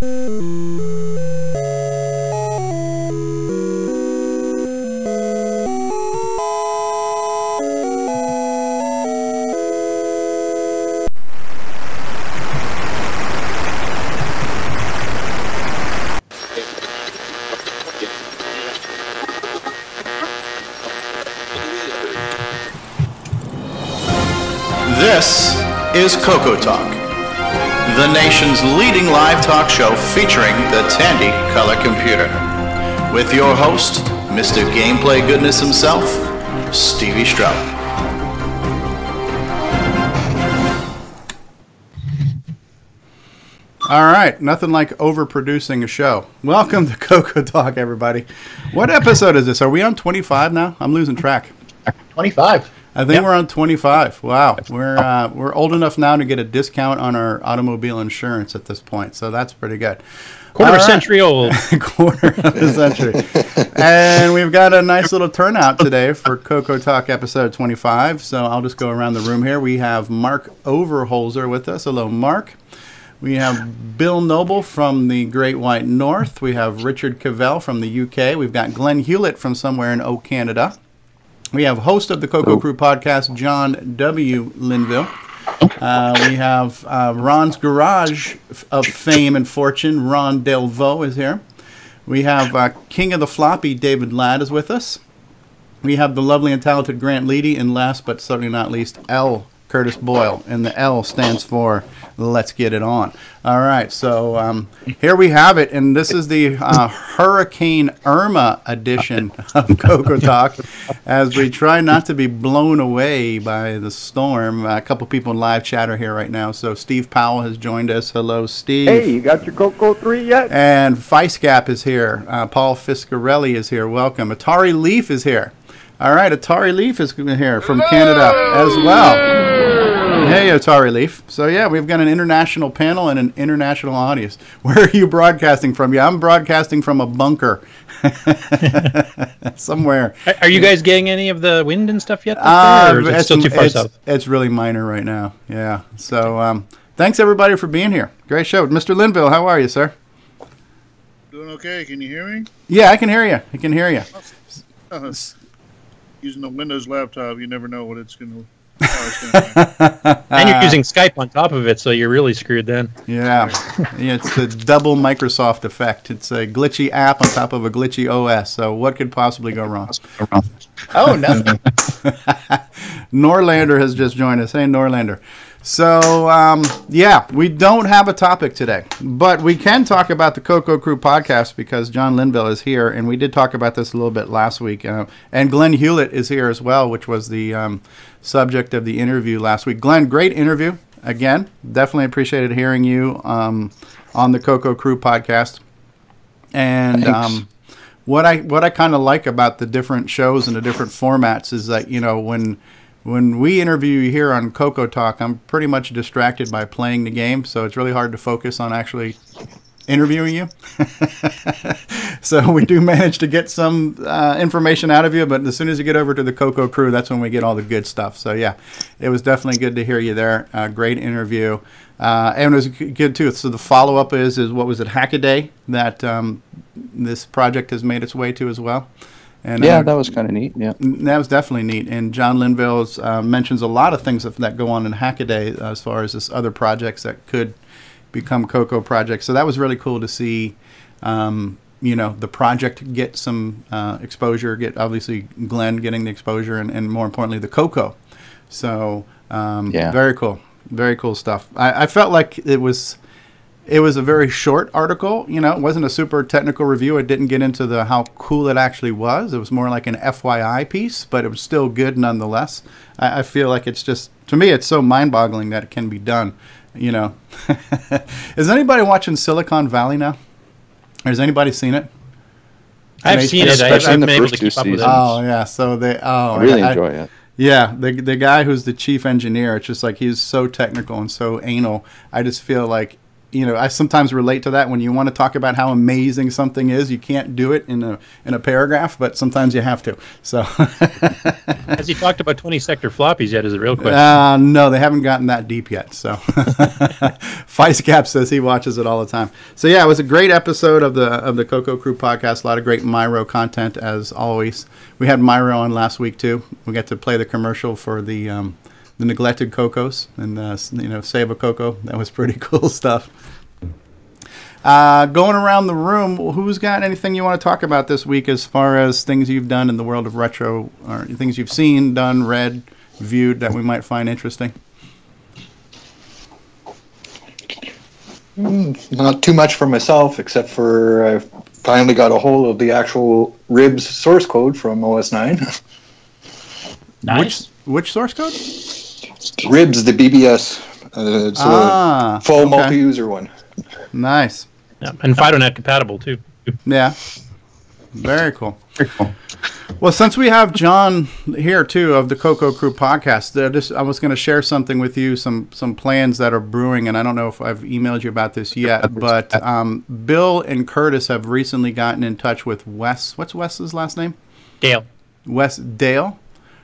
This is Coco Talk, the nation's leading live talk show featuring the Tandy Color Computer. With your host, Mr. Gameplay Goodness himself, Stevie Stroud. All right, nothing like overproducing a show. Welcome to Coco Talk, everybody. What episode is this? Are we on 25 now? I'm losing track. 25. I think we're on 25. Wow, we're uh, we're old enough now to get a discount on our automobile insurance at this point, so that's pretty good. Quarter right. century old. quarter of a century. and we've got a nice little turnout today for Coco Talk episode 25. So I'll just go around the room here. We have Mark Overholzer with us. Hello, Mark. We have Bill Noble from the Great White North. We have Richard Cavell from the UK. We've got Glenn Hewlett from somewhere in O Canada. We have host of the Coco Crew podcast, John W. Linville. Uh, we have uh, Ron's Garage of fame and fortune, Ron Delvaux is here. We have uh, King of the Floppy, David Ladd is with us. We have the lovely and talented Grant Leedy, and last but certainly not least, L. Curtis Boyle, and the L stands for Let's Get It On. All right, so um, here we have it, and this is the uh, Hurricane Irma edition of Coco Talk, as we try not to be blown away by the storm. a couple people in live chat are here right now, so Steve Powell has joined us. Hello, Steve. Hey, you got your Coco 3 yet? And Feisgap is here. Uh, Paul Fiscarelli is here. Welcome. Atari Leaf is here. All right, Atari Leaf is here from Canada as well. Hey, Atari Leaf. So yeah, we've got an international panel and an international audience. Where are you broadcasting from? Yeah, I'm broadcasting from a bunker somewhere. Are- Are you guys getting any of the wind and stuff yet? Uh, or is it it's, still too far it's- south? it's really minor right now. Yeah. So um, thanks everybody for being here. Great show, Mr. Linville. How are you, sir? Doing okay? Can you hear me? Yeah, I can hear you. I can hear you. Uh, using a Windows laptop, you never know what it's going to. Uh, And you're using Skype on top of it, so you're really screwed then. Yeah. yeah, it's the double Microsoft effect. It's a glitchy app on top of a glitchy OS. So what could possibly go wrong? Oh, nothing. Norlander has just joined us. Hey, Norlander. So, um, yeah, we don't have a topic today, but we can talk about the Coco Crew podcast because John Linville is here, and we did talk about this a little bit last week. Uh, and Glenn Hewlett is here as well, which was the um, subject of the interview last week. Glenn, great interview. Again, definitely appreciated hearing you um, on the Coco Crew podcast. And um, what I what I kind of like about the different shows and the different formats is that you know when when we interview you here on Coco Talk, I'm pretty much distracted by playing the game, so it's really hard to focus on actually interviewing you. so we do manage to get some uh, information out of you, but as soon as you get over to the Coco Crew, that's when we get all the good stuff. So yeah, it was definitely good to hear you there. Uh, great interview. Uh, and it was good too. So the follow up is is what was it Hackaday that um, this project has made its way to as well. And Yeah, uh, that was kind of neat. Yeah. that was definitely neat. And John Linville uh, mentions a lot of things that, that go on in Hackaday uh, as far as this other projects that could become Coco projects. So that was really cool to see. Um, you know the project get some uh, exposure. Get obviously Glenn getting the exposure, and, and more importantly the Coco. So um, Yeah. very cool, very cool stuff. I, I felt like it was it was a very short article. You know, it wasn't a super technical review. It didn't get into the how cool it actually was. It was more like an FYI piece, but it was still good nonetheless. I, I feel like it's just to me, it's so mind-boggling that it can be done. You know, is anybody watching Silicon Valley now? Has anybody seen it? I've They- seen it. I've, especially I've in the been able to first two keep up with it. seasons. Oh yeah, so they oh I really I- enjoy it. Yeah, the the guy who's the chief engineer, it's just like he's so technical and so anal. I just feel like you know, I sometimes relate to that when you want to talk about how amazing something is, you can't do it in a in a paragraph, but sometimes you have to. So, Has he talked about 20 sector floppies yet? Is a real question. uh, no, they haven't gotten that deep yet. So, Feist Cap says he watches it all the time. So yeah, it was a great episode of the of the Coco Crew podcast. A lot of great Myro content as always. We had Myro on last week too. We got to play the commercial for the. Um, the neglected cocos and uh, you know save a cocoa. That was pretty cool stuff. Uh, going around the room who's got anything you want to talk about this week as far as things you've done in the world of retro or things you've seen done read viewed that we might find interesting? Not too much for myself, except for I finally got a hold of the actual RiBBS source code from OS9. which which source code RiBBS, the BBS. Uh, it's Ah, full okay. multi-user one. nice Yeah. And FidoNet compatible too. yeah very cool Very cool. Well, since we have John here too of the Coco Crew podcast, uh, just, I was going to share something with you, some some plans that are brewing, and I don't know if I've emailed you about this yet, but um, Bill and Curtis have recently gotten in touch with Wes. What's Wes's last name? Dale. Wes Dale.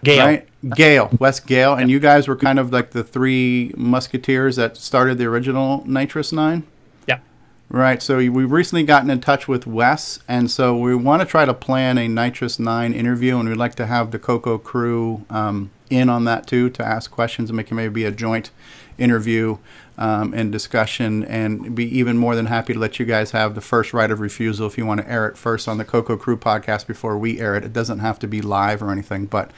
Gale. Right? Gale, Wes Gale, and you guys were kind of like the three musketeers that started the original NitrOS-9. Yeah. Right. So we've recently gotten in touch with Wes, and so we want to try to plan a NitrOS-9 interview, and we'd like to have the Coco crew um, in on that too to ask questions and make it maybe a joint interview um, and discussion, and be even more than happy to let you guys have the first right of refusal if you want to air it first on the Coco Crew podcast before we air it. It doesn't have to be live or anything, but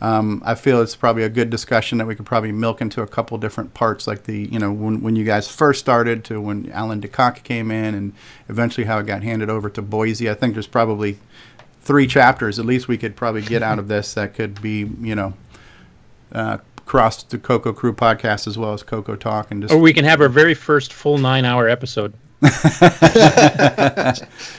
um, I feel it's probably a good discussion that we could probably milk into a couple different parts, like the you know when when you guys first started to when Alan DeKok came in, and eventually how it got handed over to Boisy. I think there's probably three chapters at least we could probably get out of this that could be you know uh, cross the Coco Crew podcast as well as Coco Talk and just Or we can have our very first full nine hour episode.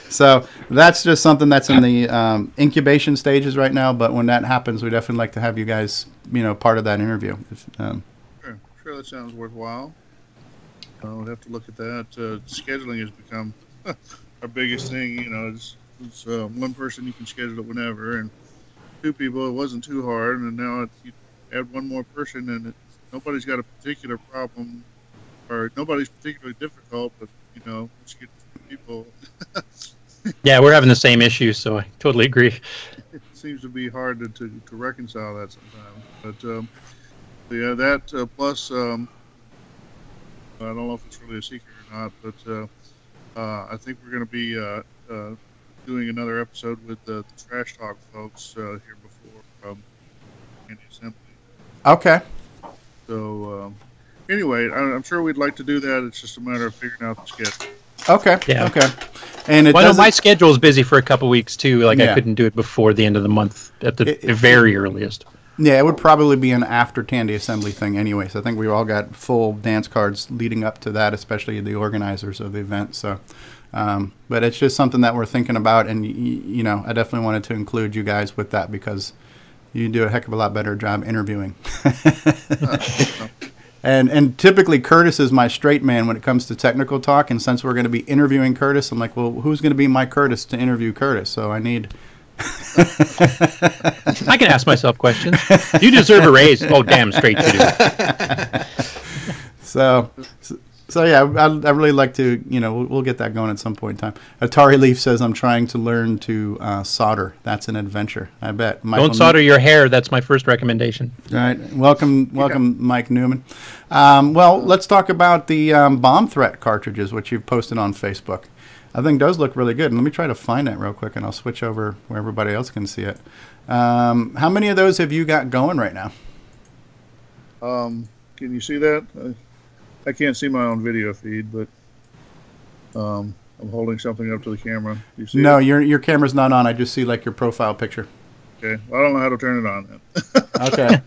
so that's just something that's in the um, incubation stages right now. But when that happens, we definitely like to have you guys, you know, part of that interview. If, um, Sure, sure that sounds worthwhile. Uh, we'll have to look at that. Uh, scheduling has become our biggest thing. You know, it's, it's uh, one person you can schedule it whenever, and two people it wasn't too hard, and now it's, you add one more person, and nobody's got a particular problem, or nobody's particularly difficult, but you know, let's get people. Yeah, we're having the same issue, so I totally agree. it seems to be hard to, to, to reconcile that sometimes. But um, yeah, that uh, plus um, I don't know if it's really a secret or not, but uh, uh, I think we're going to be uh, uh, doing another episode with the, the Trash Talk folks uh, here before um, Tandy Assembly. Okay. So um, anyway, I, I'm sure we'd like to do that. It's just a matter of figuring out the schedule. Okay. Yeah. Okay. And it Well, I doesn't. my schedule is busy for a couple weeks too. Like Yeah. I couldn't do it before the end of the month at the It- it- very earliest. yeah, it would probably be an after Tandy Assembly thing, anyway. So I think we all got full dance cards leading up to that, especially the organizers of the event. So, um, but it's just something that we're thinking about, and y- y- you know, I definitely wanted to include you guys with that because you do a heck of a lot better job interviewing. And and typically Curtis is my straight man when it comes to technical talk. And since we're going to be interviewing Curtis, I'm like, well, who's going to be my Curtis to interview Curtis? So I need. I can ask myself questions. You deserve a raise. Oh, damn straight you do. So, so, so yeah, I, I really like to, you know, we'll, we'll get that going at some point in time. Atari Leaf says I'm trying to learn to uh, solder. That's an adventure. I bet. Michael Don't solder your hair. That's my first recommendation. All right. Welcome, welcome, Mike Newman. Um, well, let's talk about the um, bomb threat cartridges, which you've posted on Facebook. I think those look really good. And let me try to find that real quick, and I'll switch over where everybody else can see it. Um, how many of those have you got going right now? Um, can you see that? I can't see my own video feed, but um, I'm holding something up to the camera. You see No, it? your your camera's not on. I just see like your profile picture. Okay. Well, I don't know how to turn it on then. Okay.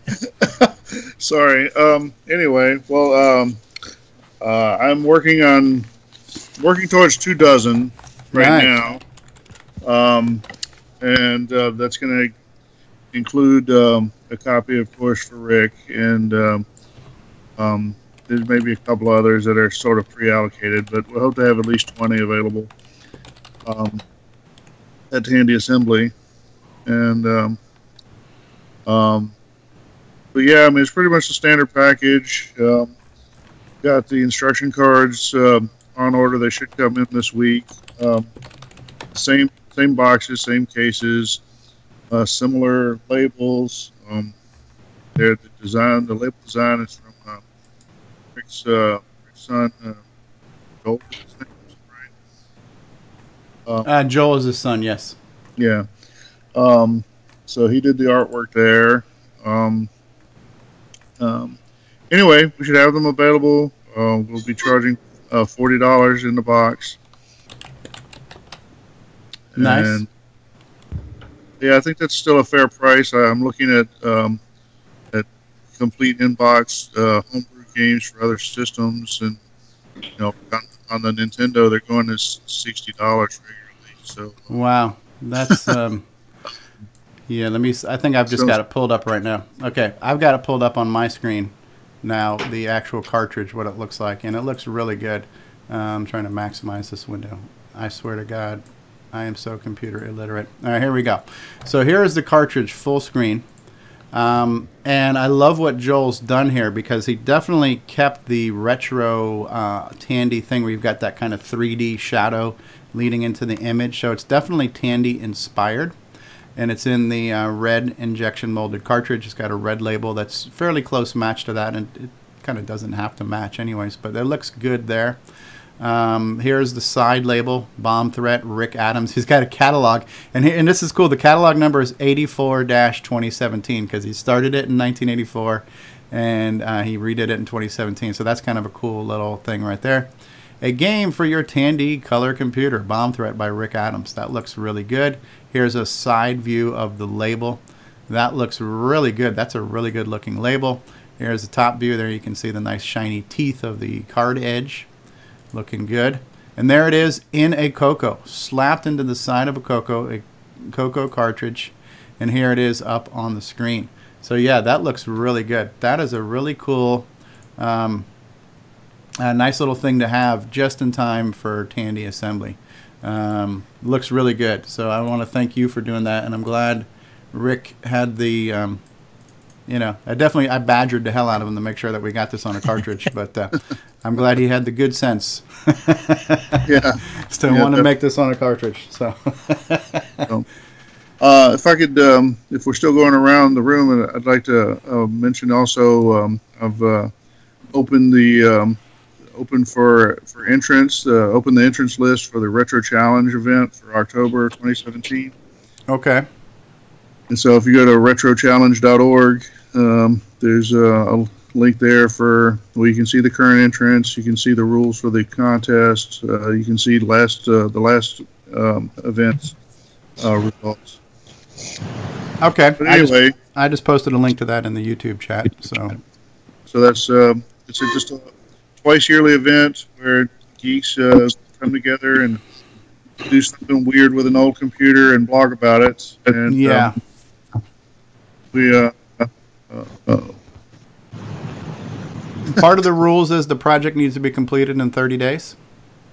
Sorry. Um, anyway, well, um, uh, I'm working on working towards two dozen right Nice. now, um, and uh, that's going to include um, a copy, of course, for Rick, and um, um, there's maybe a couple others that are sort of pre-allocated, but we hope to have at least 20 available um, at Tandy Assembly. And um, um, but yeah, I mean it's pretty much the standard package. Um, got the instruction cards um, on order. They should come in this week. Um, same same boxes, same cases, uh, similar labels. Um, they're the design. The label design is from Rick's, uh, son. Uh, Joel, his name is, right? Uh, Joel is his son. Yes. Yeah. Um, so he did the artwork there. Um, um, anyway, we should have them available. Uh, we'll be charging uh, forty dollars in the box. Nice. And, yeah, I think that's still a fair price. I'm looking at um, at complete inbox uh, homebrew games for other systems, and you know, on, on the Nintendo, they're going to sixty dollars regularly. So Wow, that's um, yeah. Let me. I think I've just So- got it pulled up right now. Okay, I've got it pulled up on my screen now. The actual cartridge, what it looks like, and it looks really good. Uh, I'm trying to maximize this window. I swear to God, I am so computer illiterate. All right, here we go. So here is the cartridge, full screen. Um, and I love what Joel's done here because he definitely kept the retro uh, Tandy thing where you've got that kind of 3D shadow leading into the image. So it's definitely Tandy inspired. And it's in the uh, red injection molded cartridge. It's got a red label that's fairly close match to that, and it kind of doesn't have to match, anyways. But it looks good there. Um, here's the side label, Bomb Threat, Rick Adams. He's got a catalog, and he, and this is cool. The catalog number is 84-2017 because he started it in 1984, and uh, he redid it in 2017. So that's kind of a cool little thing right there. A game for your Tandy color computer, Bomb Threat by Rick Adams. That looks really good. Here's a side view of the label. That looks really good. That's a really good looking label. Here's the top view. There you can see the nice shiny teeth of the card edge. Looking good. And there it is in a Coco, slapped into the side of a Coco, a Coco cartridge. And here it is up on the screen. So yeah, that looks really good. That is a really cool, um, a nice little thing to have just in time for Tandy assembly. Um, looks really good. So I want to thank you for doing that, and I'm glad Rick had the, um, you know, I definitely I badgered the hell out of him to make sure that we got this on a cartridge, but uh, I'm glad he had the good sense yeah. to Yeah, want to make this on a cartridge. So Uh, if I could, um, if we're still going around the room, uh, I'd like to uh, mention also um, I've uh, opened the um, open for for entrance, uh, open the entrance list for the Retro Challenge event for October 2017. okay, And so if you go to retrochallenge.org, um, there's a, a link there for well, you can see the current entrance, you can see the rules for the contest, uh, you can see last uh, the last um, events uh, results. okay. But I just, anyway, I just posted a link to that in the YouTube chat. So so that's um, it's a, just a twice yearly event where geeks uh, come together and do something weird with an old computer and blog about it. And yeah, um, we uh, uh, uh, part of the rules is the project needs to be completed in 30 days.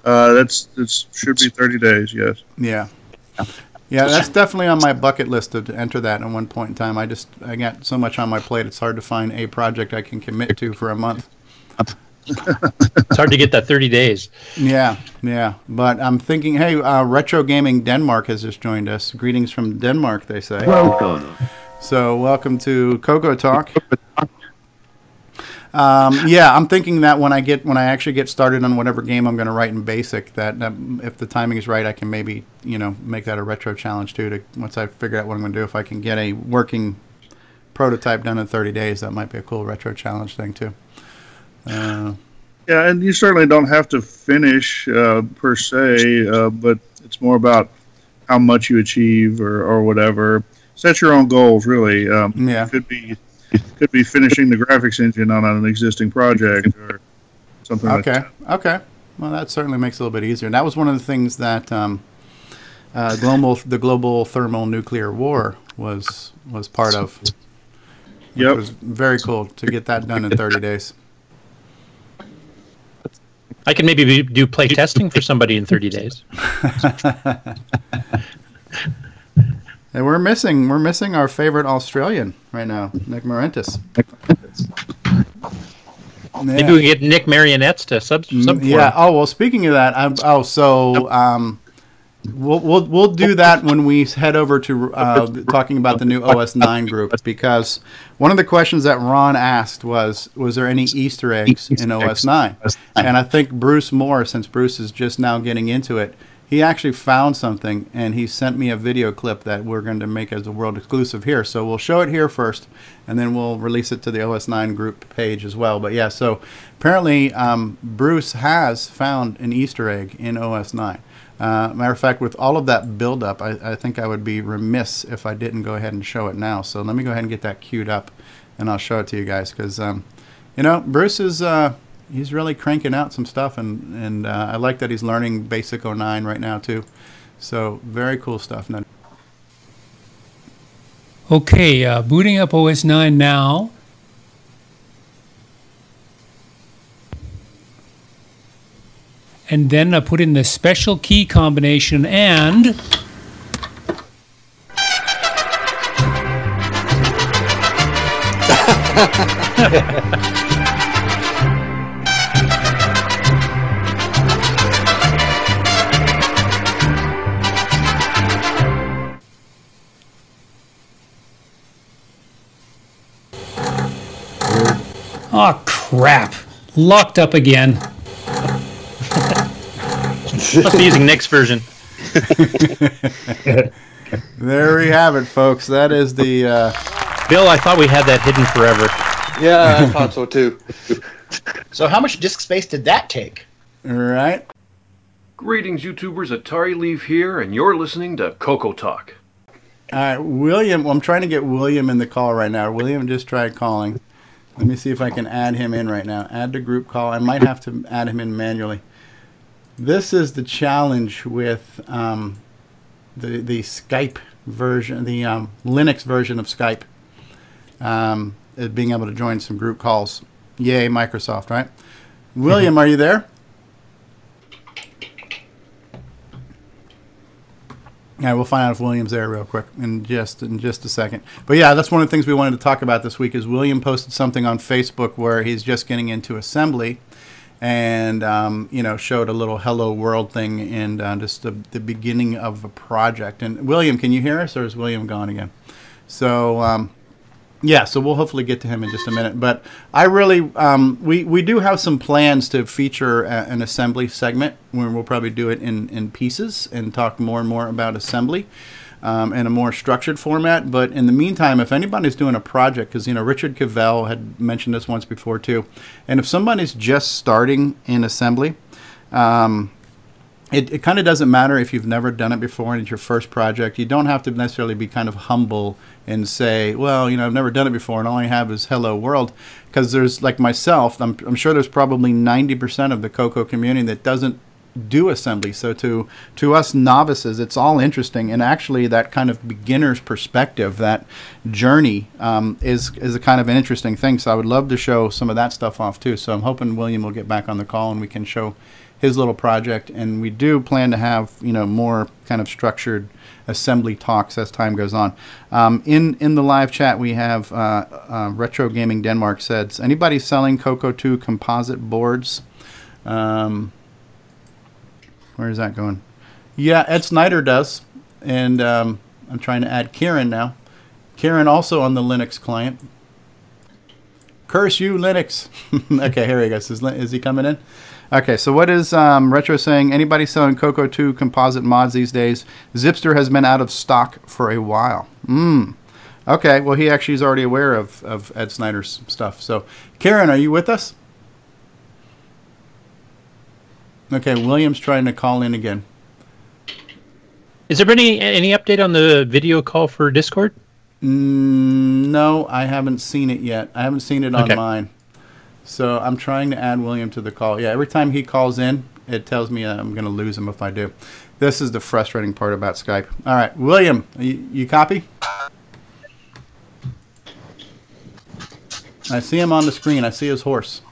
uh, that's it should be 30 days. Yes. Yeah. Yeah, that's definitely on my bucket list to enter that at one point in time. I just I got so much on my plate; it's hard to find a project I can commit to for a month. It's hard to get that 30 days. Yeah, yeah. But I'm thinking, hey, uh, Retro Gaming Denmark has just joined us. Greetings from Denmark, they say. Welcome. So welcome to Coco Talk. Um, yeah, I'm thinking that when I get when I actually get started on whatever game I'm going to write in BASIC, that, that if the timing is right, I can maybe you know make that a retro challenge too. To once I figure out what I'm going to do, if I can get a working prototype done in 30 days, that might be a cool retro challenge thing too. Uh, Yeah, and you certainly don't have to finish uh, per se, uh, but it's more about how much you achieve or, or whatever. Set your own goals, really. Um, Yeah. it could be could be finishing the graphics engine on an existing project or something like Okay. that. Okay. Well, that certainly makes it a little bit easier. And that was one of the things that um, uh, global the global thermal nuclear war was was part of. Which Yep. was very cool to get that done in 30 days. I can maybe do play testing for somebody in 30 days. And we're missing we're missing our favorite Australian right now, Nick Marentes. Maybe we get Nick Marentes to sub, sub Mm, yeah. Oh well, speaking of that, I'm, oh so um, we'll, we'll we'll do that when we head over to uh, talking about the new OS nine group because one of the questions that Ron asked was was there any Easter eggs in OS nine, and I think Bruce Moore, since Bruce is just now getting into it. He actually found something, and he sent me a video clip that we're going to make as a world exclusive here. So we'll show it here first, and then we'll release it to the OS9 group page as well. But yeah, so apparently um, Bruce has found an Easter egg in OS9. Uh, matter of fact, with all of that buildup, I, I think I would be remiss if I didn't go ahead and show it now. So let me go ahead and get that queued up, and I'll show it to you guys because, um, you know, Bruce is uh, he's really cranking out some stuff, and and uh, I like that he's learning Basic 09 right now too. So very cool stuff. Now, Okay, uh, booting up OS 9 now. And then I put in the special key combination and oh crap, locked up again. Must be using Nick's version. there we have it, folks. That is the. Uh, Bill, I thought we had that hidden forever. Yeah, I thought so too. So how much disk space did that take? right. Greetings, YouTubers. Atari Leaf here, and you're listening to Coco Talk. All right, William. Well, I'm trying to get William in the call right now. William just tried calling. Let me see if I can add him in right now. Add to group call. I might have to add him in manually. This is the challenge with um, the the Skype version, the um, Linux version of Skype, um, being able to join some group calls. Yay, Microsoft, right? William, are you there? Yeah, we'll find out if William's there real quick in just in just a second. But yeah, that's one of the things we wanted to talk about this week. Is William posted something on Facebook where he's just getting into assembly, and um, you know showed a little hello world thing and uh, just the, the beginning of a project. And William, can you hear us, or is William gone again? So um, yeah, so we'll hopefully get to him in just a minute. But I really, um, we we do have some plans to feature a, an assembly segment where we'll probably do it in in pieces and talk more and more about assembly. Um, in a more structured format, but in the meantime, if anybody's doing a project, because you know Richard Cavell had mentioned this once before too, and if somebody's just starting in assembly, um, it, it kind of doesn't matter if you've never done it before and it's your first project. You don't have to necessarily be kind of humble and say, well, you know, I've never done it before and all I have is hello world. Because there's, like myself, I'm, I'm sure there's probably 90% of the Coco community that doesn't do assembly. So to to us novices, it's all interesting, and actually that kind of beginner's perspective, that journey, um, is is a kind of an interesting thing. So I would love to show some of that stuff off too. So I'm hoping William will get back on the call and we can show his little project. And we do plan to have you know more kind of structured assembly talks as time goes on. Um, in in the live chat, we have uh, uh, Retro Gaming Denmark says anybody selling Coco 2 composite boards. Um, where is that going? Yeah, Ed Snyder does, and um, I'm trying to add Karen now. Karen also on the Linux client. Curse you, Linux. okay, here he goes. Is, is he coming in? Okay, so what is um, Retro saying? Anybody selling Coco 2 composite mods these days? Zipster has been out of stock for a while. Hmm. Okay, well, he actually is already aware of, of Ed Snyder's stuff. So, Karen, are you with us? Okay, William's trying to call in again. Is there any any update on the video call for Discord? Mm, no, I haven't seen it yet. I haven't seen it Okay. mine. So I'm trying to add William to the call. Yeah, every time he calls in, it tells me uh, I'm going to lose him if I do. This is the frustrating part about Skype. All right, William, you, you copy? I see him on the screen. I see his horse.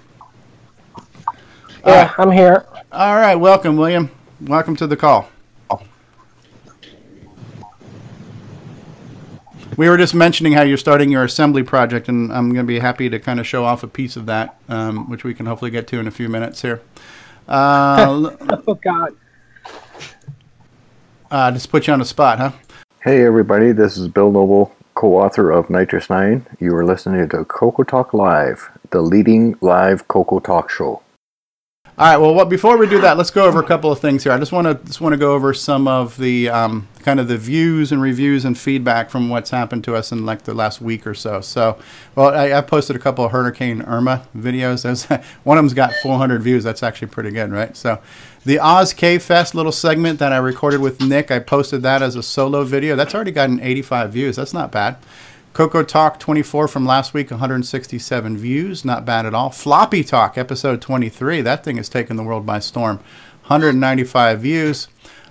Yeah, I'm here. All right, welcome, William. Welcome to the call. We were just mentioning how you're starting your assembly project, and I'm going to be happy to kind of show off a piece of that, um, which we can hopefully get to in a few minutes here. Uh, Oh God. uh, just put you on the spot, huh? Hey everybody, this is Bill Noble, co-author of NitrOS-9. You are listening to Coco Talk Live, the leading live Coco Talk show. All right. Well, what before we do that, let's go over a couple of things here. I just want to just want to go over some of the um, kind of the views and reviews and feedback from what's happened to us in like the last week or so. So, well, I, I've posted a couple of Hurricane Irma videos. Those, one of them's got 400 views. That's actually pretty good, right? So, the OzKFest little segment that I recorded with Nick, I posted that as a solo video. That's already gotten 85 views. That's not bad. Coco Talk 24 from last week, 167 views. Not bad at all. Floppy Talk, episode 23. That thing has taken the world by storm. 195 views.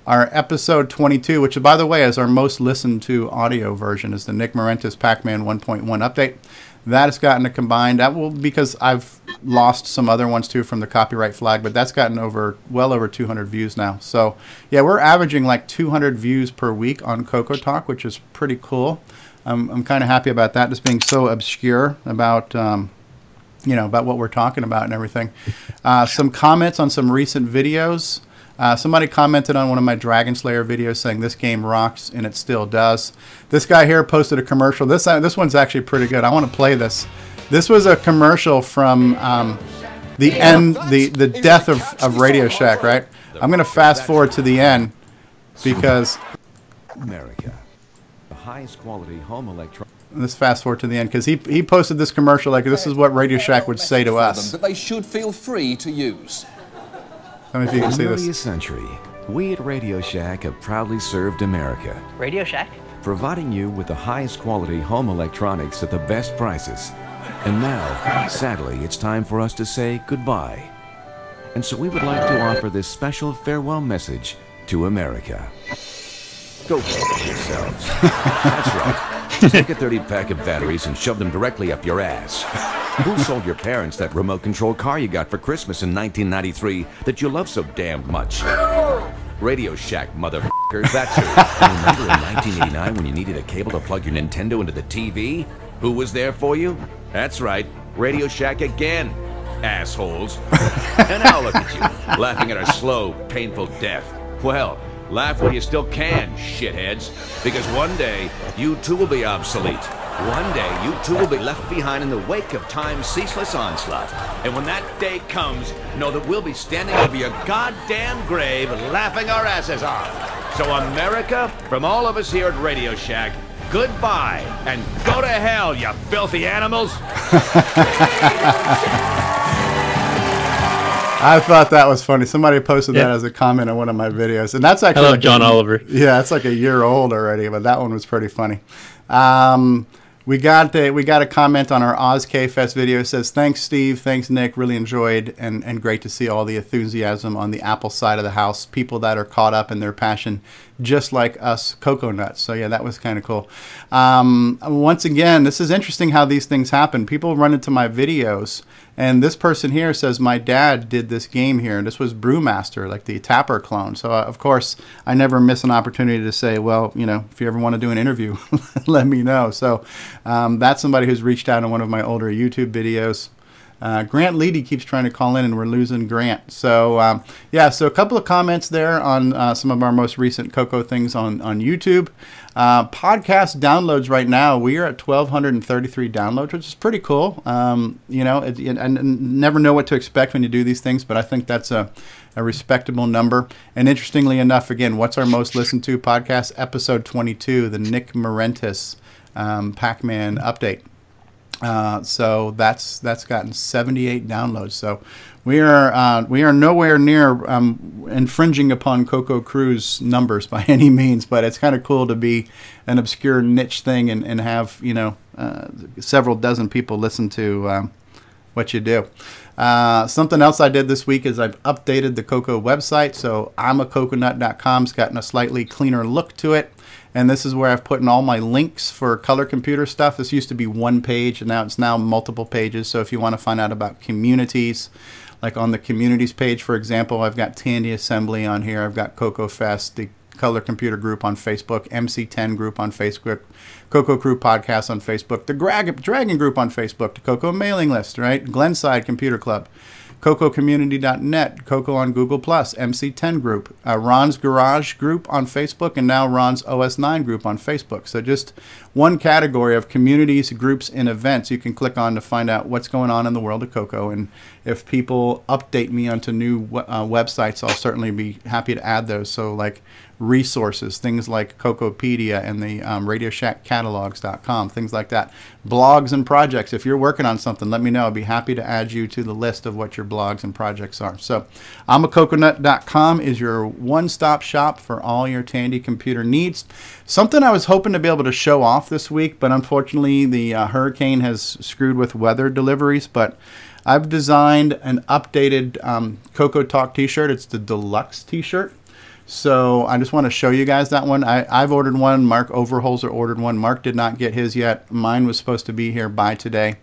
Our episode 22, which by the way is our most listened to audio version, is the Nick Marentes Pac-Man 1.1 update. That has gotten a combined. That will because I've lost some other ones too from the copyright flag, but that's gotten over well over 200 views now. So yeah, we're averaging like 200 views per week on Coco Talk, which is pretty cool. I'm, I'm kind of happy about that, just being so obscure about um, you know about what we're talking about and everything. Uh, some comments on some recent videos. Uh, somebody commented on one of my Dragon Slayer videos saying this game rocks, and it still does. This guy here posted a commercial. This uh, this one's actually pretty good. I want to play this. This was a commercial from um, the end, the the death of, of Radio Shack. Right. I'm gonna fast forward to the end because America, highest quality home electronics. let's fast forward to the end because he he posted this commercial like this is what Radio Shack would say to us. that they should feel free to use. Let me see if you can For see nearly this. a century, we at Radio Shack have proudly served America, Radio Shack. providing you with the highest quality home electronics at the best prices. And now, sadly, it's time for us to say goodbye. And so we would like to offer this special farewell message to America. Go f yourselves. That's right. Just take a 30 pack of batteries and shove them directly up your ass. Who sold your parents that remote control car you got for Christmas in 1993 that you love so damned much? Radio Shack, motherfuckers. That's who. Remember in 1989 when you needed a cable to plug your Nintendo into the TV? Who was there for you? That's right, Radio Shack again, assholes. and now look at you, laughing at our slow, painful death. Well, laugh while you still can, shitheads. Because one day, you too will be obsolete. One day, you too will be left behind in the wake of time's ceaseless onslaught. And when that day comes, know that we'll be standing over your goddamn grave laughing our asses off. So, America, from all of us here at Radio Shack, goodbye and go to hell, you filthy animals. I thought that was funny. Somebody posted that as a comment on one of my videos, and that's actually love like John a- Oliver. Yeah, it's like a year old already, but that one was pretty funny. Um, we got a, we got a comment on our OzKFest video. It says, "Thanks, Steve. Thanks, Nick. Really enjoyed and and great to see all the enthusiasm on the Apple side of the house. People that are caught up in their passion, just like us, cocoa nuts. So yeah, that was kind of cool. Um, once again, this is interesting how these things happen. People run into my videos. And this person here says, My dad did this game here, and this was Brewmaster, like the Tapper clone. So, uh, of course, I never miss an opportunity to say, Well, you know, if you ever want to do an interview, let me know. So, um, that's somebody who's reached out in one of my older YouTube videos. Uh, Grant Leedy keeps trying to call in, and we're losing Grant. So, um, yeah, so a couple of comments there on uh, some of our most recent Coco things on, on YouTube. Uh, podcast downloads right now, we are at 1,233 downloads, which is pretty cool. Um, you know, it, never know what to expect when you do these things, but I think that's a, a respectable number. And interestingly enough, again, what's our most listened to podcast? Episode 22, the Nick Marentes um, Pac Man update. Uh, so that's that's gotten 78 downloads. So we are uh, we are nowhere near um, infringing upon Coco Crew's numbers by any means, but it's kind of cool to be an obscure niche thing and, and have you know uh, several dozen people listen to um, what you do. Uh, something else I did this week is I've updated the Coco website. So I'm a gotten a slightly cleaner look to it. And this is where I've put in all my links for color computer stuff. This used to be one page, and now it's now multiple pages. So if you want to find out about communities, Like on the communities page, for example, I've got Tandy Assembly on here. I've got Coco Fest, the Color Computer Group on Facebook, MC10 Group on Facebook, Coco Crew Podcast on Facebook, the Dragon Group on Facebook, the Coco Mailing List, right? Glenside Computer Club, CocoCommunity.net, Coco on Google Plus, MC10 Group, uh, Ron's Garage Group on Facebook, and now Ron's OS9 Group on Facebook. So just one category of communities, groups, and events you can click on to find out what's going on in the world of Coco. And if people update me onto new uh, websites, I'll certainly be happy to add those. So like resources, things like Cocopedia and the um, Radio Shack Catalogs.com, things like that. Blogs and projects. If you're working on something, let me know. I'd be happy to add you to the list of what your blogs and projects are. So, I'm a coconut.com is your one-stop shop for all your Tandy computer needs. Something I was hoping to be able to show off this week, but unfortunately the uh, hurricane has screwed with weather deliveries. But I've designed an updated um, Coco Talk T-shirt. It's the deluxe T-shirt. So I just want to show you guys that one. I, I've ordered one. Mark Overholzer ordered one. Mark did not get his yet. Mine was supposed to be here by today.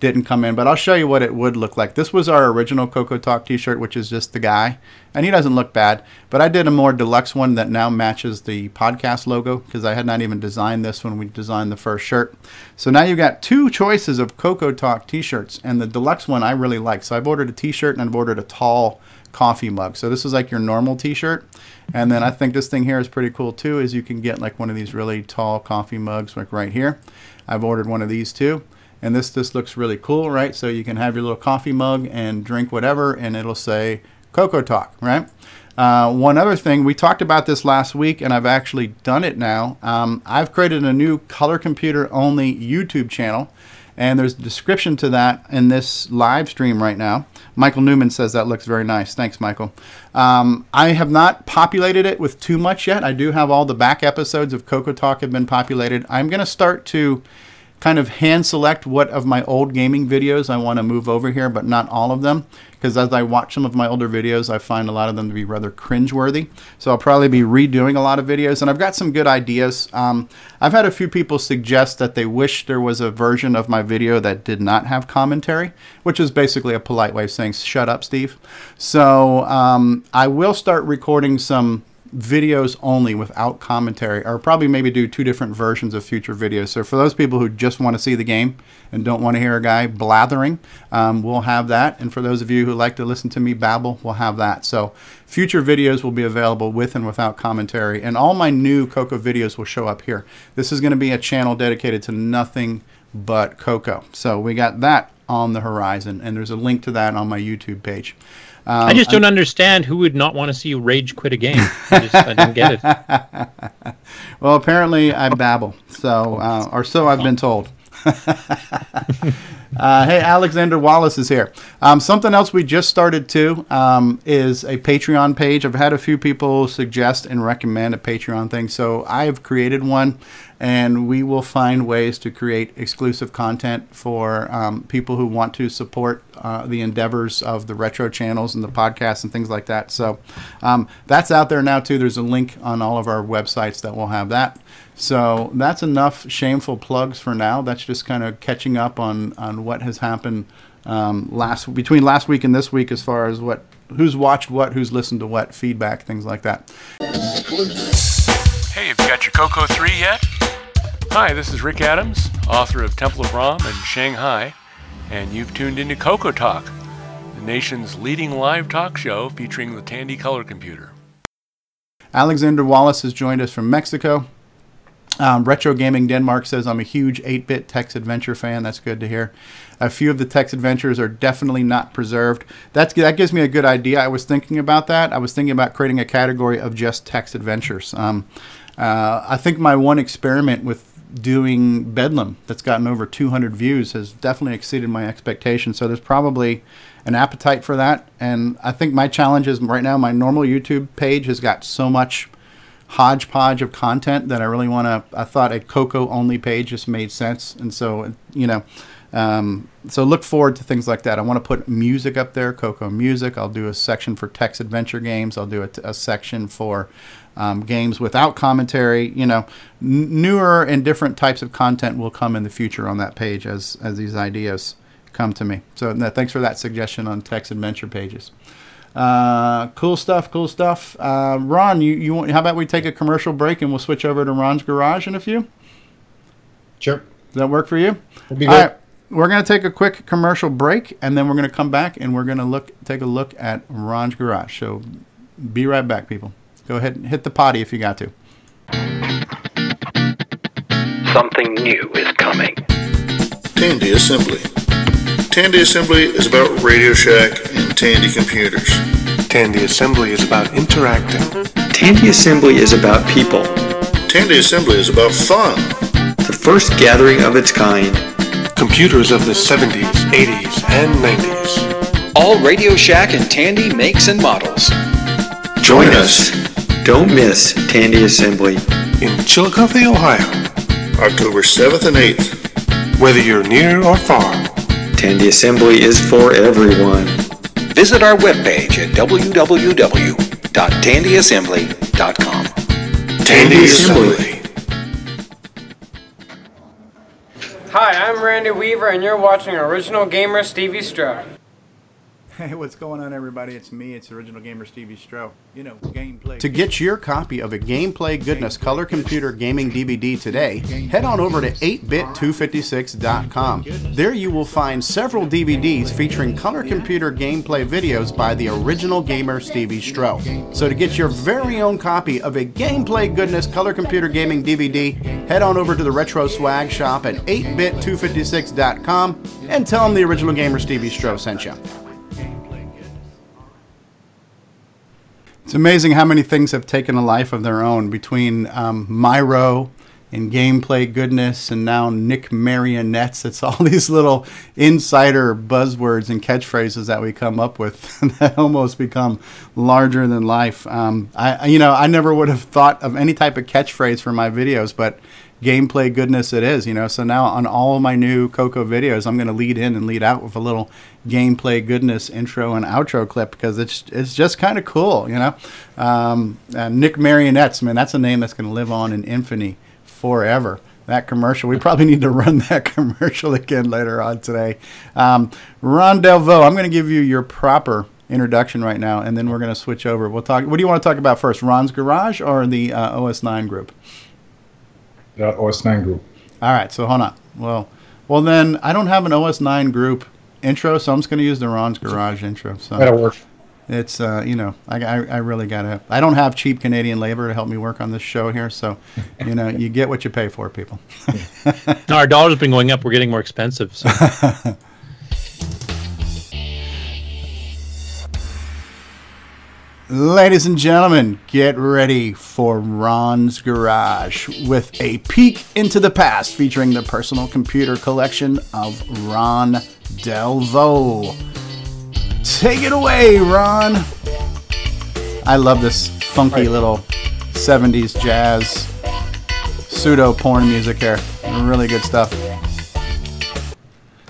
Didn't come in, but I'll show you what it would look like. This was our original Coco Talk t-shirt, which is just the guy. And he doesn't look bad. But I did a more deluxe one that now matches the podcast logo because I had not even designed this when we designed the first shirt. So now you've got two choices of Coco Talk t-shirts. And the deluxe one I really like. So I've ordered a t-shirt and I've ordered a tall coffee mug. So this is like your normal t-shirt. And then I think this thing here is pretty cool too, is you can get like one of these really tall coffee mugs like right here. I've ordered one of these too. And this this looks really cool, right? So you can have your little coffee mug and drink whatever, and it'll say Coco Talk, right? Uh, one other thing, we talked about this last week, and I've actually done it now. Um, I've created a new color computer only YouTube channel, and there's a description to that in this live stream right now. Michael Newman says that looks very nice. Thanks, Michael. Um, I have not populated it with too much yet. I do have all the back episodes of Coco Talk have been populated. I'm going to start to kind of hand select what of my old gaming videos I want to move over here, but not all of them. Because as I watch some of my older videos, I find a lot of them to be rather cringeworthy. So I'll probably be redoing a lot of videos, and I've got some good ideas. Um, I've had a few people suggest that they wish there was a version of my video that did not have commentary, which is basically a polite way of saying, shut up, Steve. So um, I will start recording some videos only without commentary, or probably maybe do two different versions of future videos. So for those people who just want to see the game and don't want to hear a guy blathering, um, we'll have that. And for those of you who like to listen to me babble, we'll have that. So future videos will be available with and without commentary, and all my new Coco videos will show up here. This is going to be a channel dedicated to nothing but Coco. So we got that on the horizon, and there's a link to that on my YouTube page. Um, I just don't I, understand who would not want to see you rage quit a game. I just I didn't get it. well, apparently I babble, so uh, or so I've been told. uh, hey, Alexander Wallace is here. Um, something else we just started too um, is a Patreon page. I've had a few people suggest and recommend a Patreon thing, so I have created one and we will find ways to create exclusive content for um, people who want to support uh, the endeavors of the retro channels and the podcasts and things like that. So um, that's out there now too. There's a link on all of our websites that will have that. So that's enough shameful plugs for now. That's just kind of catching up on on what has happened um, last between last week and this week as far as what who's watched what, who's listened to what, feedback, things like that. Hey, have you got your Coco 3 yet? Hi, this is Rick Adams, author of Temple of Rom and Shanghai, and you've tuned into Coco Talk, the nation's leading live talk show featuring the Tandy color computer. Alexander Wallace has joined us from Mexico. Um, Retro Gaming Denmark says, I'm a huge 8 bit text adventure fan. That's good to hear. A few of the text adventures are definitely not preserved. That's, that gives me a good idea. I was thinking about that. I was thinking about creating a category of just text adventures. Um, uh, I think my one experiment with doing Bedlam that's gotten over 200 views has definitely exceeded my expectations. So there's probably an appetite for that. And I think my challenge is right now, my normal YouTube page has got so much hodgepodge of content that I really want to. I thought a Coco only page just made sense. And so, you know, um, so look forward to things like that. I want to put music up there, Coco music. I'll do a section for text adventure games. I'll do a, a section for um, games without commentary. You know, n- newer and different types of content will come in the future on that page as as these ideas come to me. So no, thanks for that suggestion on text adventure pages. Uh, cool stuff, cool stuff. Uh, Ron, you, you want, how about we take a commercial break and we'll switch over to Ron's garage in a few? Sure. Does that work for you? That'd be All good. right, we're gonna take a quick commercial break and then we're gonna come back and we're gonna look take a look at Ron's garage. So be right back, people. Go ahead and hit the potty if you got to. Something new is coming. Tandy Assembly. Tandy Assembly is about Radio Shack and Tandy computers. Tandy Assembly is about interacting. Tandy Assembly is about people. Tandy Assembly is about fun. The first gathering of its kind. Computers of the 70s, 80s, and 90s. All Radio Shack and Tandy makes and models. Join us. Don't miss Tandy Assembly. In Chillicothe, Ohio. October 7th and 8th. Whether you're near or far. Tandy Assembly is for everyone. Visit our webpage at www.tandyassembly.com. Tandy Assembly. Hi, I'm Randy Weaver, and you're watching Original Gamer Stevie Stroh. Hey, what's going on, everybody? It's me. It's original gamer Stevie Stroh. You know, gameplay. To get your copy of a Gameplay Goodness Color Computer Gaming DVD today, head on over to 8bit256.com. There you will find several DVDs featuring color computer gameplay videos by the original gamer Stevie Stroh. So to get your very own copy of a Gameplay Goodness Color Computer Gaming DVD, head on over to the Retro Swag Shop at 8bit256.com and tell them the original gamer Stevie Stroh sent you. It's amazing how many things have taken a life of their own between um, Myro and gameplay goodness and now Nick Marentes. It's all these little insider buzzwords and catchphrases that we come up with that almost become larger than life. Um, I, you know, I never would have thought of any type of catchphrase for my videos, but gameplay goodness it is, you know. So now on all of my new Coco videos, I'm going to lead in and lead out with a little gameplay goodness intro and outro clip because it's it's just kind of cool, you know. Um, uh, Nick Marentes, man, that's a name that's going to live on in infamy forever. That commercial, we probably need to run that commercial again later on today. Um, Ron Delvaux, I'm going to give you your proper introduction right now, and then we're going to switch over. We'll talk. What do you want to talk about first, Ron's Garage or the uh, OS9 group? The OS9 group. All right, so hold on. Well, well then I don't have an OS9 group intro, so I'm just going to use the Ron's Garage intro. So That'll work. It's uh, you know, I, I, I really gotta. I don't have cheap Canadian labor to help me work on this show here, so you know, you get what you pay for, people. No, our dollar's been going up. We're getting more expensive. So. Ladies and gentlemen, get ready for Ron's Garage with a peek into the past featuring the personal computer collection of Ron Delvaux. Take it away, Ron. I love this funky little 70s jazz pseudo porn music here. Really good stuff.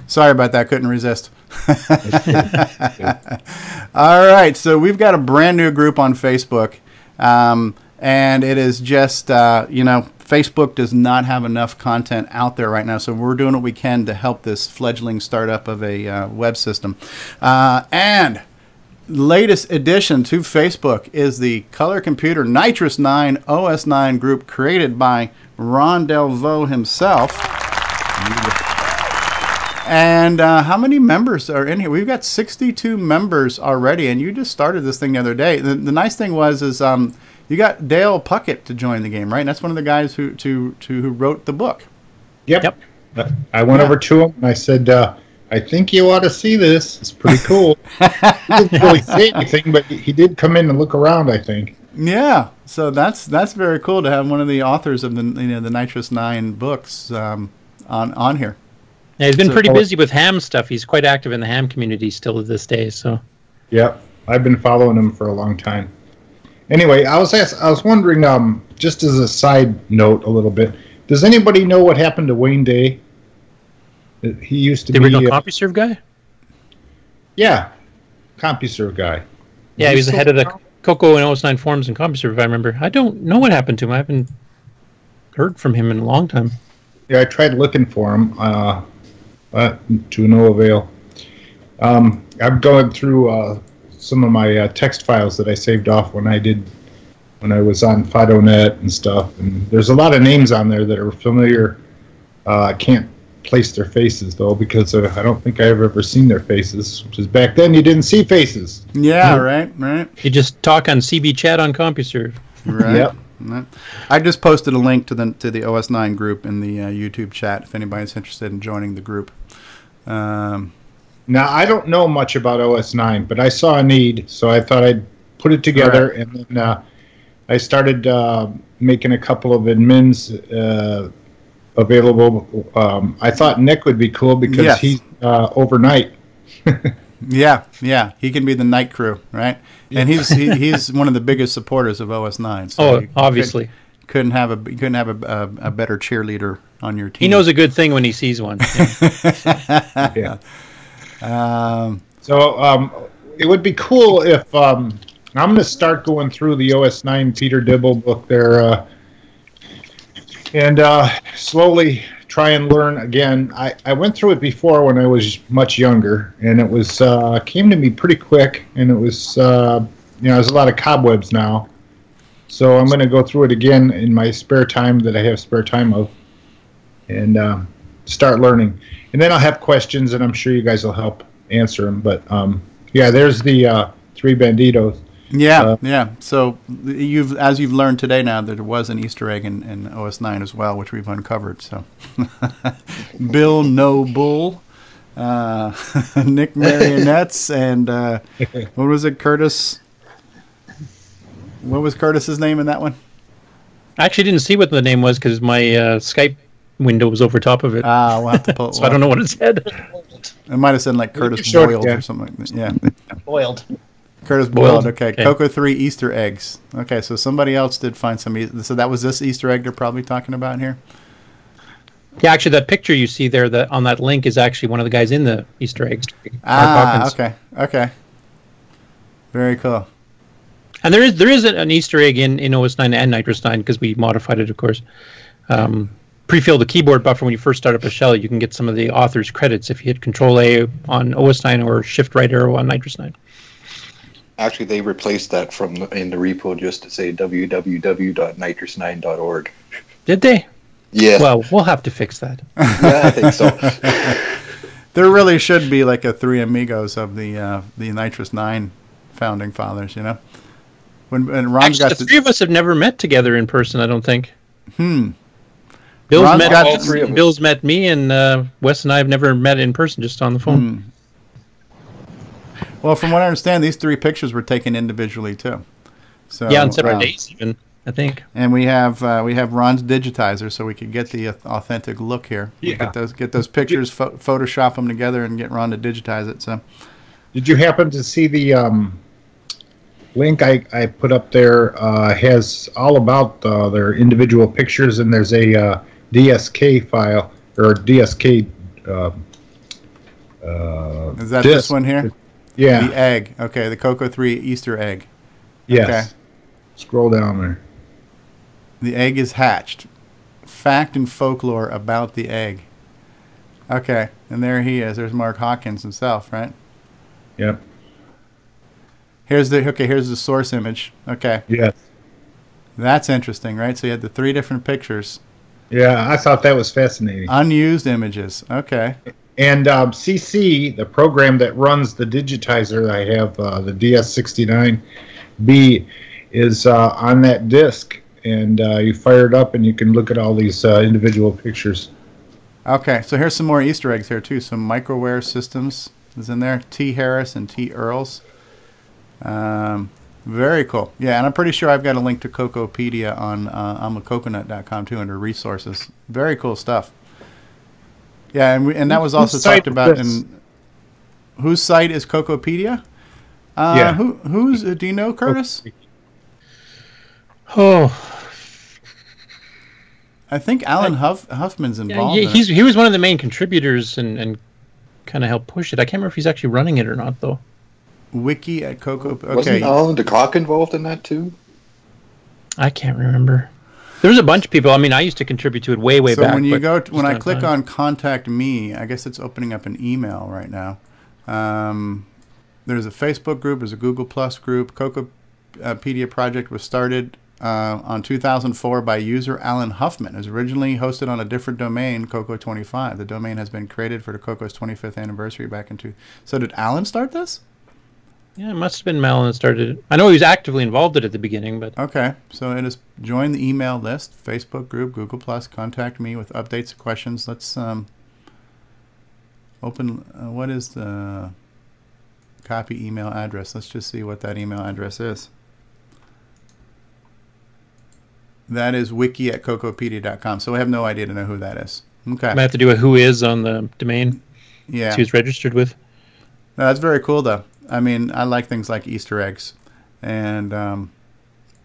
Sorry about that, couldn't resist. All right, so we've got a brand new group on Facebook, um, and it is just uh, you know Facebook does not have enough content out there right now, so we're doing what we can to help this fledgling startup of a uh, web system. Uh, and latest addition to Facebook is the Color Computer NitrOS-9 OS 9 group created by Ron Delvaux himself. And uh, how many members are in here? We've got 62 members already, and you just started this thing the other day. The, the nice thing was is um, you got Dale Puckett to join the game, right? And that's one of the guys who to, to who wrote the book. Yep. yep. I went Yeah. over to him and I said, uh, I think you ought to see this. It's pretty cool. he didn't really say anything, but he did come in and look around, I think. Yeah, so that's that's very cool to have one of the authors of the you know the NitrOS-9 books um, on on here. Yeah, he's been So- pretty busy with ham stuff. He's quite active in the ham community still to this day. So Yep. I've been following him for a long time. Anyway, I was ask, I was wondering, um, just as a side note, a little bit. Does anybody know what happened to Wayne Day? Uh, He used to the be original uh, CompuServe guy. yeah, CompuServe guy. Yeah, he was the head of the Coco and OS9 forums and CompuServe. If I remember, I don't know what happened to him. I haven't heard from him in a long time. Yeah, I tried looking for him, uh, but to no avail. Um, I'm going through uh, some of my uh, text files that I saved off when I did when I was on FidoNet and stuff, and there's a lot of names on there that are familiar. Uh, I can't place their faces though because uh, I don't think I've ever seen their faces. Which is back then you didn't see faces. Yeah, right, right. You just talk on CB chat on CompuServe. Right. Yep. I just posted a link to the to the OS9 group in the uh, YouTube chat if anybody's interested in joining the group. Um, Now I don't know much about OS9, but I saw a need, so I thought I'd put it together, and then uh, I started uh, making a couple of admins uh, available. Um, I thought Nick would be cool because Yes. he's uh, overnight. yeah, yeah, he can be the night crew, right? And he's he, he's one of the biggest supporters of OS9. So Oh, obviously. couldn't, couldn't have a you couldn't have a, a, a better cheerleader on your team. He knows a good thing when he sees one. Yeah. yeah. Um, So um, it would be cool if um, I'm going to start going through the OS9 Peter Dibble book there, uh, and uh, slowly try and learn again. I, I went through it before when I was much younger, and it was uh, came to me pretty quick, and it was uh, you know there's a lot of cobwebs now. So I'm going to go through it again in my spare time that I have spare time of, and um, start learning. And then I'll have questions, and I'm sure you guys will help answer them. But um, yeah, there's the uh, three banditos. Yeah, Uh, yeah. So you've as you've learned today now that there was an Easter egg in, in OS9 as well, which we've uncovered. So Bill Noble, uh, Nick Marentes, and uh, what was it, Curtis? What was Curtis's name in that one? I actually didn't see what the name was because my uh, Skype window was over top of it. Ah, we'll have to pull. so I don't know what it said. It might have said like Curtis showed it, Boiled yeah. or something like that. Yeah. Boiled. Curtis Boiled. Boiled? Okay. Okay. Coco 3 Easter eggs. Okay, so somebody else did find some. E- So that was this Easter egg they're probably talking about here? Yeah, actually, that picture you see there that on that link is actually one of the guys in the Easter eggs. Mark Ah, okay. Okay. Very cool. And there is there is an Easter egg in, in OS9 and NitrOS-9 because we modified it, of course. Um, pre-fill the keyboard buffer when you first start up a shell. You can get some of the author's credits if you hit Control A on OS9 or Shift Right arrow on NitrOS-9. Actually, they replaced that from the, in the repo just to say www.nitros9.org. Did they? Yeah. Well, we'll have to fix that. yeah, I think so. There really should be like a three amigos of the uh, the NitrOS-9 founding fathers. You know, when when Ron's Actually, got the the, three of us have never met together in person. I don't think. hmm. Bill's Ron's met got all three of us. Bill's met me, and uh, Wes and I have never met in person, just on the phone. Hmm. Well, from what I understand, these three pictures were taken individually too. So yeah, on separate uh, days, even I think. And we have uh, we have Ron's digitizer, so we could get the authentic look here. Yeah. Get those get those pictures, pho- Photoshop them together, and get Ron to digitize it. So Did you happen to see the um, link I, I put up there? Uh, has all about uh, their individual pictures, and there's a uh, DSK file or DSK. Uh, uh, is that this one here? Yeah. The egg. Okay, the Coco Three Easter egg. Yes. Okay. Scroll down there. The egg is hatched. Fact and folklore about the egg. Okay, and there he is. There's Mark Hawkins himself, right? Yep. Here's the okay. Here's the source image. Okay, Yes. that's interesting, right? So you had the three different pictures, Yeah, I thought that was fascinating. unused images. Okay, And um, CC, the program that runs the digitizer I have, uh, the DS69B, is uh, on that disk. And uh, you fire it up and you can look at all these uh, individual pictures. okay. So here's some more Easter eggs here too. Some microware systems is in there. T Harris and T Earls. Um, very cool. Yeah, and I'm pretty sure I've got a link to Cocopedia on uh, imacoconut.com too under resources. Very cool stuff. Yeah, and we, and that was also talked about this? in whose site is Cocopedia? Uh, Yeah. Who who's uh, do you know Curtis? Oh, I think Alan Huff, Huffman's involved. he, in he's it. he was one of the main contributors and and kind of helped push it. I can't remember if he's actually running it or not though. Wiki at Coco. Wasn't Okay, Alan DeKok involved in that too? I can't remember. There was a bunch of people. I mean, I used to contribute to it way way so back. when you go to, when I click time. on contact me, I guess it's opening up an email right now. Um, there's a Facebook group. There's a Google Plus group. Cocopedia project was started uh, on 2004 by user Alan Huffman. It was originally hosted on a different domain, Coco25. The domain has been created for the Coco's 25th anniversary back in two. So did Alan start this? Yeah, it must have been Malin that started it. I know he was actively involved in it at the beginning, but Okay, so it is join the email list, Facebook group, Google Plus. Contact me with updates, questions. Let's um, open. Uh, what is the copy email address? Let's just see what that email address is. That is wiki at cocopedia.com. So we have no idea to know who that is. Okay. I might have to do a who is on the domain. Yeah. Who's registered with. No, that's very cool, though. I mean, I like things like Easter eggs, and um,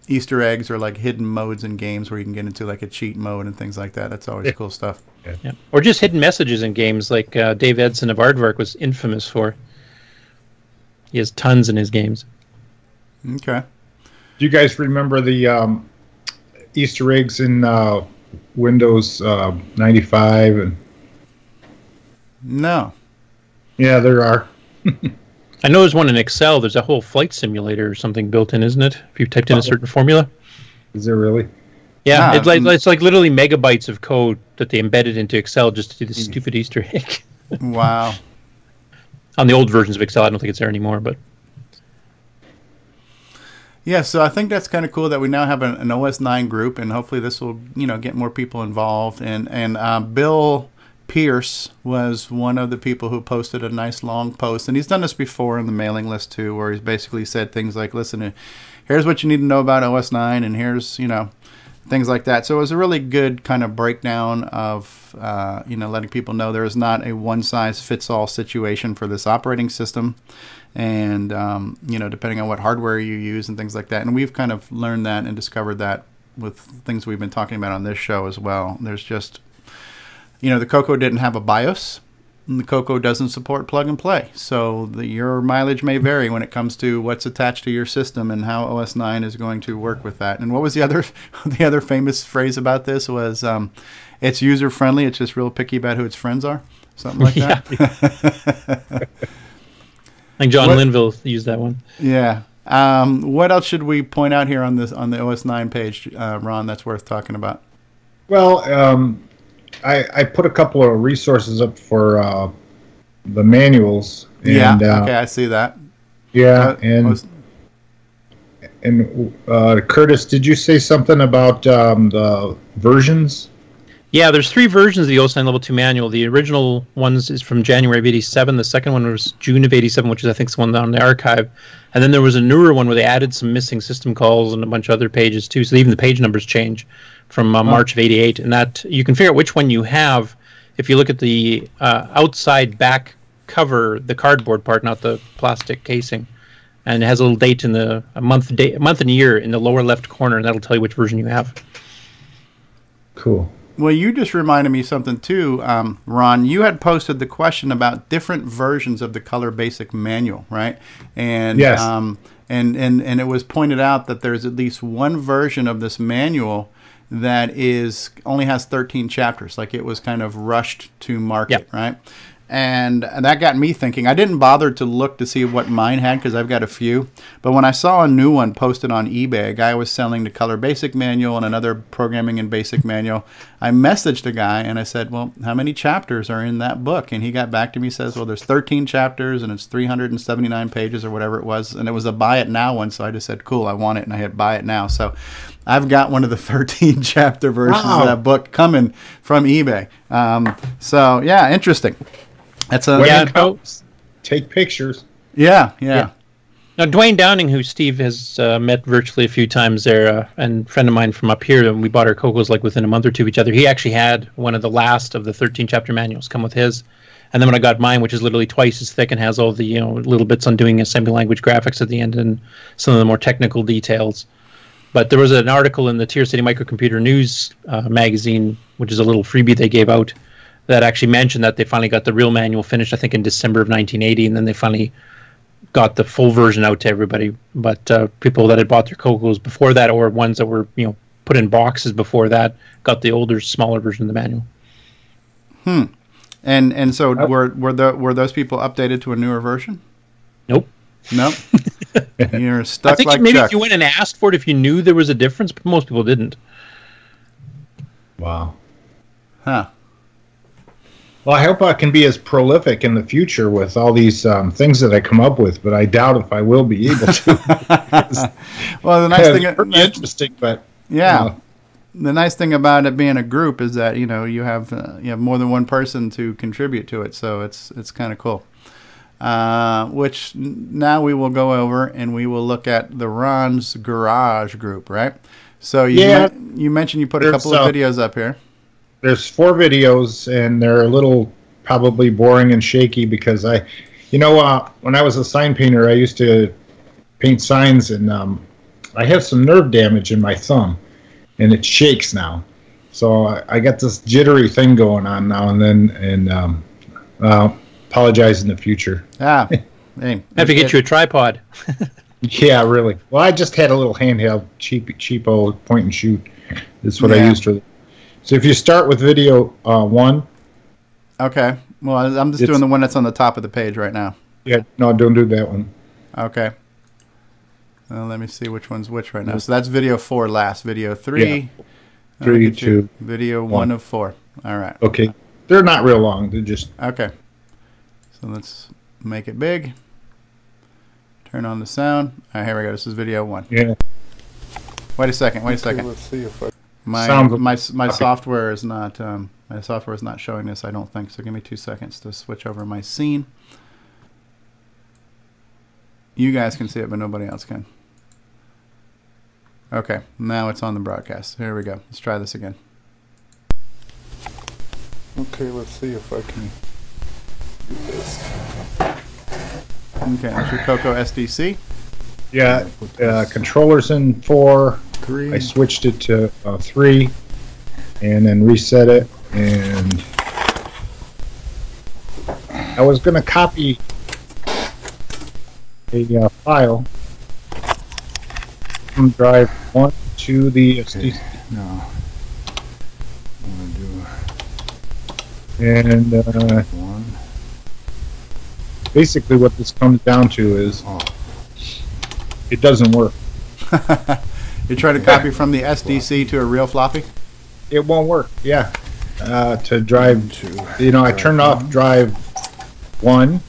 Easter eggs are like hidden modes in games where you can get into like a cheat mode and things like that. That's always Yeah. cool stuff. Yeah. Or just hidden messages in games like uh, Dave Edson of Aardvark was infamous for. He has tons in his games. Okay. Do you guys remember the um, Easter eggs in uh, Windows uh, 95? And No. yeah, there are. I know there's one in Excel. There's a whole flight simulator or something built in, isn't it? If you typed in a certain formula. Is there really? Yeah, Ah, it's like mm. it's like literally megabytes of code that they embedded into Excel just to do this stupid Easter egg. Wow. On the old versions of Excel, I don't think it's there anymore, but Yeah, so I think that's kind of cool that we now have an, an OS nine group, and hopefully this will you know get more people involved. And and uh, Bill Pierce was one of the people who posted a nice long post, and he's done this before in the mailing list too, where he's basically said things like, "Listen, uh, here's what you need to know about OS nine, and here's you know." Things like that. So it was a really good kind of breakdown of, uh, you know, letting people know there is not a one size fits all situation for this operating system and um, you know depending on what hardware you use and things like that and we've kind of learned that and discovered that with things we've been talking about on this show as well there's just you know the coco didn't have a bios and the coco doesn't support plug and play so the, your mileage may vary when it comes to what's attached to your system and how os 9 is going to work with that and what was the other the other famous phrase about this was um, it's user friendly it's just real picky about who its friends are something like that I think John What- Linville used that one. Yeah. Um, what else should we point out here on this on the OS nine page, uh, Ron? That's worth talking about. Well, um, I, I put a couple of resources up for uh, the manuals. yeah. And, uh, okay, I see that. Yeah, Uh, and was- and uh, Curtis, did you say something about um, the versions? Yeah, there's three versions of the OS 9 Level 2 manual. The original ones is from January of 87. The second one was June of 87, which is, I think, is the one on the archive. And then there was a newer one where they added some missing system calls and a bunch of other pages, too. So even the page numbers change from uh, March of 88. And that you can figure out which one you have if you look at the uh, outside back cover, the cardboard part, not the plastic casing. And it has a little date in the a month, date, month and year in the lower left corner, and that'll tell you which version you have. Cool. Well, you just reminded me something too, um, Ron. You had posted the question about different versions of the Color Basic manual, right? And Yes. um, and and and it was pointed out that there's at least one version of this manual that is only has 13 chapters. Like it was kind of rushed to market, right? And that got me thinking. I didn't bother to look to see what mine had because I've got a few. But when I saw a new one posted on eBay, a guy was selling the Color Basic manual and another Programming in Basic manual. I messaged the guy and I said, "Well, how many chapters are in that book?" And he got back to me. Says, "Well, there's 13 chapters and it's 379 pages or whatever it was." And it was a buy it now one, so I just said, "Cool, I want it," and I hit buy it now. So I've got one of the 13 chapter versions Wow. of that book coming from eBay. Um, so yeah, interesting. That's a yeah, it comes, take pictures. yeah, yeah. Now, Dwayne Downing, who Steve has uh, met virtually a few times there, uh, and a friend of mine from up here, and we bought our cocos like within a month or two of each other. He actually had one of the last of the 13 chapter manuals come with his. And then when I got mine, which is literally twice as thick and has all the you know little bits on doing assembly language graphics at the end and some of the more technical details. But there was an article in the TRS-80 Microcomputer News uh, magazine, which is a little freebie they gave out, that actually mentioned that they finally got the real manual finished, I think, in December of 1980, and then they finally got the full version out to everybody. But uh, people that had bought their Cocos before that, or ones that were you know put in boxes before that, got the older, smaller version of the manual. Hmm. And and so were were the were those people updated to a newer version? Nope. Nope. You're stuck I think like maybe Chuck. if you went and asked for it, if you knew there was a difference, but most people didn't. Wow. Huh. Well, I hope I can be as prolific in the future with all these um, things that I come up with, but I doubt if I will be able to. Well, the nice It's thing pretty interesting, but Yeah. you know, The nice thing about it being a group is that you know you have uh, you have more than one person to contribute to it, so it's it's kind of cool. Uh, which now we will go over and we will look at the Ron's Garage group, right? So you Yeah. men- you mentioned you put a couple of uh, videos up here. there's four videos, and they're a little probably boring and shaky because I, you know, uh, when I was a sign painter, I used to paint signs, and um, I have some nerve damage in my thumb, and it shakes now. So I, I got this jittery thing going on now and then, and um, uh, apologize in the future. Ah, hey, Have to get you a tripod. Yeah, really. Well, I just had a little handheld, cheap, cheapo point and shoot. That's what I used for. So if you start with video uh, one, Okay. Well, I- I'm just doing the one that's on the top of the page right now. yeah, no, don't do that one. Okay. Well, let me see which one's which right now. So that's video four last. Video three. Oh, Three, look at you. two, Video one. one of four. All right. Okay, they're not real long. They're just Okay. So let's make it big. Turn on the sound. All right, here we go. This is video one. yeah. Wait a second. Wait a Okay, second. let's see if I- My Sounds- my my okay. software is not um, my software is not showing this. I don't think so. Give me two seconds to switch over my scene. You guys can see it, but nobody else can. Okay, now it's on the broadcast. Here we go. Let's try this again. Okay, let's see if I can do this. Okay, that's your Coco SDC. Yeah, uh, controllers in four. Three. I switched it to uh, three, and then reset it. And I was going to copy a uh, file from drive one to the SDC, No. I'm gonna do and uh. Basically what this comes down to is Oh. it doesn't work. You're trying to copy from the SDC to a real floppy. It won't work. Yeah, uh, to drive. Two. You know, I turned off drive one,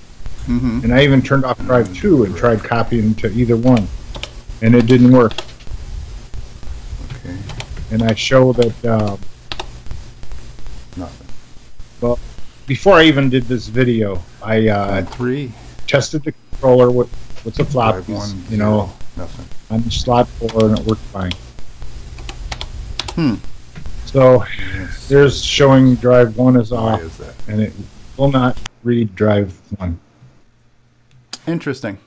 Mm-hmm. and I even turned off drive two and tried copying to either one, and it didn't work. Okay. And I show that. Um, Nothing. well, before I even did this video, I uh, three. tested the controller with with the Drive floppies. one. you know, zero, Nothing. on the slot four, and it worked fine. Hmm. So there's showing drive one is Why off, is that? and it will not read drive one. Interesting.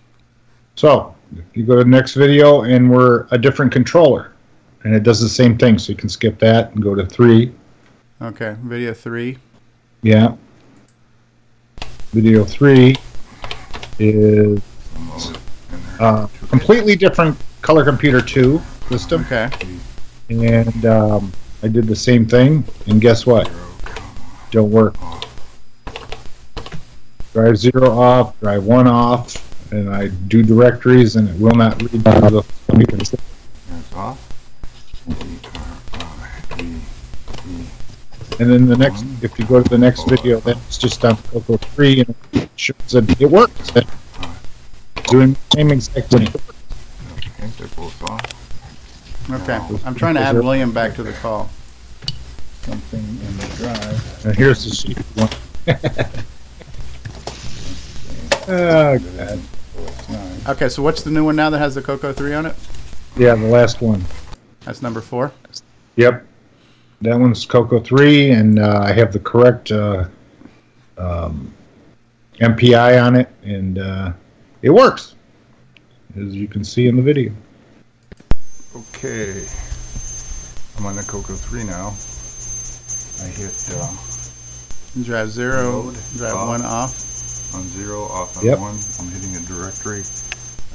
So if you go to the next video, and we're a different controller, and it does the same thing. So you can skip that and go to three. Okay, video three. Yeah. Video three is uh, completely different color computer two system. Okay. And um, I did the same thing, and guess what? Don't work. Drive zero off, drive one off, and I do directories, and it will not read the computer. That's off. And then the next, if you go to the next video, that's just on Coco 3, and it shows that it works. That doing the same exact thing. Okay, they're both off. Okay, I'm trying to add William back to the call. Something in the drive. And here's the sheet one. oh, God. Okay, so what's the new one now that has the Coco 3 on it? Yeah, the last one. That's number four. Yep. That one's Coco 3, and uh, I have the correct uh, um, MPI on it, and uh, it works, as you can see in the video. Okay. I'm on the Coco 3 now. I hit uh, Drive zero, Load, drive off. one off. on zero, off on Yep. one. I'm hitting a directory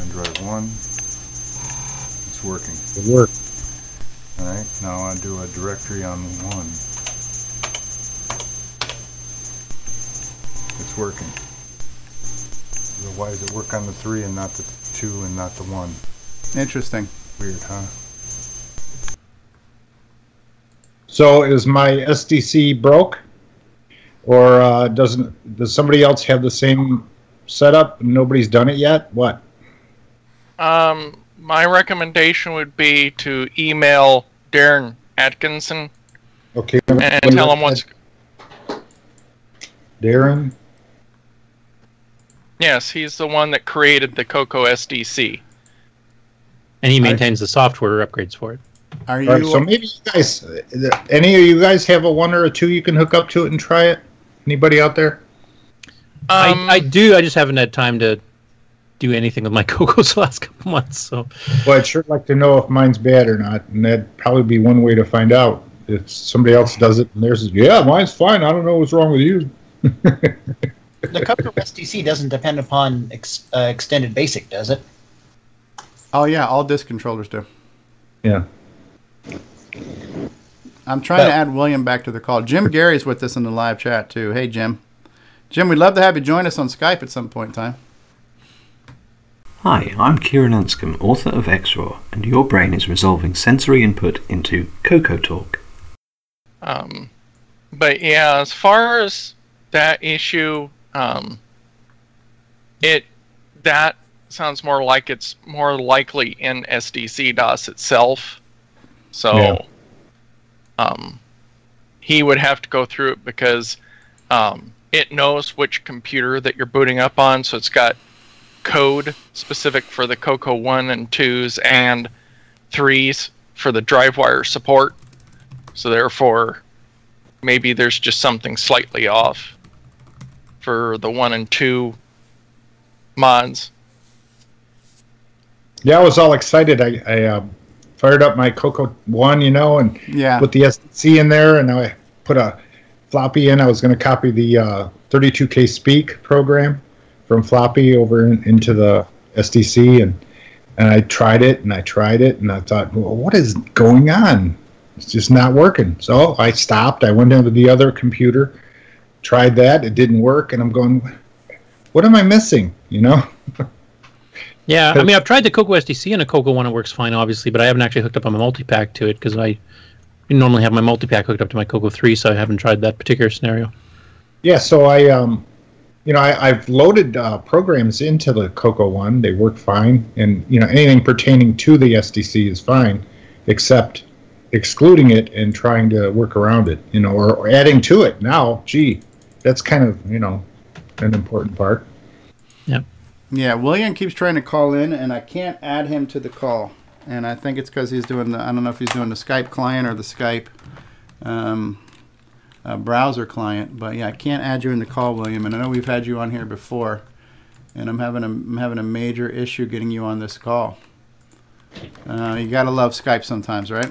on drive one. It's working. It works. Alright, now I do a directory on one. it's working. So why does it work on the three and not the two and not the one? Interesting. Weird, huh? So is my SDC broke, or uh, doesn't does somebody else have the same setup? and Nobody's done it yet. What? Um, my recommendation would be to email Darren Atkinson Okay. and tell him what's. Darren. Yes, he's the one that created the Coco SDC. And he maintains the software upgrades for it. Are All right, so maybe you guys, any of you guys have a one or a two you can hook up to it and try it? Anybody out there? Um, I, I do. I just haven't had time to do anything with my Cocos the last couple months. So Well, I'd sure like to know if mine's bad or not, and that'd probably be one way to find out. If somebody else does it and theirs is, yeah, mine's fine. I don't know what's wrong with you. The Coco SDC doesn't depend upon ex, uh, extended basic, does it? Oh yeah, all disc controllers do. Yeah. I'm trying to add William back to the call. Jim Gary's with us in the live chat too. Hey Jim. Jim, we'd love to have you join us on Skype at some point in time. Hi, I'm Ciaran Anscombe, author of XRoar, and your brain is resolving sensory input into Coco Talk. Um, but yeah, as far as that issue, um, it that sounds more like it's more likely in SDC DOS itself. So, Yeah. um, he would have to go through it because um, it knows which computer that you're booting up on. So it's got code specific for the Coco one and twos and threes for the drive wire support. So therefore, maybe there's just something slightly off for the one and two mods. Yeah, I was all excited. I, I uh, fired up my Coco One, you know, and Yeah. put the SDC in there, and I put a floppy in. I was going to copy the uh, 32K Speak program from floppy over in, into the SDC, and and I tried it, and I tried it, and I thought, well, what is going on? It's just not working. So I stopped. I went down to the other computer, tried that. It didn't work, and I'm going, what am I missing? You know? yeah, I mean, I've tried the Coco SDC and a Coco one. It works fine, obviously, but I haven't actually hooked up on my multi-pack to it because I normally have my multi-pack hooked up to my Coco three, so I haven't tried that particular scenario. Yeah, so I, um, you know, I, I've loaded uh, programs into the Coco one. They work fine, and you know, anything pertaining to the SDC is fine, except excluding it and trying to work around it. You know, or, or adding to it. Now, gee, that's kind of you know an important part. Yeah, Yeah, William keeps trying to call in, and I can't add him to the call. And I think it's because he's doing the, I don't know if he's doing the Skype client or the Skype um, uh, browser client. But yeah, I can't add you in the call, William. And I know we've had you on here before, and I'm having a, I'm having a major issue getting you on this call. Uh, you gotta love Skype sometimes, right?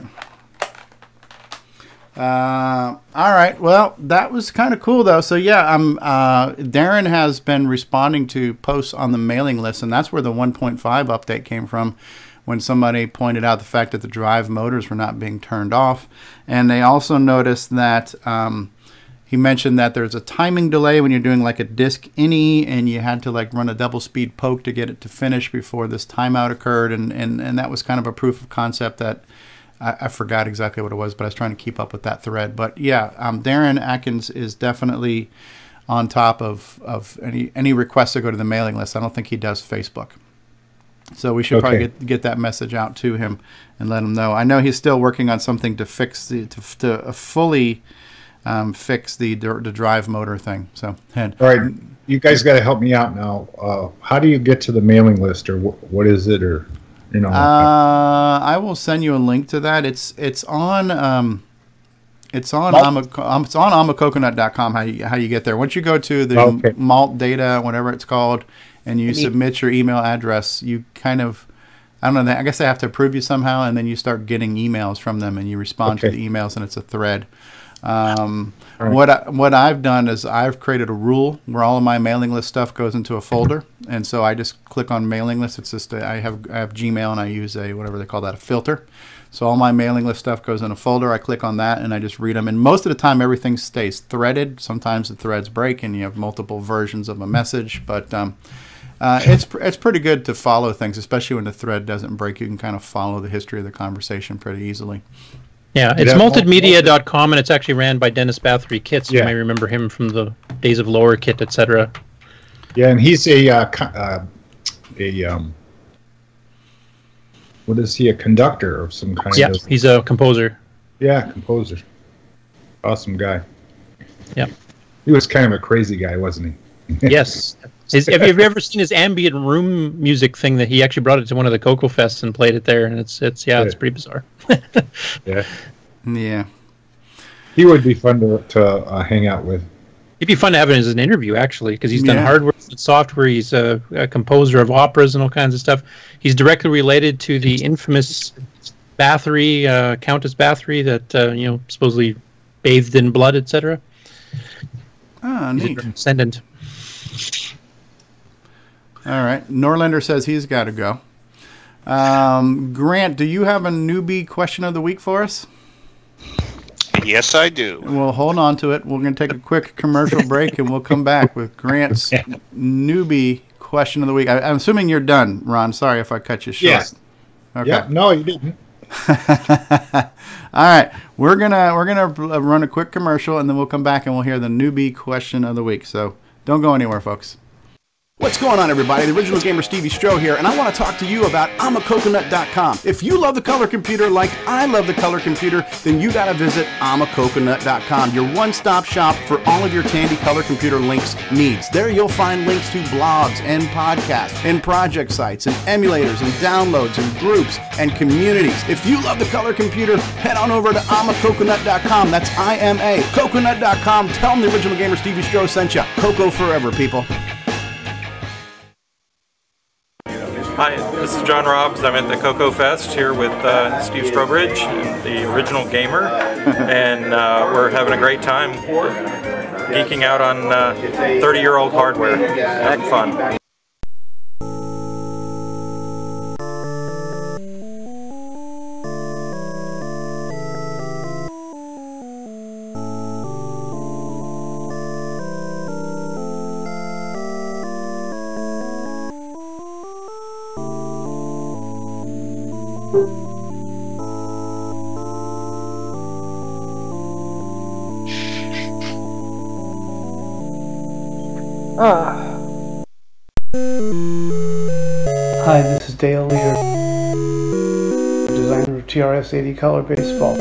Uh, all right. Well, that was kind of cool, though. So yeah, um, uh, Darren has been responding to posts on the mailing list, and that's where the 1.5 update came from. When somebody pointed out the fact that the drive motors were not being turned off, and they also noticed that um, he mentioned that there's a timing delay when you're doing like a disk ini, and you had to like run a double speed poke to get it to finish before this timeout occurred, and and and that was kind of a proof of concept that. I, I forgot exactly what it was, but I was trying to keep up with that thread. But yeah, um, Darren Atkins is definitely on top of, of any any requests to go to the mailing list. I don't think he does Facebook. So we should probably get get that message out to him and let him know. I know he's still working on something to fix the to, to uh, fully um, fix the the drive motor thing. So and All right, you guys got to help me out now. Uh, how do you get to the mailing list, or wh- what is it, or you know? Uh, I will send you a link to that. It's it's on um, it's on Malt- Ama, um, it's on imacoconut.com how you how you get there. Once you go to the Okay. malt data, whatever it's called, and you you- submit your email address, you kind of I don't know. I guess they have to approve you somehow, and then you start getting emails from them, and you respond to the emails, and it's a thread. Um, right. What I, what I've done is I've created a rule where all of my mailing list stuff goes into a folder, and so I just click on mailing list. It's just a, I have I have Gmail and I use a whatever they call that a filter. So all my mailing list stuff goes in a folder. I click on that and I just read them. And most of the time, everything stays threaded. Sometimes the threads break and you have multiple versions of a message, but um, uh, it's pr- it's pretty good to follow things, especially when the thread doesn't break. You can kind of follow the history of the conversation pretty easily. Yeah, it's Yeah. maltedmedia.com and it's actually ran by Dennis Bathory-Kitsz. You Yeah. may remember him from the days of Lower Kit, etc. Yeah, and he's a uh, uh, a um, what is he? A conductor of some kind. Yeah, of, he's a composer. yeah, composer. Awesome guy. Yeah. He was kind of a crazy guy, wasn't he? yes. His, have you ever seen his ambient room music thing that he actually brought it to one of the CocoFests and played it there? And it's it's yeah, it's pretty bizarre. Yeah. Yeah. He would be fun to, to uh, hang out with. It'd be fun to have him as an interview actually, because he's done Yeah. hardware and software. He's a, a composer of operas and all kinds of stuff. He's directly related to the infamous Bathory, uh, Countess Bathory, that uh, you know supposedly bathed in blood, etc. Ah, He's a neat. descendant. All right. Norlander says he's got to go. Um, Grant, do you have a newbie question of the week for us? Yes, I do. Well, hold on to it. We're going to take a quick commercial break and we'll come back with Grant's newbie question of the week. I, I'm assuming you're done, Ron. Sorry if I cut you short. Yes. Okay. Yeah, no, you didn't. All right, we're gonna we're gonna uh, run a quick commercial and then we'll come back and we'll hear the newbie question of the week. So don't go anywhere, folks. What's going on, everybody? The original gamer Stevie Stroh here, and I want to talk to you about imacoconut.com. If you love the color computer like I love the color computer, then you got to visit imacoconut.com, your one-stop shop for all of your Tandy color computer links needs. There you'll find links to blogs and podcasts and project sites and emulators and downloads and groups and communities. If you love the color computer, head on over to imacoconut.com. That's I-M-A, coconut.com. Tell them the original gamer Stevie Stroh sent you. Coco forever, people. Hi, this is John Robbs. I'm at the CocoFest here with uh, Steve Strobridge, the original gamer, and uh, we're having a great time geeking out on 30 year old hardware. Having fun. Of 80 Color Baseball.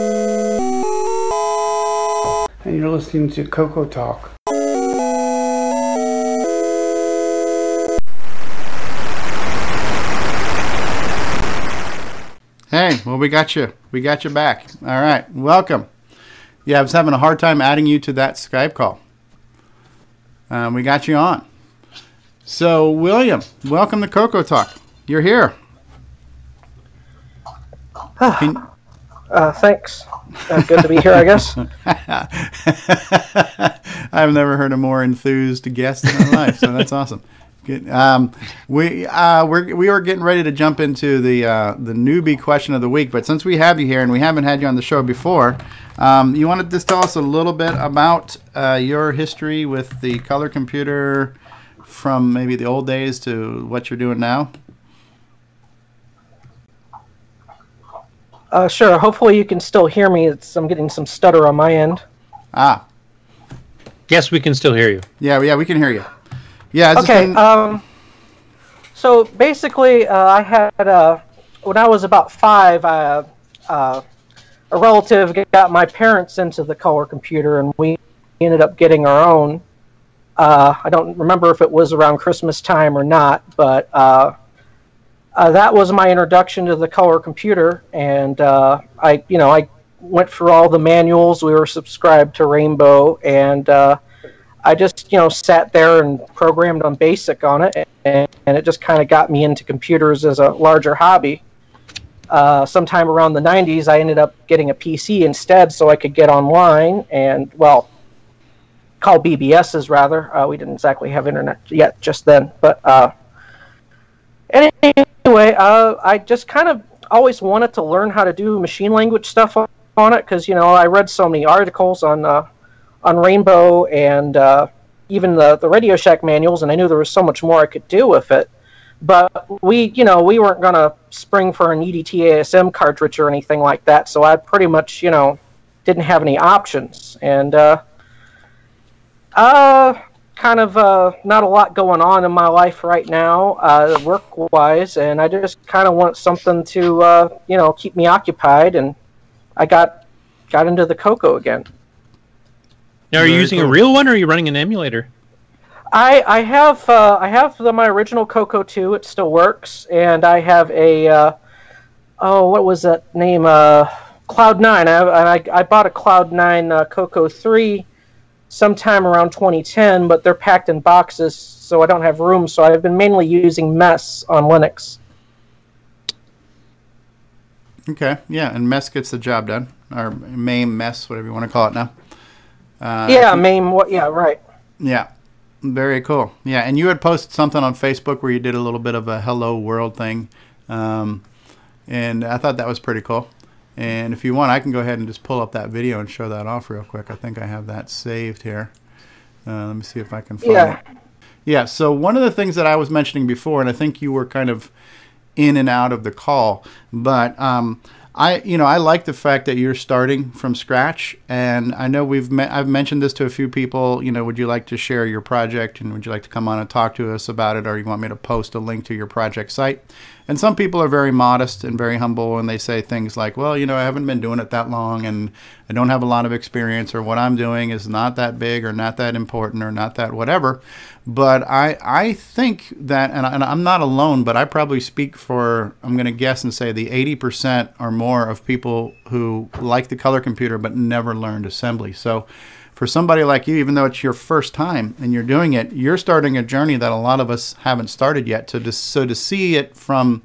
And you're listening to Coco Talk. Hey, well, we got you. We got you back. All right, welcome. Yeah, I was having a hard time adding you to that Skype call. Um, we got you on. So, William, welcome to Coco Talk. You're here. Can- Uh, thanks. Uh, good to be here, I guess. I've never heard a more enthused guest in my life, so that's awesome. Good. Um, we uh, we're, we are getting ready to jump into the uh, the newbie question of the week, but since we have you here and we haven't had you on the show before, um, you want to just tell us a little bit about uh, your history with the color computer from maybe the old days to what you're doing now? Uh, sure. Hopefully, you can still hear me. It's, I'm getting some stutter on my end. Ah, Yes, we can still hear you. yeah, yeah, we can hear you. Yeah. okay. been- Um, so basically, uh, I had uh, when I was about five, uh, uh, a relative got my parents into the color computer, and we ended up getting our own. Uh, I don't remember if it was around Christmas time or not, but uh, that was my introduction to the color computer, and uh, I, you know, I went through all the manuals. We were subscribed to Rainbow, and uh, I just, you know, sat there and programmed on BASIC on it, and, and it just kind of got me into computers as a larger hobby. Uh, sometime around the 90s, I ended up getting a PC instead so I could get online and, well, call BBSs rather. Uh, we didn't exactly have internet yet just then, but uh, anyway, uh, I just kind of always wanted to learn how to do machine language stuff on, it because you know I read so many articles on uh, on Rainbow and uh, even the the Radio Shack manuals, and I knew there was so much more I could do with it. But we, you know, we weren't gonna spring for an EDT ASM cartridge or anything like that, so I pretty much, you know, didn't have any options, and uh, uh, kind of uh, not a lot going on in my life right now, uh, work wise, and I just kind of want something to, uh, you know, keep me occupied, and I got got into the Coco again. Now, are you Very using a real one or are you running an emulator? I I have uh, I have the, my original Coco 2. It still works, and I have a uh, oh what was that name? Uh, Cloud Nine. I, I I bought a Cloud Nine uh, Coco 3 sometime around 2010, but they're packed in boxes, so I don't have room. So I've been mainly using Mess on Linux. Okay, yeah, and mess gets the job done, or MAME mess, whatever you want to call it now. Uh, yeah, MAME. What? Yeah, right. Yeah, very cool. Yeah, and you had posted something on Facebook where you did a little bit of a hello world thing, um, and I thought that was pretty cool. And if you want, I can go ahead and just pull up that video and show that off real quick. I think I have that saved here. Uh, let me see if I can find Yeah. it. Yeah. So one of the things that I was mentioning before, and I think you were kind of in and out of the call, but um, I, you know, I like the fact that you're starting from scratch, and I know we've me- I've mentioned this to a few people. You know, would you like to share your project, and would you like to come on and talk to us about it, or you want me to post a link to your project site? And some people are very modest and very humble, and they say things like, "Well, you know, I haven't been doing it that long, and I don't have a lot of experience, or what I'm doing is not that big, or not that important, or not that whatever." But I, I think that, and, I, and I'm not alone, but I probably speak for, I'm going to guess and say the 80% or more of people who like the color computer but never learned assembly. So for somebody like you, even though it's your first time and you're doing it, you're starting a journey that a lot of us haven't started yet. So to, so to see it from,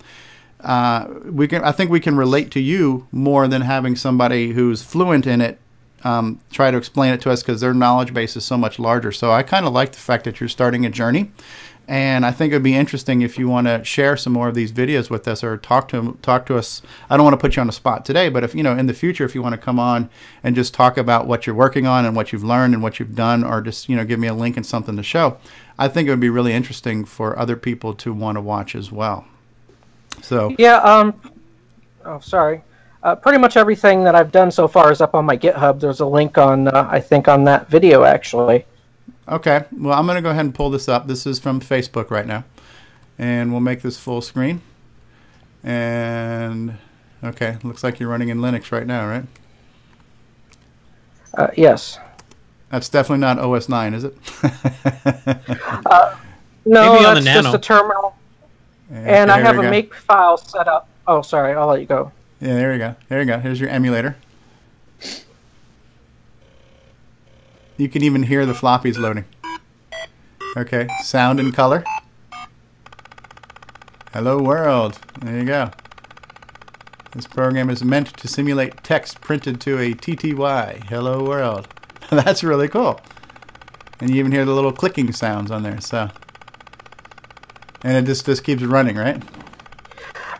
uh, we can, I think we can relate to you more than having somebody who's fluent in it um, try to explain it to us because their knowledge base is so much larger. So I kind of like the fact that you're starting a journey, and I think it would be interesting if you want to share some more of these videos with us or talk to talk to us. I don't want to put you on the spot today, but if you know in the future if you want to come on and just talk about what you're working on and what you've learned and what you've done, or just you know give me a link and something to show, I think it would be really interesting for other people to want to watch as well. So Yeah. Um. Oh, sorry. Uh, pretty much everything that I've done so far is up on my GitHub. There's a link on, uh, I think, on that video actually. Okay, well, I'm going to go ahead and pull this up. This is from Facebook right now. And we'll make this full screen. And, okay, looks like you're running in Linux right now, right? Uh, yes. That's definitely not OS 9, is it? Uh, no, Maybe the that's just Nano. a terminal. Yeah, and I have a go. make file set up. Oh, sorry. I'll let you go. Yeah, there you go. There you go. Here's your emulator. You can even hear the floppies loading. Okay, sound and color. Hello world. There you go. This program is meant to simulate text printed to a TTY. Hello world. That's really cool. And you even hear the little clicking sounds on there. So, and it just just keeps running, right?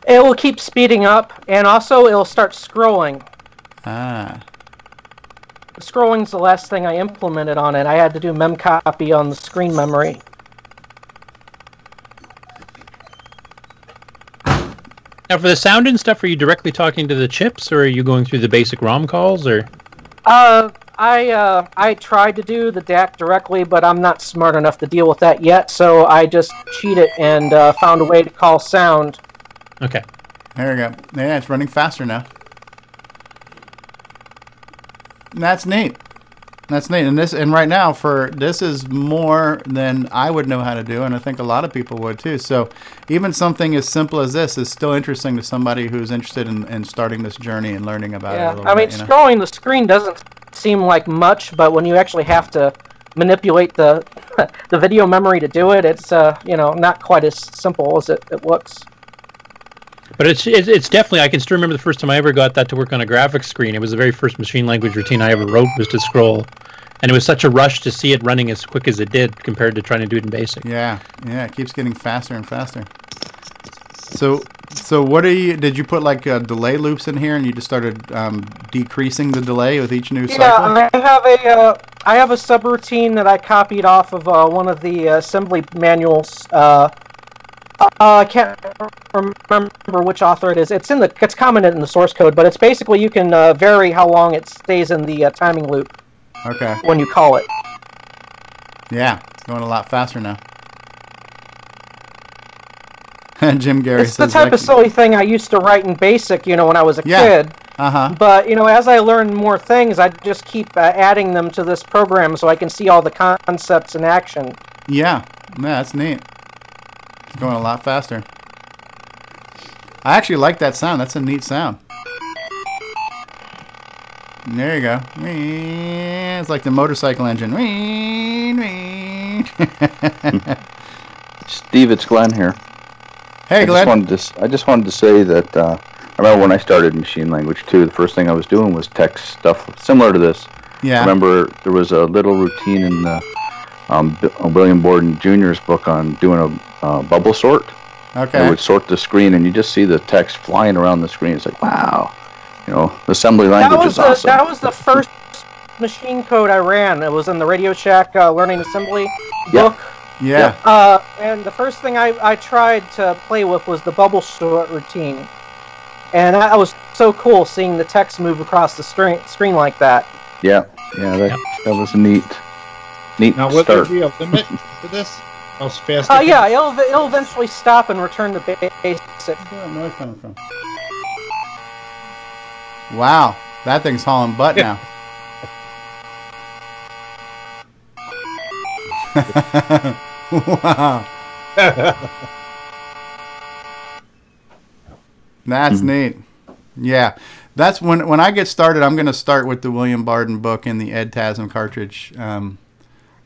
It will keep speeding up, and also it'll start scrolling. Ah. Scrolling's the last thing I implemented on it. I had to do memcopy on the screen memory. Now, for the sound and stuff, are you directly talking to the chips, or are you going through the basic ROM calls, or? Uh, I uh, I tried to do the DAC directly, but I'm not smart enough to deal with that yet. So I just cheated and uh, found a way to call sound. Okay. There we go. Yeah, it's running faster now. That's neat. That's neat. And this and right now for this is more than I would know how to do, and I think a lot of people would too. So even something as simple as this is still interesting to somebody who's interested in, in starting this journey and learning about it Yeah, I mean, bit. you know? scrolling the screen doesn't seem like much, but when you actually have to manipulate the the video memory to do it, it's uh, you know not quite as simple as it, it looks. But it's, it's it's definitely I can still remember the first time I ever got that to work on a graphics screen. It was the very first machine language routine I ever wrote was to scroll, and it was such a rush to see it running as quick as it did compared to trying to do it in basic. Yeah, yeah, it keeps getting faster and faster. So, so what are you? Did you put like uh, delay loops in here, and you just started um, decreasing the delay with each new cycle? Yeah, I have a uh, I have a subroutine that I copied off of uh, one of the assembly manuals. Uh, I can't remember which author it is. It's in the it's commented in the source code, but it's basically you can uh, vary how long it stays in the uh, timing loop. Okay. When you call it. Yeah, it's going a lot faster now. Jim Gary it's says the type like, of silly thing I used to write in BASIC, you know, when I was a Yeah. kid. Uh huh. But you know, as I learn more things, I just keep uh, adding them to this program so I can see all the concepts in action. Yeah, yeah, that's neat. Going a lot faster. I actually like that sound. That's a neat sound. There you go. It's like the motorcycle engine. Steve, it's Glenn here. Hey, I Glenn. Just wanted to, I just wanted to say that uh, I remember when I started machine language too. The first thing I was doing was text stuff similar to this. Yeah. I remember there was a little routine in the um, uh, William Barden Jr.'s book on doing a uh, bubble sort. Okay. It would sort the screen, and you just see the text flying around the screen. It's like, wow, you know, assembly That language was is the awesome. that was the first machine code I ran. It was in the Radio Shack uh, Learning Assembly book. Yeah. Uh, and the first thing I, I tried to play with was the bubble sort routine. And that was so cool seeing the text move across the screen, screen like that. Yeah, yeah, that, that was neat, neat Now, would there be a limit to this? How fast? Oh it yeah, it'll, it'll eventually stop and return to basic. Where's that noise coming from? Wow, that thing's hauling butt now. wow. That's neat. Yeah. That's when when I get started, I'm going to start with the William Barden book and the EDTASM cartridge. Um,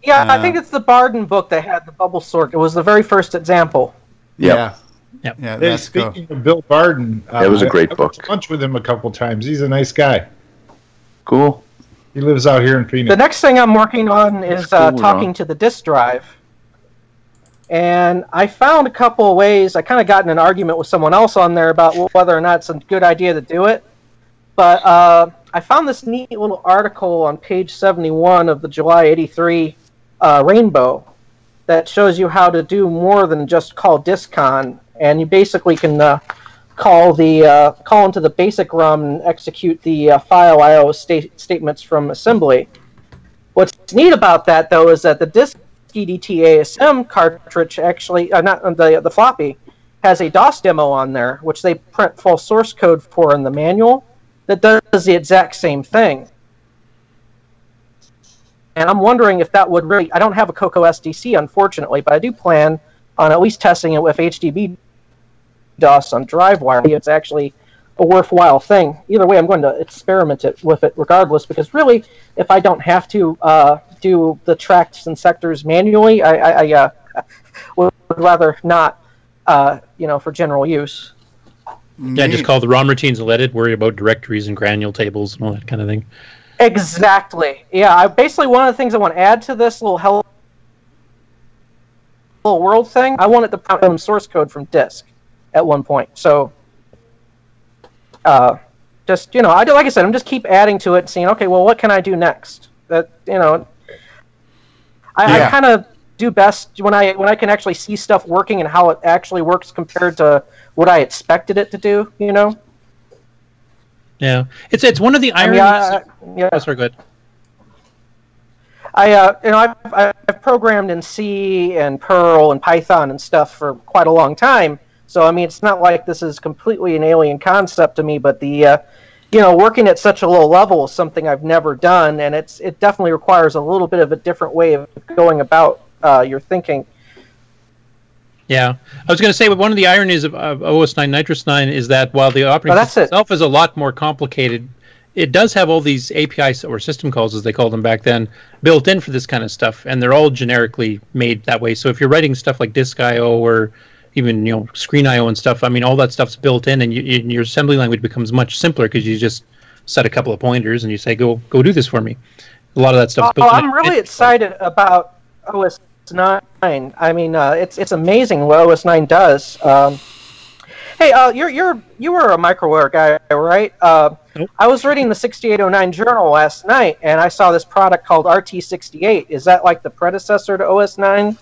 Yeah, I Uh, think it's the Barden book that had the bubble sort. It was the very first example. Yeah. Yep. Yeah, Hey, that's cool. speaking of Bill Barden, uh, That was a great book. I went to lunch with him a couple times. He's a nice guy. Cool. He lives out here in Phoenix. The next thing I'm working on is uh, cool, talking Ron. to the disk drive. And I found a couple of ways. I kind of got in an argument with someone else on there about whether or not it's a good idea to do it. But uh, I found this neat little article on page 71 of the July 83 uh, Rainbow that shows you how to do more than just call DSKCON, And you basically can uh, call the uh, call into the basic ROM and execute the uh, file IO sta- statements from assembly. What's neat about that though is that the disk EDTASM cartridge actually, uh, not uh, the the floppy, has a DOS demo on there, which they print full source code for in the manual that does the exact same thing. And I'm wondering if that would really. I don't have a Coco SDC, unfortunately, but I do plan on at least testing it with HDB DOS on DriveWire. It's actually a worthwhile thing. Either way, I'm going to experiment it with it regardless, because really, if I don't have to uh, do the tracks and sectors manually, I, I, I uh, would rather not, uh, you know, for general use. Yeah, just call the ROM routines and let it worry about directories and granule tables and all that kind of thing. Exactly. Yeah. I basically one of the things I want to add to this little hello little world thing. I wanted it to print some source code from disk at one point. So, uh, just you know, I like I said, I'm just keep adding to it, and seeing okay, well, what can I do next? That you know, I, Yeah. I kind of do best when I when I can actually see stuff working and how it actually works compared to what I expected it to do. You know. Yeah, it's it's one of the I mean, ironies. I- yeah. Oh, sorry, go ahead. I uh, you know I've, I've programmed in C and Perl and Python and stuff for quite a long time. So I mean, it's not like this is completely an alien concept to me. But the uh, you know working at such a low level is something I've never done, and it's it definitely requires a little bit of a different way of going about uh, your thinking. Yeah, I was going to say one of the ironies of, of OS 9 NitrOS-9 is that while the operating Oh, system itself is a lot more complicated, it does have all these APIs or system calls, as they called them back then, built in for this kind of stuff, and they're all generically made that way. So if you're writing stuff like disk I/O or even you know screen I/O and stuff, I mean, all that stuff's built in, and you, you, your assembly language becomes much simpler because you just set a couple of pointers and you say, "Go, go do this for me." A lot of that stuff's Oh. I'm really excited about OS 9. I mean, uh, it's it's amazing what OS 9 does. Um, Hey, uh, you're you're you were a microware guy, right? Uh, I was reading the 6809 journal last night, and I saw this product called RT68. Is that like the predecessor to OS9?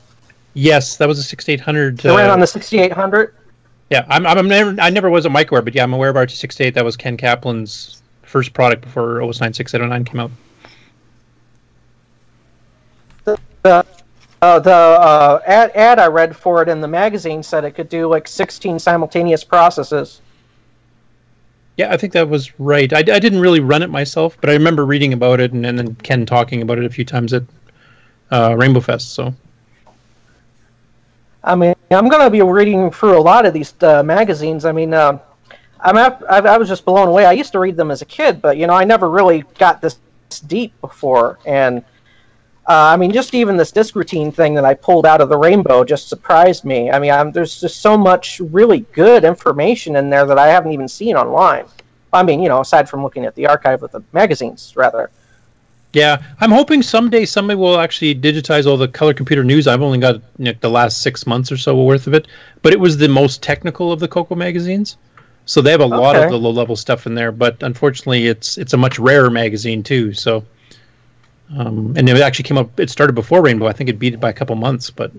Yes, that was a 6800. It ran uh, on the 6800. Yeah, I'm, I'm never, I never was a microware, but yeah, I'm aware of RT68. That was Ken Kaplan's first product before OS 9 6809 came out. The the, uh, the uh, ad ad I read for it in the magazine said it could do like 16 simultaneous processes. Yeah, I think that was right. I, I didn't really run it myself, but I remember reading about it and, and then Ken talking about it a few times at uh, Rainbow Fest. So I mean, I'm going to be reading through a lot of these uh, magazines. I mean, uh, I'm at, I, I was just blown away. I used to read them as a kid, but you know, I never really got this deep before. And uh, I mean, just even this disc routine thing that I pulled out of the Rainbow just surprised me. I mean, I'm, there's just so much really good information in there that I haven't even seen online. I mean, you know, aside from looking at the archive of the magazines, rather. yeah, I'm hoping someday somebody will actually digitize all the color computer news. I've only got you know, the last six months or so worth of it, but it was the most technical of the Coco magazines. So they have a lot of the low level stuff in there, but unfortunately, it's it's a much rarer magazine too. So, um, and it actually came up. It started before Rainbow. I think it beat it by a couple months, but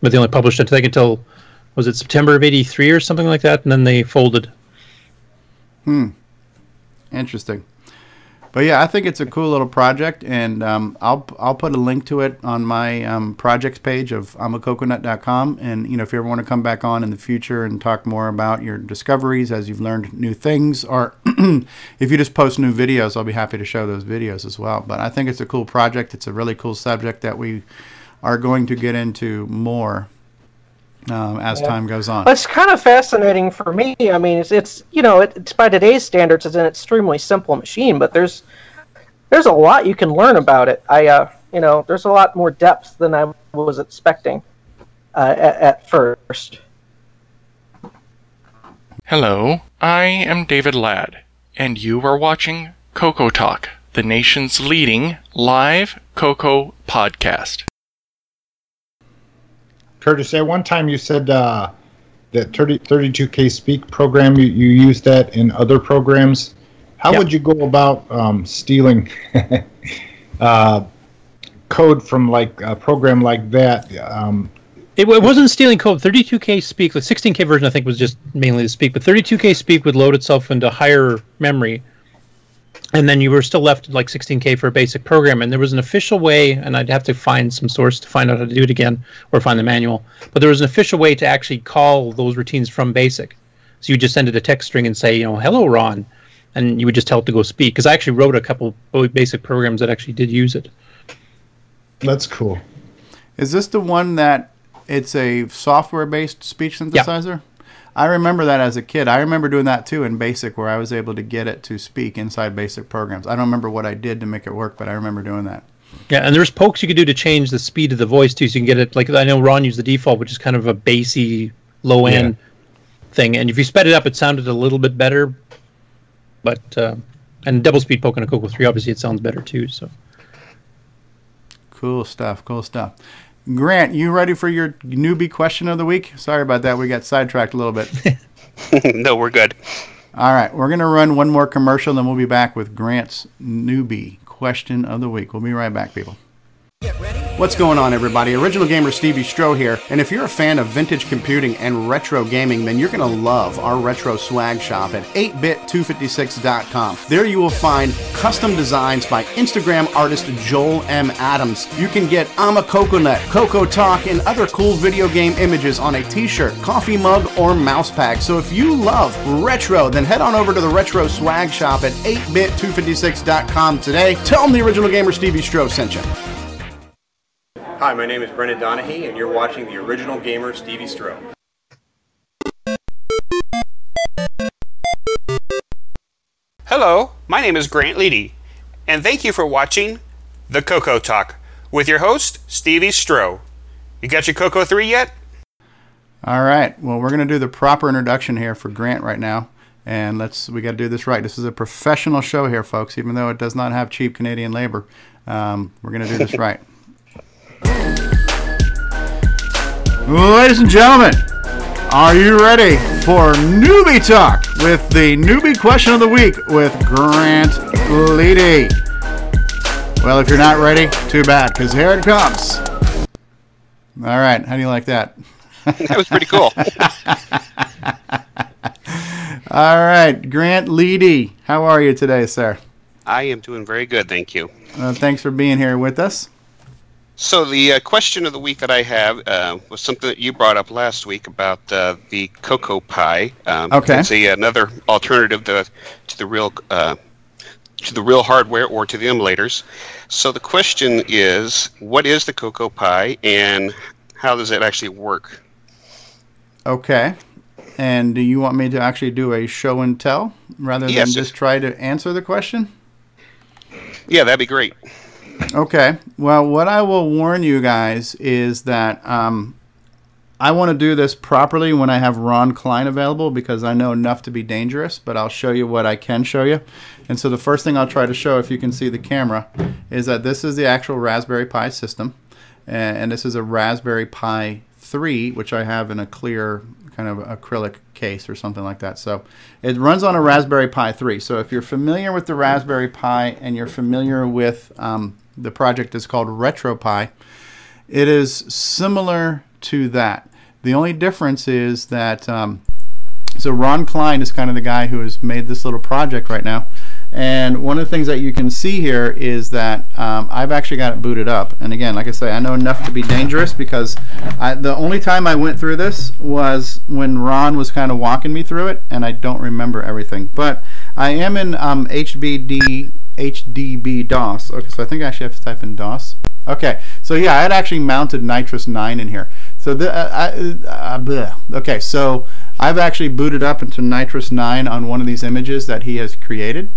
but they only published it I think until was it September of '83 or something like that, and then they folded. Hmm. Interesting. But yeah, I think it's a cool little project, and um, I'll I'll put a link to it on my um, projects page of imacoconut.com. And you know, if you ever want to come back on in the future and talk more about your discoveries as you've learned new things, or if you just post new videos, I'll be happy to show those videos as well. But I think it's a cool project. It's a really cool subject that we are going to get into more um, as Yeah. time goes on. But it's kind of fascinating for me. I mean, it's, it's you know, it, it's by today's standards, it's an extremely simple machine, but there's there's a lot you can learn about it. I, uh, you know, there's a lot more depth than I was expecting uh, at, at first. Hello, I am David Ladd, and you are watching Coco Talk, the nation's leading live Coco podcast. Curtis, at one time you said uh, that 30, 32K Speak program, you, you use that in other programs. How Yeah. would you go about um, stealing uh, code from like a program like that? Um, It, it wasn't stealing code. 32K Speak, the 16K version, I think, was just mainly the Speak, but 32K Speak would load itself into higher memory, and then you were still left like 16K for a basic program. And there was an official way, and I'd have to find some source to find out how to do it again, or find the manual. But there was an official way to actually call those routines from basic. So you just send it a text string and say, you know, hello, Ron, and you would just tell it to go speak. Because I actually wrote a couple basic programs that actually did use it. That's cool. Is this the one that it's a software-based speech synthesizer? I remember that as a kid. I remember doing that too in BASIC, where I was able to get it to speak inside BASIC programs. I don't remember what I did to make it work, but I remember doing that. Yeah, and there's pokes you could do to change the speed of the voice too, so you can get it like I know Ron used the default, which is kind of a bassy, low end thing. And if you sped it up, it sounded a little bit better. But uh, and double speed poke on a Coco three, obviously, it sounds better too. So Cool stuff. Cool stuff. Grant, you ready for your newbie question of the week? Sorry about that. We got sidetracked a little bit. no, we're good. All right, we're going to run one more commercial, then we'll be back with Grant's newbie question of the week. We'll be right back, people. What's going on, everybody? Original Gamer Stevie Stroh here. And if you're a fan of vintage computing and retro gaming, then you're going to love our retro swag shop at 8bit256.com. There you will find custom designs by Instagram artist Joel M. Adams. You can get I'm a Coconut, Coco Talk, and other cool video game images on a t shirt, coffee mug, or mouse pad. So if you love retro, then head on over to the retro swag shop at 8bit256.com today. Tell them the Original Gamer Stevie Stroh sent you. Hi, my name is Brendan Donahue, and you're watching the original gamer Stevie Stroh. Hello, my name is Grant Leedy, and thank you for watching The Coco Talk with your host, Stevie Stroh. You got your Coco 3 yet? All right. Well, we're going to do the proper introduction here for Grant right now. And let's, we got to do this right. This is a professional show here, folks, even though it does not have cheap Canadian labor. Um, we're going to do this right. Ladies and gentlemen, Are you ready for Newbie Talk with the Newbie Question of the Week with Grant Leedy? Well, if you're not ready, too bad, because here it comes. All right, how do you like that? that was pretty cool. All right, Grant Leedy, how are you today, sir? I am doing very good, thank you. Uh, thanks for being here with us. So the uh, question of the week that I have uh, was something that you brought up last week about uh, the Coco Pi. Um, Okay. It's a, another alternative to, to the real uh, to the real hardware or to the emulators. So the question is, what is the Coco Pi and how does it actually work? Okay. And do you want me to actually do a show and tell rather than Yes. just try to answer the question? Yeah, that'd be great. Okay. Well, what I will warn you guys is that um, I want to do this properly when I have Ron Klein available because I know enough to be dangerous, but I'll show you what I can show you. And so the first thing I'll try to show, if you can see the camera, is that this is the actual Raspberry Pi system. And, this is a Raspberry Pi 3, which I have in a clear kind of acrylic case or something like that. So it runs on a Raspberry Pi 3. So if you're familiar with the Raspberry Pi and you're familiar with um, the project is called RetroPie, it is similar to that. The only difference is that um, so Ron Klein is kind of the guy who has made this little project right now. And one of the things that you can see here is that um, I've actually got it booted up. And again, like I say, I know enough to be dangerous because I, the only time I went through this was when Ron was kind of walking me through it, and I don't remember everything. But I am in um, HBD HDB DOS. Okay, so I think I actually have to type in DOS. Okay, so yeah, I had actually mounted NitrOS-9 in here. So the, uh, I, uh, okay, so I've actually booted up into NitrOS-9 on one of these images that he has created.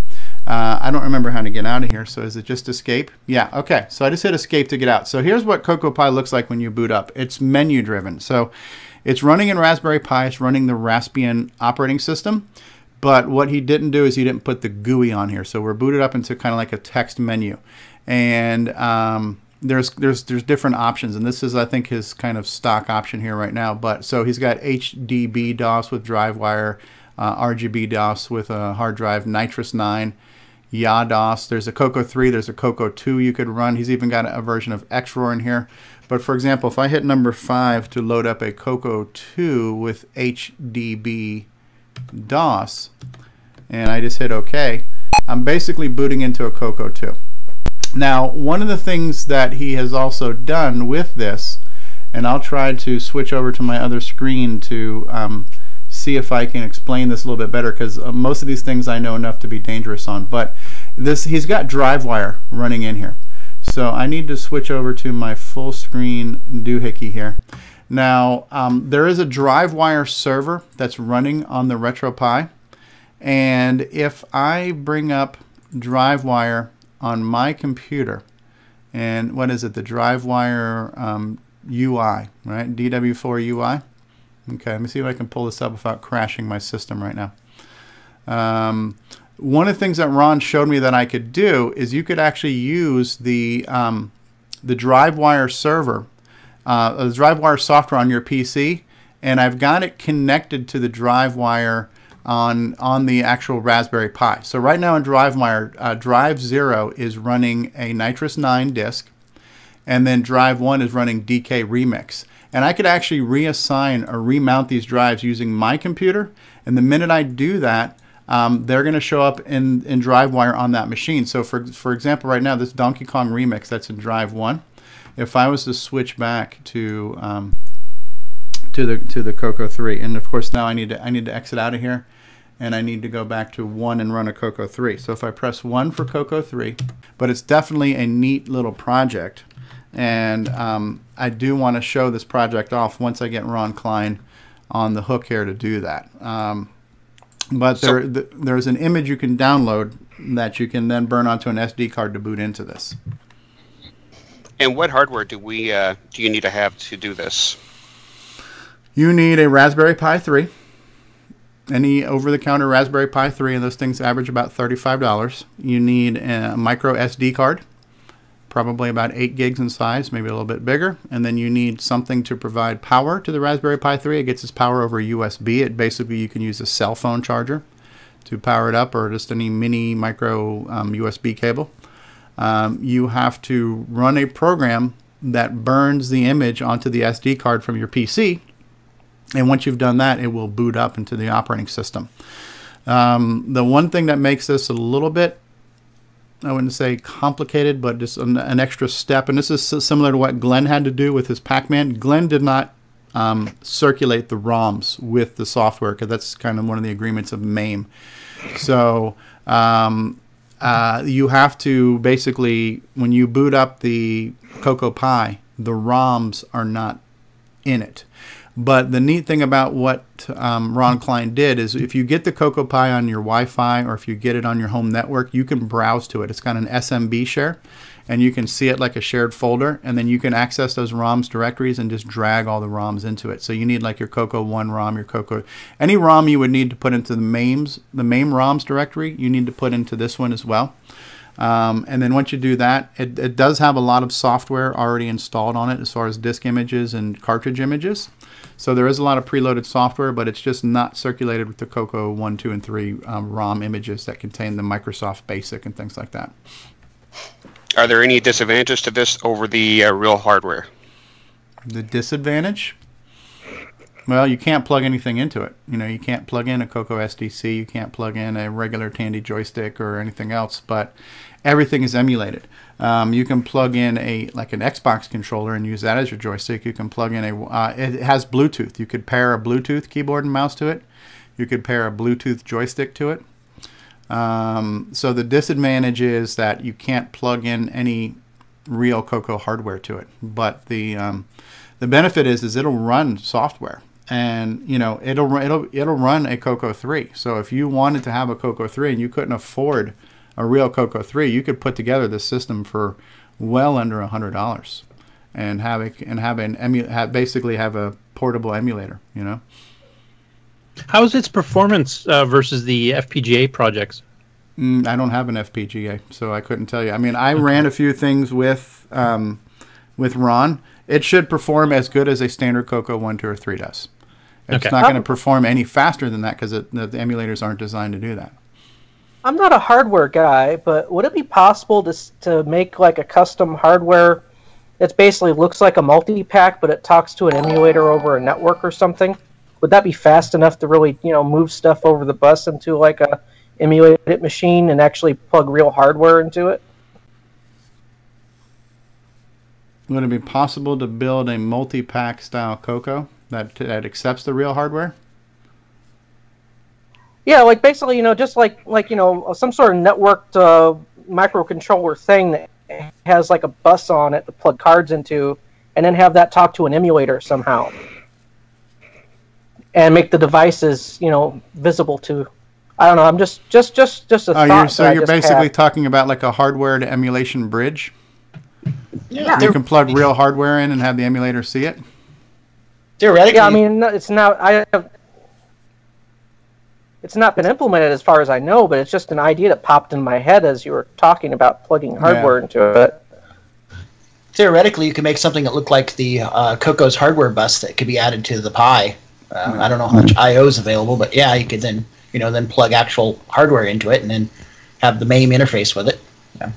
Uh, I don't remember how to get out of here, so is it just escape? Yeah, okay, so I just hit escape to get out. So here's what Coco Pi looks like when you boot up. It's menu driven. So it's running in Raspberry Pi, it's running the Raspbian operating system. But what he didn't do is he didn't put the GUI on here. So we're booted up into kind of like a text menu. And um, there's there's there's different options, and this is I think his kind of stock option here right now. But so he's got HDB DOS with DriveWire, uh, RGB DOS with a hard drive, NitrOS-9, YaDOS. There's a Coco 3, there's a Coco 2 you could run. He's even got a, version of XROAR in here. But for example, if I hit number 5 to load up a Coco 2 with HDB DOS, and I just hit OK, I'm basically booting into a Coco 2. Now, one of the things that he has also done with this, and I'll try to switch over to my other screen to um, see if I can explain this a little bit better because uh, most of these things I know enough to be dangerous on. But this, he's got DriveWire running in here. So I need to switch over to my full screen doohickey here. Now, um, there is a DriveWire server that's running on the RetroPie. And if I bring up DriveWire on my computer, and what is it, the DriveWire um, UI, right? DW4 UI. Okay, let me see if I can pull this up without crashing my system right now. Um, one of the things that Ron showed me that I could do is you could actually use the um, the DriveWire server, uh, the DriveWire software on your PC, and I've got it connected to the DriveWire on on the actual Raspberry Pi. So right now in DriveWire, uh, Drive Zero is running a NitrOS-9 disk, and then Drive One is running DK Remix. And I could actually reassign or remount these drives using my computer. And the minute I do that, um, they're going to show up in, in DriveWire on that machine. So for, for example, right now, this Donkey Kong remix that's in Drive 1, if I was to switch back to um, to the to the Coco 3, and of course now I need to I need to exit out of here, and I need to go back to 1 and run a Coco 3. So if I press 1 for Coco 3, but it's definitely a neat little project, and um, I do want to show this project off once I get Ron Klein on the hook here to do that. Um, but So- there, th- there's an image you can download that you can then burn onto an SD card to boot into this. And what hardware do we uh, do you need to have to do this? You need a Raspberry Pi 3. Any over-the-counter Raspberry Pi 3, and those things average about $35. You need a micro SD card, probably about 8 gigs in size, maybe a little bit bigger. And then you need something to provide power to the Raspberry Pi 3. It gets its power over USB. It basically, you can use a cell phone charger to power it up or just any mini micro um, USB cable. Um, you have to run a program that burns the image onto the SD card from your PC. And once you've done that, it will boot up into the operating system. Um, the one thing that makes this a little bit, I wouldn't say complicated, but just an, an, extra step, and this is similar to what Glenn had to do with his Pac Man. Glenn did not um, circulate the ROMs with the software because that's kind of one of the agreements of MAME. So um, uh, you have to basically, when you boot up the Coco Pi, the ROMs are not in it. But the neat thing about what um, Ron Klein did is if you get the Coco Pi on your Wi Fi or if you get it on your home network, you can browse to it. It's got an SMB share and you can see it like a shared folder and then you can access those ROMs directories and just drag all the ROMs into it. So you need like your Coco 1 ROM, your Coco any ROM you would need to put into the MAMES, the MAME ROMs directory, you need to put into this one as well. Um, and then once you do that, it, it does have a lot of software already installed on it as far as disk images and cartridge images. So there is a lot of preloaded software, but it's just not circulated with the Coco 1, 2, and 3 um, ROM images that contain the Microsoft Basic and things like that. Are there any disadvantages to this over the uh, real hardware? The disadvantage? Well, you can't plug anything into it. You know, you can't plug in a Coco SDC, you can't plug in a regular Tandy joystick or anything else, but everything is emulated. Um, you can plug in a like an Xbox controller and use that as your joystick. You can plug in a uh, it has Bluetooth. You could pair a Bluetooth keyboard and mouse to it. You could pair a Bluetooth joystick to it. Um, so the disadvantage is that you can't plug in any real Coco hardware to it. But the um, the benefit is is it'll run software, and you know it'll it'll it'll run a Coco 3. So if you wanted to have a Coco 3 and you couldn't afford a real Coco 3, you could put together this system for well under a hundred dollars, and have it and have an emu have basically have a portable emulator. You know. How is its performance uh, versus the FPGA projects? Mm, I don't have an FPGA, so I couldn't tell you. I mean, I okay. ran a few things with um, with Ron. It should perform as good as a standard Coco one, two, or three does. It's okay. not going to perform any faster than that because the, the emulators aren't designed to do that. I'm not a hardware guy, but would it be possible to to make like a custom hardware? It basically looks like a multi-pack, but it talks to an emulator over a network or something would that be fast enough to really you know move stuff over the bus into like a emulated machine and actually plug real hardware into it? Would it be possible to build a multi-pack style Coco that that accepts the real hardware? Yeah, like basically, you know, just like like you know, some sort of networked uh, microcontroller thing that has like a bus on it to plug cards into, and then have that talk to an emulator somehow and make the devices, you know, visible to. I don't know. I'm just just just just a oh, thought. You're, so you're basically had. talking about like a hardware to emulation bridge. Yeah, you can plug real hardware in and have the emulator see it. Theoretically, yeah. I mean, it's not. I have. It's not been implemented as far as I know, but it's just an idea that popped in my head as you were talking about plugging hardware yeah. into it. Theoretically, you could make something that looked like the uh, Coco's hardware bus that could be added to the Pi uh, I don't know how much I/O is available, but yeah, you could then you know then plug actual hardware into it and then have the MAME interface with it. Yeah.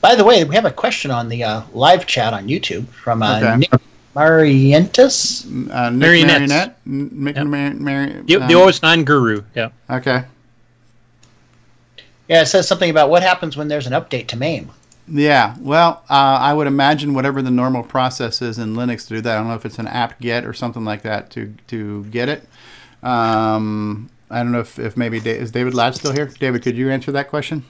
By the way, we have a question on the uh, live chat on YouTube from uh, okay. Nick Marentes. Uh, Nick Marionette. Nick yep. Mar- Mar- the, the um, OS9 guru. Yeah. Okay. Yeah, it says something about what happens when there's an update to MAME. Yeah, well, uh, I would imagine whatever the normal process is in Linux to do that. I don't know if it's an apt get or something like that to to get it. Um, I don't know if, if maybe da- is David Ladd still here? David, could you answer that question?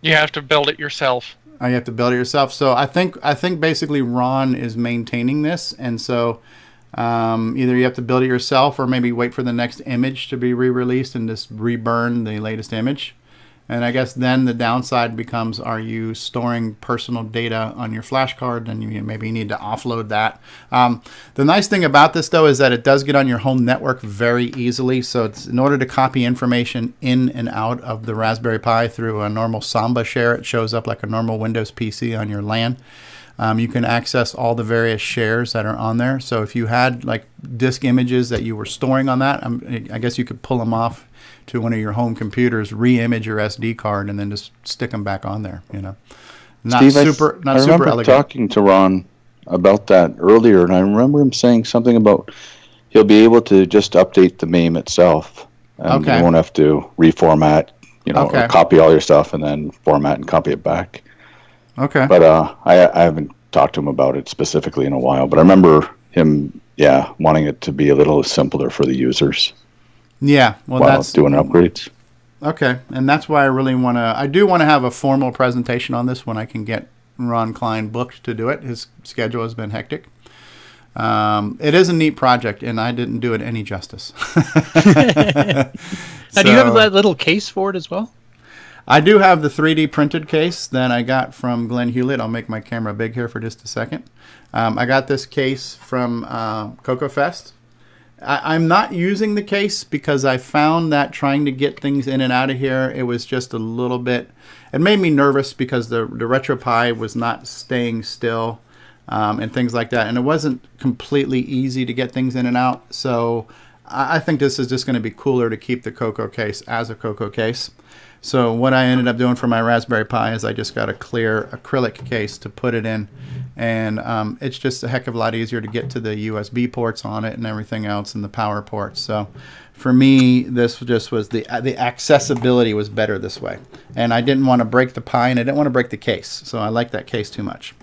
You have to build it yourself. Oh, you have to build it yourself. So I think I think basically Ron is maintaining this, and so um, either you have to build it yourself or maybe wait for the next image to be re-released and just reburn the latest image And I guess then the downside becomes: Are you storing personal data on your flash card? And you maybe need to offload that. Um, the nice thing about this, though, is that it does get on your home network very easily. So it's in order to copy information in and out of the Raspberry Pi through a normal Samba share, it shows up like a normal Windows PC on your LAN. Um, you can access all the various shares that are on there. So if you had like disk images that you were storing on that, um, I guess you could pull them off to one of your home computers, re-image your SD card, and then just stick them back on there. You know, not Steve, I- super, not I super remember elegant. talking to Ron about that earlier, and I remember him saying something about he'll be able to just update the MAME itself, and Okay. you won't have to reformat, you know, Okay. or copy all your stuff and then format and copy it back. Okay. But uh, I, I haven't talked to him about it specifically in a while. But I remember him, yeah, wanting it to be a little simpler for the users Yeah, well, while that's doing upgrades. Okay, and that's why I really want to. I do want to have a formal presentation on this when I can get Ron Klein booked to do it. His schedule has been hectic. Um, it is a neat project, and I didn't do it any justice. Now, do you have So- that little case for it as well? I do have the 3D printed case that I got from Glenn Hewlett. I'll make my camera big here for just a second. Um, I got this case from uh, Coco Fest. I, I'm not using the case because I found that trying to get things in and out of here, it was just a little bit. It made me nervous because the the RetroPie was not staying still, um, and things like that, and it wasn't completely easy to get things in and out. So I, I think this is just going to be cooler to keep the Coco case as a Coco case. So what I ended up doing for my Raspberry Pi is I just got a clear acrylic case to put it in, and um, it's just a heck of a lot easier to get to the USB ports on it and everything else, and the power ports. So for me, this just was the the accessibility was better this way, and I didn't want to break the Pi and I didn't want to break the case, so I like that case too much.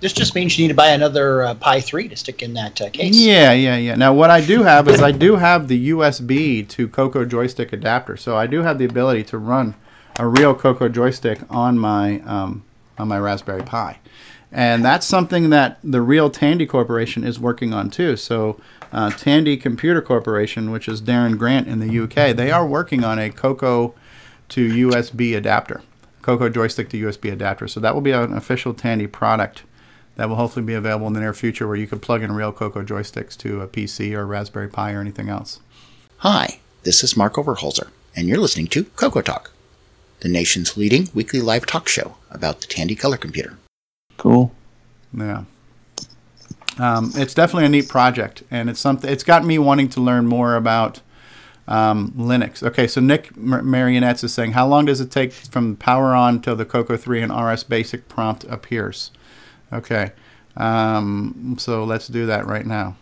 This just means you need to buy another uh, Pi 3 to stick in that uh, case. Yeah, yeah, yeah. Now, what I do have is I do have the USB to Coco joystick adapter, so I do have the ability to run a real Coco joystick on my um, on my Raspberry Pi, and that's something that the real Tandy Corporation is working on too. So, uh, Tandy Computer Corporation, which is Darren Grant in the UK, they are working on a Coco to USB adapter, Coco joystick to USB adapter. So that will be an official Tandy product that will hopefully be available in the near future where you could plug in real Coco joysticks to a PC or a Raspberry Pi or anything else. Hi, this is Mark Overholzer, and you're listening to Coco Talk, the nation's leading weekly live talk show about the Tandy color computer. Cool. Yeah. Um, it's definitely a neat project, and it's something. It's got me wanting to learn more about um, Linux. Okay, so Nick Mar- Marentes is saying, how long does it take from power on till the Coco 3 and RS Basic prompt appears? Okay, um, so let's do that right now.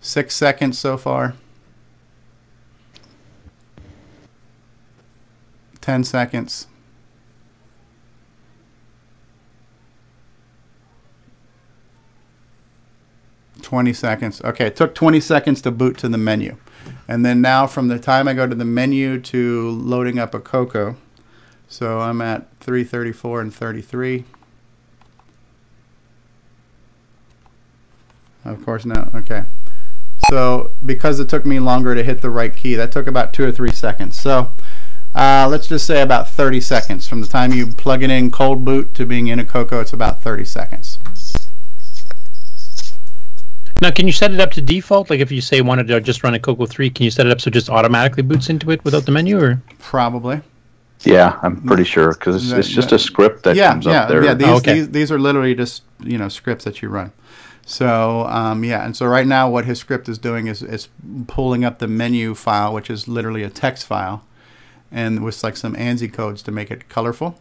Six seconds so far. Ten seconds. Twenty seconds. Okay, it took twenty seconds to boot to the menu, and then now from the time I go to the menu to loading up a Coco, so I'm at three thirty-four and thirty-three. Of course, no. Okay. So because it took me longer to hit the right key, that took about two or three seconds. So uh, let's just say about 30 seconds. From the time you plug it in cold boot to being in a Coco, it's about 30 seconds. Now, can you set it up to default? Like if you say wanted to just run a Coco 3, can you set it up so it just automatically boots into it without the menu? or? Probably. Yeah, I'm pretty sure because it's, it's just a script that yeah, comes yeah, up there. Yeah, these, Oh, okay. these, these are literally just, you know, scripts that you run. So, um, yeah, and so right now what his script is doing is, is pulling up the menu file, which is literally a text file, and with like some ANSI codes to make it colorful.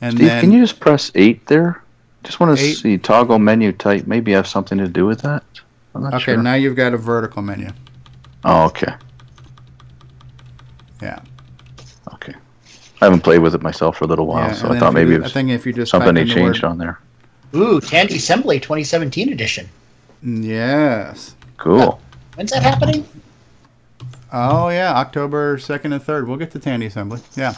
And Steve, then, can you just press eight there? Just want to Eight? see toggle menu type. Maybe have something to do with that. I'm not okay, sure. now you've got a vertical menu. Oh, okay. Yeah. Okay. I haven't played with it myself for a little while, Yeah, so I thought maybe do- it I was think if you just something they changed word- on there. Ooh, Tandy Assembly 2017 edition. Yes. Cool. When's that happening? Oh yeah, October second and third. We'll get to Tandy Assembly. Yeah,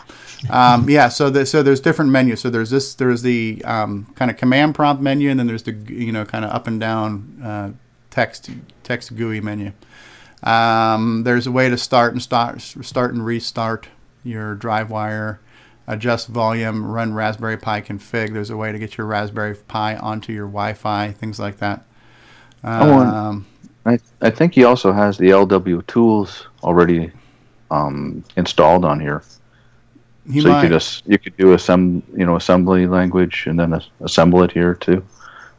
um, yeah. So the, so there's different menus. So there's this. There's the um, kind of command prompt menu, and then there's the you know kind of up and down uh, text text GUI menu. Um, there's a way to start and start start and restart your drive wire, adjust volume, run Raspberry Pi config. There's a way to get your Raspberry Pi onto your Wi-Fi, things like that. I Um, I I think he also has the LW tools already um, installed on here. He so you could just you could do assemb you know assembly language and then as- assemble it here too.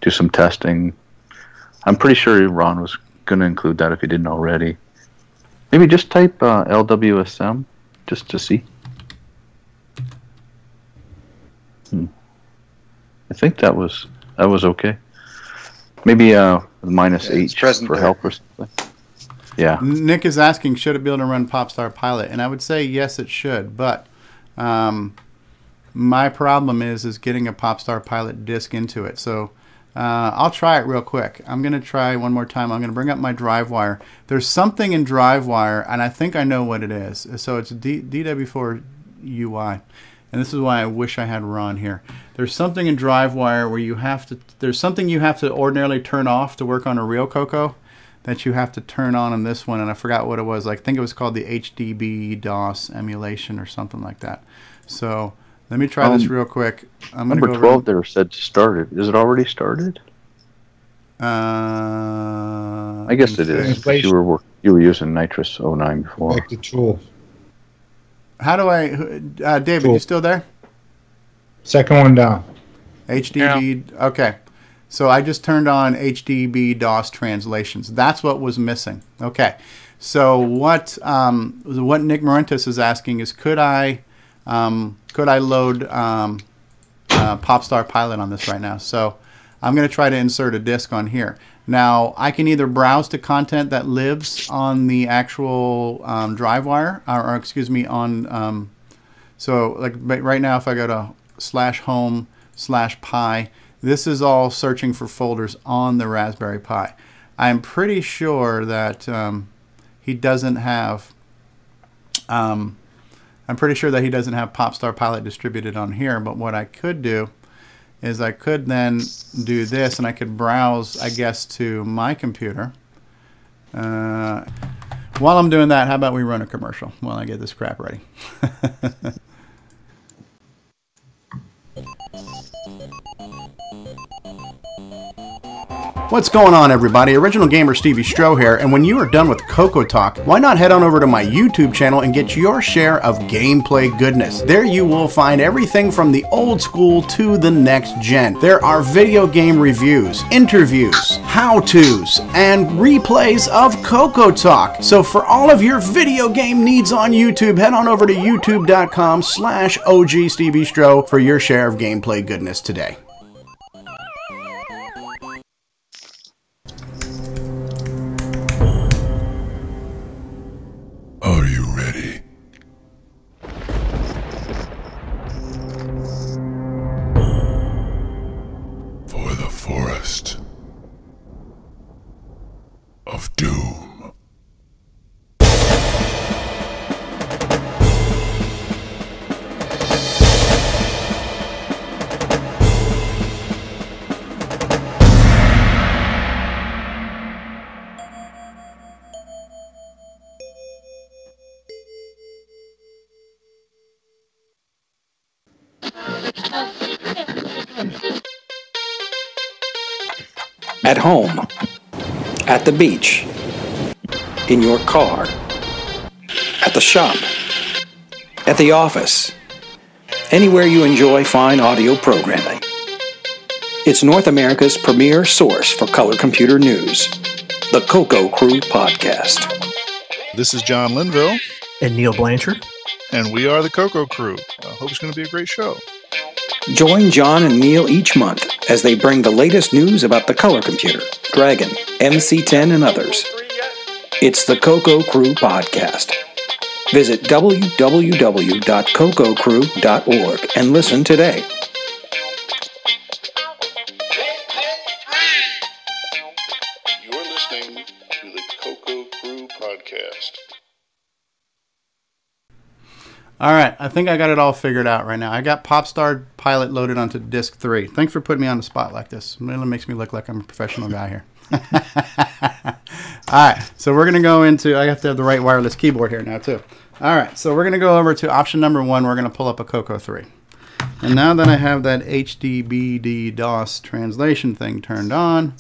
Do some testing. I'm pretty sure Ron was going to include that if he didn't already. Maybe just type uh, LWASM just to see. Hmm. I think that was that was okay. Maybe uh minus H for help or something. Yeah. Nick is asking, should it be able to run Popstar Pilot? And I would say yes, it should. But um, my problem is is getting a Popstar Pilot disk into it. So uh, I'll try it real quick. I'm going to try one more time. I'm going to bring up my DriveWire. There's something in DriveWire, and I think I know what it is. So it's D- DW4 UI. And this is why I wish I had Ron here. There's something in DriveWire where you have to, there's something you have to ordinarily turn off to work on a real Coco that you have to turn on in this one, and I forgot what it was. Like, I think it was called the HDB DOS emulation or something like that. So let me try this Um, real quick. I'm Number go over- twelve there said to started. Is it already started? Uh, I guess it is. You were you were using Nitrous 09 before. Back to tool. How do I, uh, David? Cool. You still there? Second one down. HDB. Okay. So I just turned on HDB DOS translations. That's what was missing. Okay. So what um, what Nick Marentes is asking is, could I um, could I load um, uh, Popstar Pilot on this right now? So I'm going to try to insert a disk on here. Now I can either browse to content that lives on the actual um, DriveWire, or, or excuse me, on um, so like right now, if I go to slash home slash pi, this is all searching for folders on the Raspberry Pi. I'm pretty sure that um, he doesn't have. Um, I'm pretty sure that he doesn't have Popstar Pilot distributed on here. But what I could do is I could then do this, and I could browse, I guess, to my computer. Uh, while I'm doing that, how about we run a commercial while I get this crap ready? What's going on, everybody? Original Gamer Stevie Stroh here, and when you are done with Coco Talk, why not head on over to my YouTube channel and get your share of gameplay goodness? There you will find everything from the old school to the next gen. There are video game reviews, interviews, how to's, and replays of Coco Talk. So for all of your video game needs on YouTube, head on over to youtube.com slash OG Stevie Stroh for your share of gameplay goodness today. At home, at the beach, in your car, at the shop, at the office, anywhere you enjoy fine audio programming. It's North America's premier source for color computer news, the Coco Crew Podcast. This is John Linville. And Neil Blanchard. And we are the Coco Crew. I hope it's going to be a great show. Join John and Neil each month as they bring the latest news about the color computer, Dragon, MC10, and others. It's the Coco Crew Podcast. Visit www.cococrew.org and listen today. You're listening to the Coco Crew Podcast. All right, I think I got it all figured out right now. I got Popstar Pilot loaded onto disk three. Thanks for putting me on the spot like this. It really makes me look like I'm a professional guy here. all right, so we're gonna go into. I have to have the right wireless keyboard here now too. All right, so we're going to go over to option number one. We're going to pull up a Coco 3. And now that I have that HDBD DOS translation thing turned on,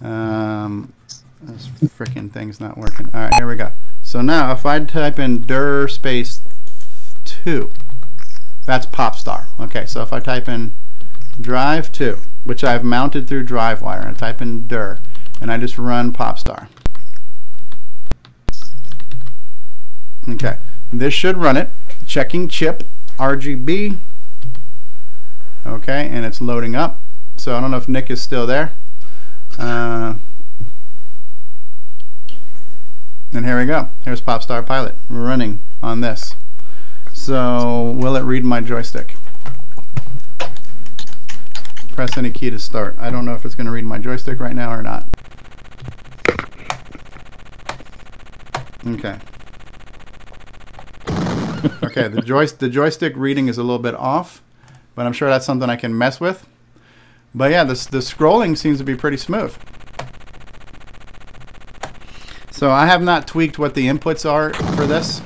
um, this freaking thing's not working. All right, here we go. So now if I type in dir space 2, that's Popstar. Okay, so if I type in drive 2, which I've mounted through DriveWire, and I type in dir, and I just run Popstar. Okay, this should run it. Checking chip RGB. Okay, and it's loading up. So I don't know if Nick is still there. Uh, and here we go. Here's Popstar Pilot running on this. So will it read my joystick? Press any key to start. I don't know if it's going to read my joystick right now or not. Okay. okay, the, the joystick reading is a little bit off, but I'm sure that's something I can mess with. But yeah, this, the scrolling seems to be pretty smooth. So I have not tweaked what the inputs are for this.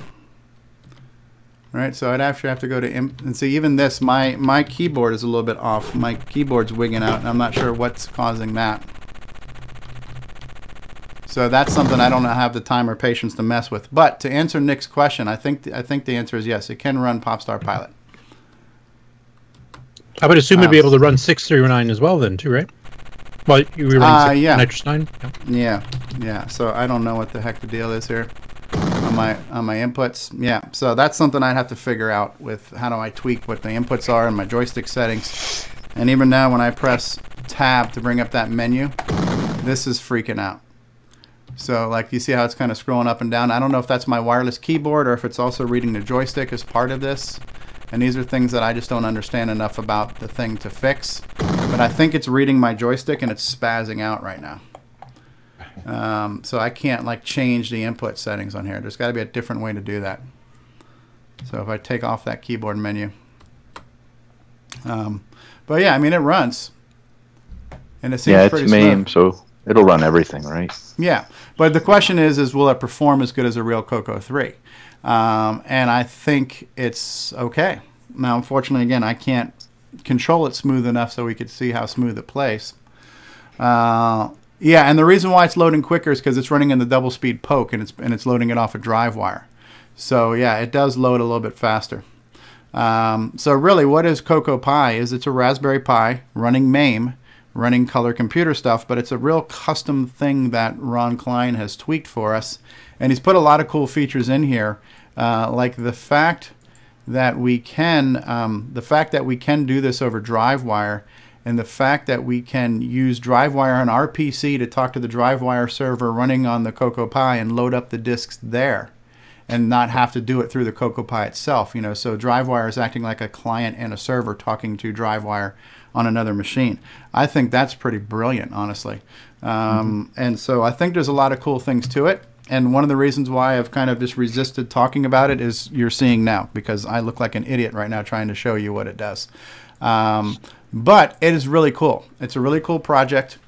Right, so I'd actually have to go to imp and see even this, my, my keyboard is a little bit off. My keyboard's wigging out and I'm not sure what's causing that. So that's something I don't have the time or patience to mess with. But to answer Nick's question, I think I think the answer is yes. It can run Popstar Pilot. I would assume it'd be able to run 639 as well then too, right? Well, you were Uh, running yeah. Nitrous 9? Yeah, yeah. So I don't know what the heck the deal is here on my on my inputs. Yeah, so that's something I'd have to figure out with how do I tweak what the inputs are in my joystick settings. And even now, when I press Tab to bring up that menu, this is freaking out. So like you see how it's kind of scrolling up and down. I don't know if that's my wireless keyboard or if it's also reading the joystick as part of this. And these are things that I just don't understand enough about the thing to fix. But I think it's reading my joystick and it's spazzing out right now. Um, so I can't like change the input settings on here. There's got to be a different way to do that. So if I take off that keyboard menu. Um, but yeah, I mean it runs. And it seems yeah, it's pretty MAME, smooth. so it'll run everything, right? Yeah, but the question is, is will it perform as good as a real Coco 3? Um, and I think it's okay. Now, unfortunately, again, I can't control it smooth enough so we could see how smooth it plays. Uh, yeah, and the reason why it's loading quicker is because it's running in the double speed poke and it's and it's loading it off a drive wire. So yeah, it does load a little bit faster. Um, so really, what is Coco Pi? Is it's a Raspberry Pi running MAME, running color computer stuff, but it's a real custom thing that Ron Klein has tweaked for us, and he's put a lot of cool features in here, uh, like the fact that we can um, the fact that we can do this over DriveWire, and the fact that we can use DriveWire on our PC to talk to the DriveWire server running on the Coco Pi and load up the disks there and not have to do it through the Coco Pi itself. You know, so DriveWire is acting like a client and a server talking to DriveWire on another machine. I think that's pretty brilliant, honestly. Um, And so I think there's a lot of cool things to it. And one of the reasons why I've kind of just resisted talking about it is you're seeing now because I look like an idiot right now trying to show you what it does. Um, but it is really cool. It's a really cool project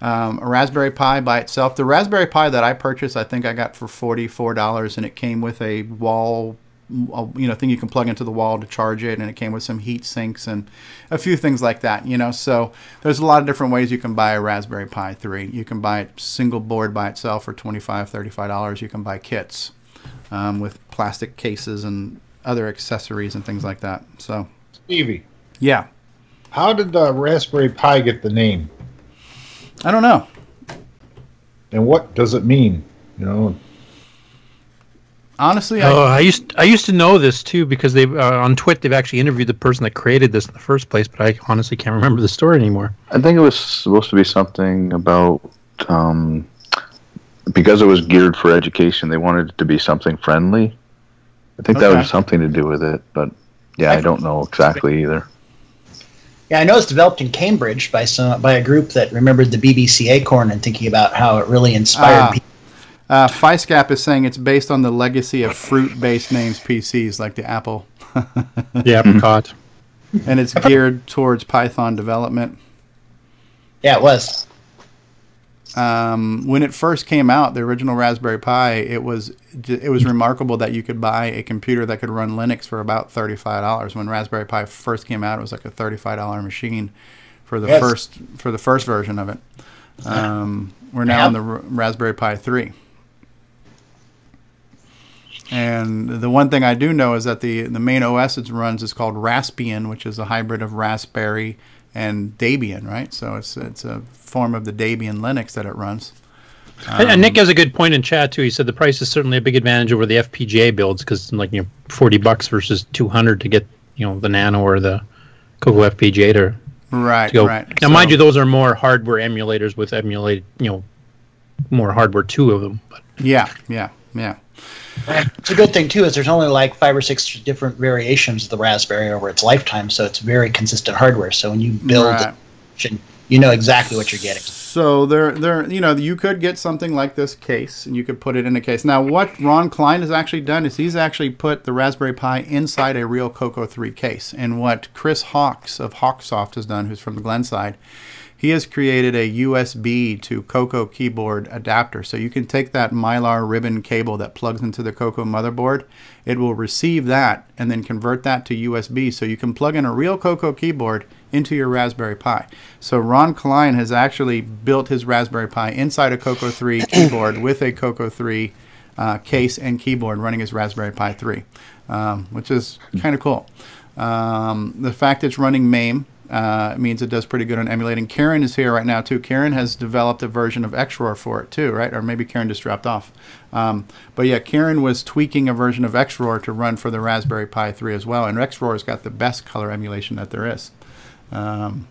um, a Raspberry Pi by itself. The Raspberry Pi that I purchased, I think I got for forty-four dollars, and it came with a wall, you know, thing you can plug into the wall to charge it, and it came with some heat sinks and a few things like that. You know, so there's a lot of different ways you can buy a Raspberry Pi 3. You can buy it single board by itself for 25 dollars. You can buy kits um, with plastic cases and other accessories and things like that. So, Stevie, yeah, how did the Raspberry Pi get the name? I don't know. And what does it mean? You know, Honestly, Oh, I used I used to know this too because they uh, on Twit they've actually interviewed the person that created this in the first place, but I honestly can't remember the story anymore. I think it was supposed to be something about um, because it was geared for education. They wanted it to be something friendly. I think that was something to do with it, but yeah, I don't know exactly either. Yeah, I know it's developed in Cambridge by some by a group that remembered the BBC Acorn and thinking about how it really inspired Ah. people. Uh, FiSCAP is saying it's based on the legacy of fruit-based names PCs like the Apple. Yeah, apricot. and it's geared towards Python development. Yeah, it was. Um, when it first came out, the original Raspberry Pi, it was it was remarkable that you could buy a computer that could run Linux for about thirty five dollars. When Raspberry Pi first came out, it was like a thirty five dollar machine for the Yes. first for the first version of it. Um, we're now on the R- Raspberry Pi three. And the one thing I do know is that the the main OS it runs is called Raspbian, which is a hybrid of Raspberry and Debian, right? So it's it's a form of the Debian Linux that it runs. And- and Nick um, has a good point in chat too. He said the price is certainly a big advantage over the FPGA builds because it's like you know forty bucks versus two hundred to get you know the Nano or the Coco FPGA to, Right, to go. right. Now, mind you, those are more hardware emulators with emulate you know more hardware two of them. But Yeah, yeah, yeah. It's a good thing too is there's only like five or six different variations of the Raspberry over its lifetime, so it's very consistent hardware. So when you build, Right. you know exactly what you're getting. So there, there, you know, you could get something like this case, and you could put it in a case. Now, what Ron Klein has actually done is he's actually put the Raspberry Pi inside a real Coco 3 case. And what Chris Hawks of Hawksoft has done, who's from the Glenside, he has created a USB to Coco keyboard adapter. So you can take that Mylar ribbon cable that plugs into the Coco motherboard. It will receive that and then convert that to USB. So you can plug in a real Coco keyboard into your Raspberry Pi. So Ron Klein has actually built his Raspberry Pi inside a Coco 3 keyboard with a Coco 3 uh, case and keyboard running his Raspberry Pi 3, um, which is kind of cool. Um, the fact it's running MAME uh, means it does pretty good on emulating. Ciaran is here right now too. Ciaran has developed a version of XRoar for it too, right? Or maybe Ciaran just dropped off. Um, but yeah, Ciaran was tweaking a version of XRoar to run for the Raspberry Pi 3 as well, and XRoar's got the best color emulation that there is. Um,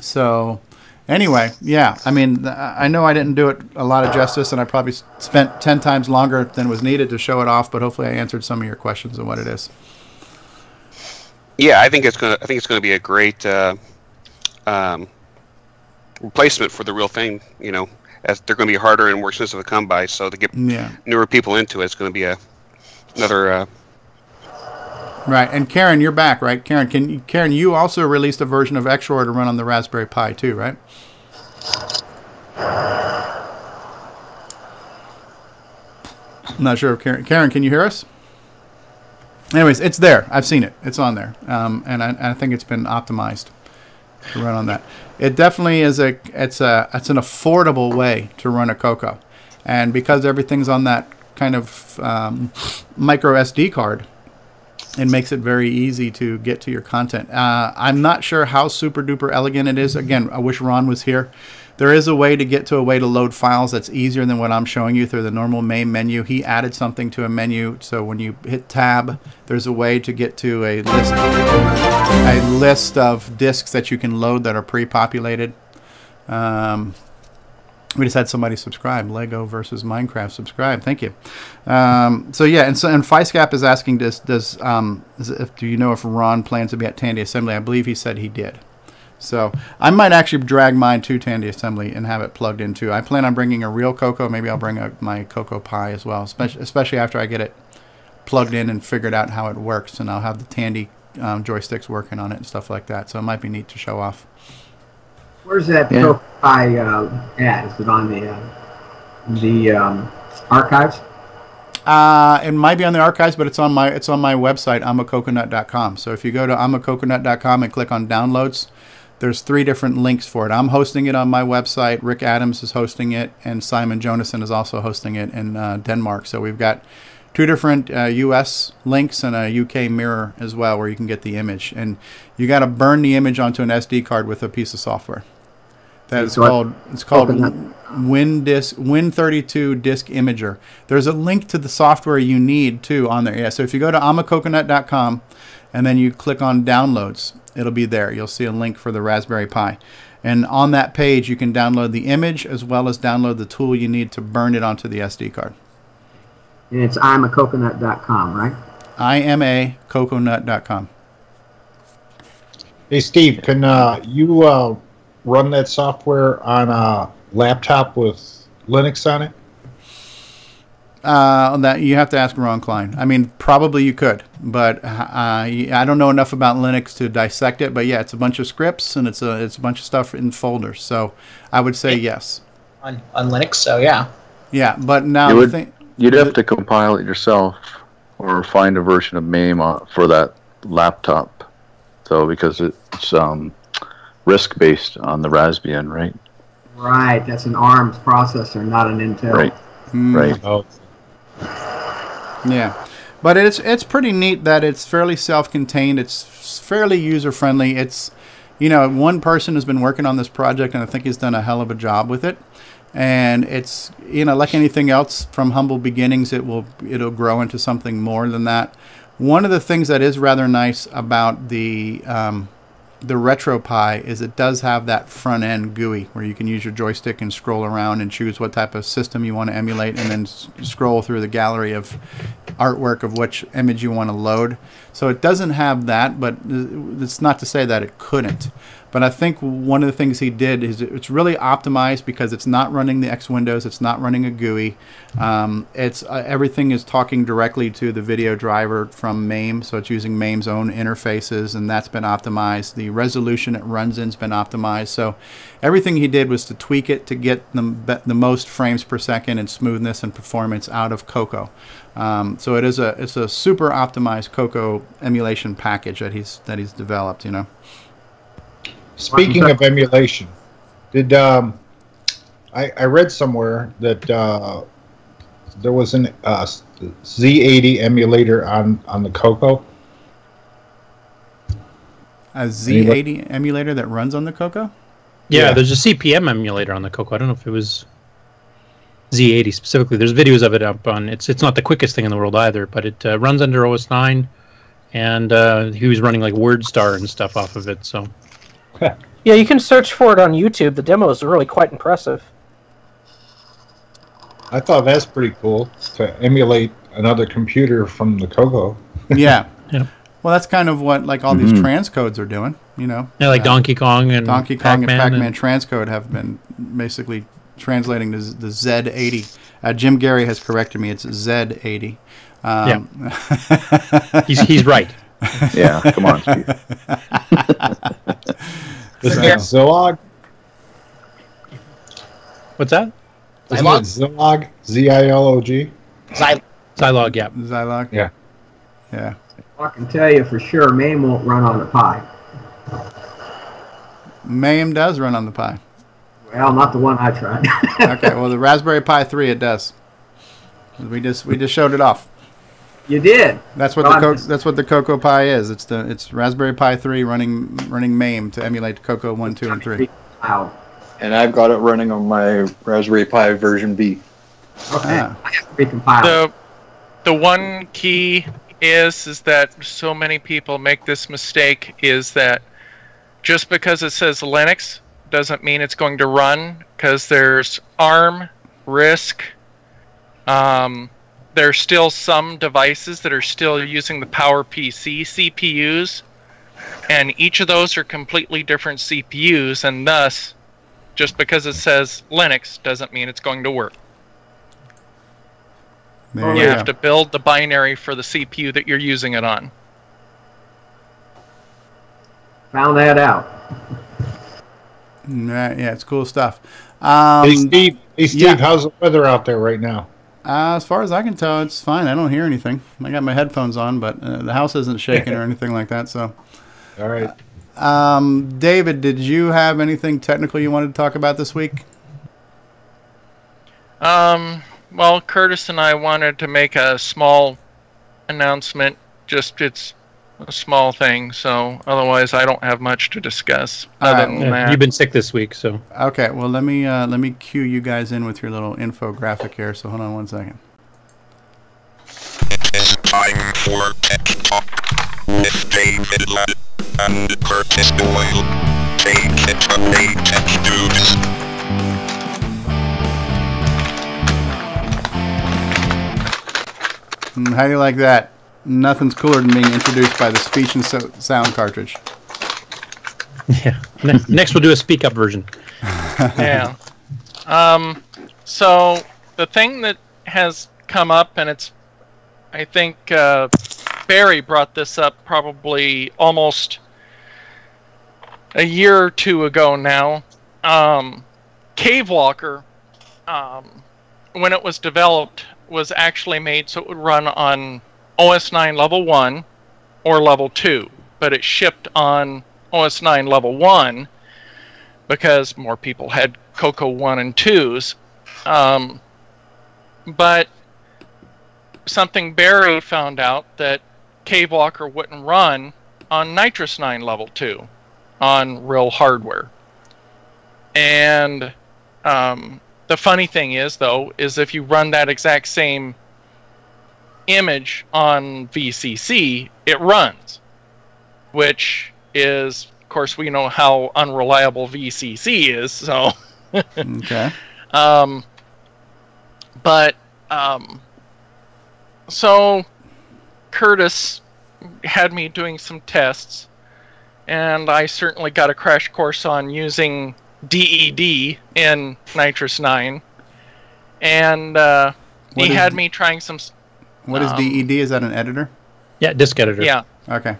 so anyway, yeah, I mean, I know I didn't do it a lot of justice, and I probably spent ten times longer than was needed to show it off. But hopefully, I answered some of your questions on what it is. Yeah, I think it's gonna. I think it's gonna be a great uh, um, replacement for the real thing. You know, as they're going to be harder and more expensive to come by. So to get Yeah. newer people into it, it's going to be a another. Uh, Right, and Ciaran, you're back, right? Ciaran, can Ciaran, you also released a version of XRoar to run on the Raspberry Pi too, right? I'm not sure if Ciaran. Ciaran, can you hear us? Anyways, it's there. I've seen it. It's on there, um, and I, I think it's been optimized to run on that. It definitely is a. It's a. It's an affordable way to run a Coco, and because everything's on that kind of um, micro SD card, it makes it very easy to get to your content. Uh, I'm not sure how super duper elegant it is. Again, I wish Ron was here. There is a way to get to a way to load files that's easier than what I'm showing you through the normal main menu. He added something to a menu, so when you hit tab, there's a way to get to a list, a list of disks that you can load that are pre-populated. Um, we just had somebody subscribe. Lego versus Minecraft subscribe. Thank you. Um, so yeah, and so and FiScap is asking does does um do you know if Ron plans to be at Tandy Assembly? I believe he said he did. So I might actually drag mine to Tandy Assembly and have it plugged into. I plan on bringing a real Coco. Maybe I'll bring a, my Coco Pi as well, especially especially after I get it plugged in and figured out how it works, and I'll have the Tandy um, joysticks working on it and stuff like that. So it might be neat to show off. Where's that Yeah. profile uh, at? Is it on the uh, the um, archives? Uh, it might be on the archives, but it's on my it's on my website, imacoconut.com. So if you go to imacoconut.com and click on downloads, there's three different links for it. I'm hosting it on my website. Rick Adams is hosting it, and Simon Jonassen is also hosting it in uh, Denmark. So we've got two different uh, U.S. links and a UK mirror as well, where you can get the image. And you got to burn the image onto an SD card with a piece of software. That is So called it's called Coconut. WinDisk Win32 Disk Imager. There's a link to the software you need too on there. Yeah, so if you go to imacoconut.com and then you click on downloads, it'll be there. You'll see a link for the Raspberry Pi. And on that page, you can download the image as well as download the tool you need to burn it onto the SD card. And it's imacoconut.com, right? IMAcoconut.com. Hey, Steve, can uh, you uh, run that software on a laptop with Linux on it? Uh, that you have to ask Ron Klein. I mean, probably you could, but uh, I don't know enough about Linux to dissect it. But yeah, it's a bunch of scripts and it's a it's a bunch of stuff in folders. So I would say yes. on, on Linux. So yeah. Yeah, but now you the would, thing, you'd have to compile it yourself or find a version of MAME for that laptop, though, because it's um, RISC based on the Raspbian, right? Right, that's an ARMS processor, not an Intel. Right. Hmm. Right. Oh, Yeah, but it's it's pretty neat that it's fairly self-contained. It's fairly user-friendly. It's you know one person has been working on this project and I think he's done a hell of a job with it. And it's you know like anything else from humble beginnings, it will it'll grow into something more than that. One of the things that is rather nice about the um, the RetroPie is it does have that front end GUI where you can use your joystick and scroll around and choose what type of system you want to emulate and then s- scroll through the gallery of artwork of which image you want to load. So it doesn't have that, but it's not to say that it couldn't. But I think one of the things he did is it's really optimized because it's not running the X Windows, it's not running a GUI. Um, it's uh, everything is talking directly to the video driver from MAME, so it's using MAME's own interfaces, and that's been optimized. The resolution it runs in has been optimized. So everything he did was to tweak it to get the, the most frames per second and smoothness and performance out of Coco. Um, so it is a it's a super optimized Coco emulation package that he's that he's developed. You know. Speaking of emulation, did um, I, I read somewhere that uh, there was an uh, Z80 emulator on on the Coco. A Z80 emulator that runs on the Coco. Yeah, Yeah. there's a CPM emulator on the Coco. I don't know if it was Z80 specifically. There's videos of it up on. It's it's not the quickest thing in the world either, but it uh, runs under OS 9, and uh, he was running like WordStar and stuff off of it. So Yeah, you can search for it on YouTube. The demo is really quite impressive. I thought that's pretty cool to emulate another computer from the Coco. yeah. Yeah. Well, that's kind of what like all these Mhm. transcodes are doing. You know. Yeah, like Donkey Kong and Donkey Kong Pac-Man and Pac-Man and- transcode have been basically translating the, Z- the Z80. Uh, Jim Gerrie has corrected me. It's Z80. Um, He's- he's right. Yeah, come on, Steve. Isn't it Zilog? What's that? Isn't it Zilog? Z I L O G? Zilog, yeah. Zilog. Yeah. Yeah. I can tell you for sure, MAME won't run on the Pi. MAME does run on the Pi. Well, not the one I tried. okay. Well, the Raspberry Pi 3 it does. We just we just showed it off. You did. That's what Well, the I'm Co- just- that's what the Coco Pi is. It's the it's Raspberry Pi 3 running running MAME to emulate Coco 1, 2, and 3. Wow. And I've got it running on my Raspberry Pi version B. Okay. Ah. I have to recompile. The the one key is is that so many people make this mistake is that just because it says Linux doesn't mean it's going to run because there's ARM, RISC. Um, there's still some devices that are still using the PowerPC CPUs, and each of those are completely different CPUs, and thus, just because it says Linux doesn't mean it's going to work. There you you have to build the binary for the CPU that you're using it on. Found that out. Right, yeah, it's cool stuff. Um, hey Steve, hey Steve, yeah. how's the weather out there right now? Uh, as far as I can tell, it's fine. I don't hear anything. I got my headphones on, but uh, the house isn't shaking or anything like that. So, All right. um, David, did you have anything technical you wanted to talk about this week? Um, well, Curtis and I wanted to make a small announcement. Just it's a small thing, so otherwise I don't have much to discuss other than Yeah, that. you've been sick this week, so Okay, well let me uh, let me cue you guys in with your little infographic here. So hold on one second. It's time for Tech Talk with David Ladd and Curtis Boyle. Take it away, Tech Dudes. How do you like that? Nothing's cooler than being introduced by the speech and so- sound cartridge. yeah. Next, next we'll do a speak up version. yeah. Um, so the thing that has come up, and it's, I think uh, Barry brought this up probably almost a year or two ago now. Um, Cave Walker um, when it was developed, was actually made so it would run on OS 9 level 1 or level 2, but it shipped on OS 9 level 1 because more people had Coco 1 and 2s. Um, but something Barry found out that Cave Walker wouldn't run on NitrOS-9 level 2 on real hardware. And um, the funny thing is, though, is if you run that exact same image on VCC, it runs, which is, of course, we know how unreliable VCC is. So, okay. um, but um, so Curtis had me doing some tests, and I certainly got a crash course on using DED in NitrOS-9. And uh, he had me trying some. S- What is um, DED? Is that an editor? Yeah, disk editor. Yeah. Okay.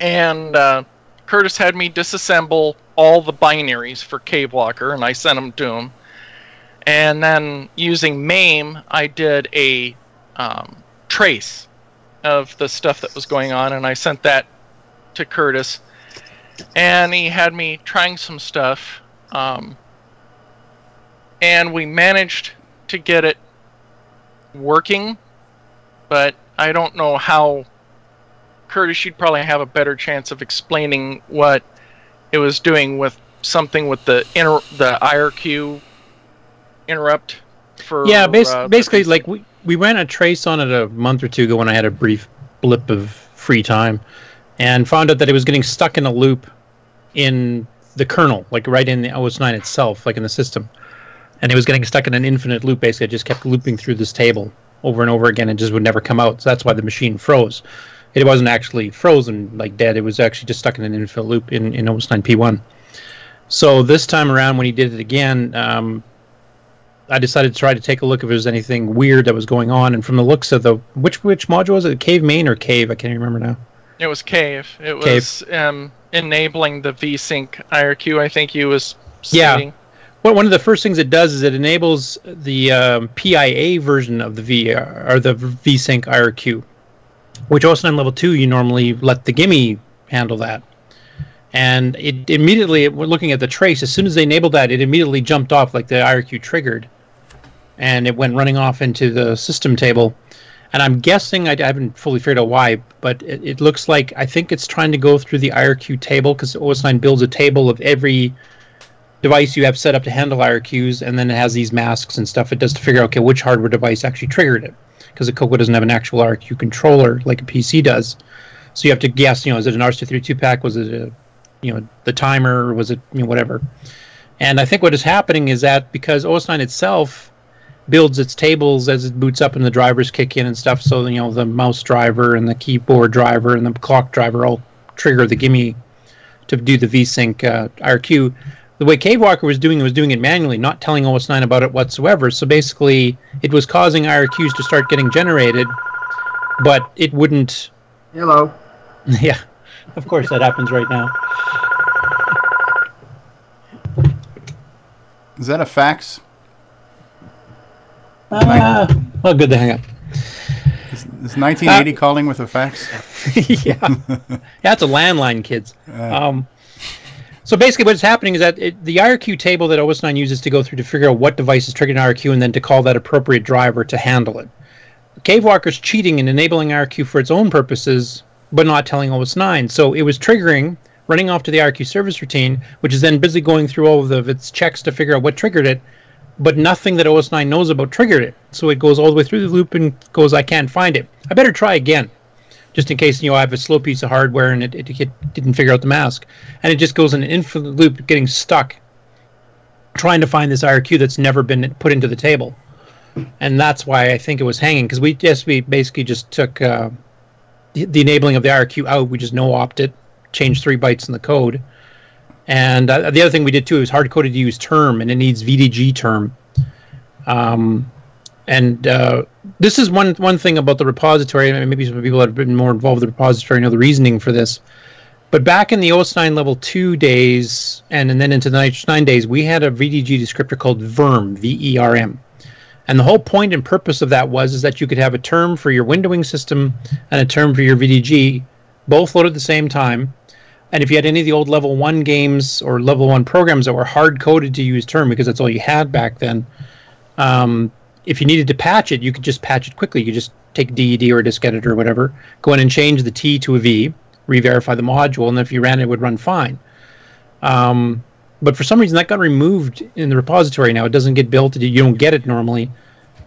And uh, Curtis had me disassemble all the binaries for Cave Walker, and I sent them to him. And then using MAME, I did a um, trace of the stuff that was going on, and I sent that to Curtis. And he had me trying some stuff, um, and we managed to get it working, but I don't know how. Curtis, you'd probably have a better chance of explaining what it was doing with something with the inter- the IRQ interrupt for yeah, bas- uh, basically, like we, we ran a trace on it a month or two ago when I had a brief blip of free time, and found out that it was getting stuck in a loop in the kernel, like right in the OS9 itself, like in the system, and it was getting stuck in an infinite loop. Basically, it just kept looping through this table over and over again, and just would never come out. So that's why the machine froze. It wasn't actually frozen like dead. It was actually just stuck in an infinite loop in in OS9 P1. So this time around, when he did it again, um, I decided to try to take a look if there was anything weird that was going on. And from the looks of the which which module was it? Cave main or cave? I can't even remember now. It was Cave. It Cave. was um, enabling the VSync IRQ. I think he was Yeah. stating. One of the first things it does is it enables the um, PIA version of the V or the VSync IRQ, which OS9 level two you normally let the GIME handle that. And it immediately, we're looking at the trace. As soon as they enabled that, it immediately jumped off, like the IRQ triggered, and it went running off into the system table. And I'm guessing I, I haven't fully figured out why, but it, it looks like I think it's trying to go through the IRQ table because OS9 builds a table of every device you have set up to handle IRQs, and then it has these masks and stuff it does to figure out okay which hardware device actually triggered it, because the Coco doesn't have an actual IRQ controller like a PC does. So you have to guess, you know, is it an RC32 pack? Was it a, you know, the timer? Was it, you know, whatever? And I think what is happening is that because OS9 itself builds its tables as it boots up and the drivers kick in and stuff, so you know the mouse driver and the keyboard driver and the clock driver all trigger the GIME to do the VSync uh, IRQ. The way Cavewalker was doing it was doing it manually, not telling OS9 about it whatsoever. So basically, it was causing IRQs to start getting generated, but it wouldn't. Hello. Yeah, of course that happens right now. Is that a fax? Uh, well, good to hang up. Is 1980 calling with a fax? yeah. That's a landline, kids. Um, so basically, what's happening is that it, the IRQ table that OS9 uses to go through to figure out what device is triggering IRQ and then to call that appropriate driver to handle it. Cavewalker's cheating and enabling IRQ for its own purposes, but not telling OS9. So it was triggering, running off to the IRQ service routine, which is then busy going through all of its checks to figure out what triggered it, but nothing that OS9 knows about triggered it. So it goes all the way through the loop and goes, I can't find it. I better try again, just in case you know I have a slow piece of hardware and it, it, it didn't figure out the mask, and it just goes in an infinite loop, getting stuck, trying to find this IRQ that's never been put into the table, and that's why I think it was hanging because we just we basically just took uh, the, the enabling of the IRQ out. We just no opt it, changed three bytes in the code. And uh, the other thing we did too is hard coded to use term, and it needs VDG term. Um, and uh, this is one one thing about the repository. and Maybe some people that have been more involved with the repository know the reasoning for this. But back in the OS9 level 2 days, and, and then into the 9 days, we had a VDG descriptor called VERM, V-E-R-M. And the whole point and purpose of that was is that you could have a term for your windowing system and a term for your VDG, both loaded at the same time. And if you had any of the old level 1 games or level 1 programs that were hard coded to use term because that's all you had back then, um, if you needed to patch it, you could just patch it quickly. You just take DED or a disk editor or whatever, go in and change the T to a V, re-verify the module, and if you ran it, it would run fine. Um, but for some reason, that got removed in the repository now. It doesn't get built. You don't get it normally,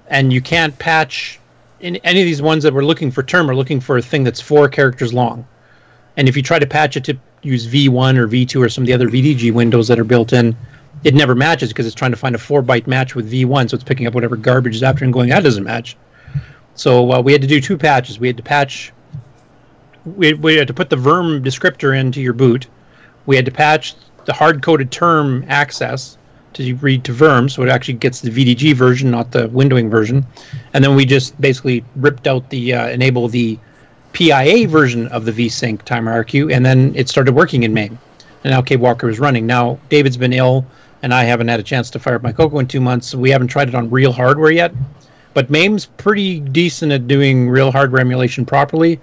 and you can't patch in any of these ones that we're looking for term are looking for a thing that's four characters long. And if you try to patch it to use V1 or V2 or some of the other VDG windows that are built in, it never matches because it's trying to find a four byte match with V1, so it's picking up whatever garbage is after and going, that doesn't match. So uh, we had to do two patches. We had to patch, we, we had to put the VERM descriptor into your boot. We had to patch the hard coded term access to read to VERM, so it actually gets the VDG version, not the windowing version. And then we just basically ripped out the uh, enable the PIA version of the vsync timer RQ, and then it started working in MAME. And now Cave Walker is running. Now David's been ill, and I haven't had a chance to fire up my Coco in two months. So we haven't tried it on real hardware yet. But MAME's pretty decent at doing real hardware emulation properly.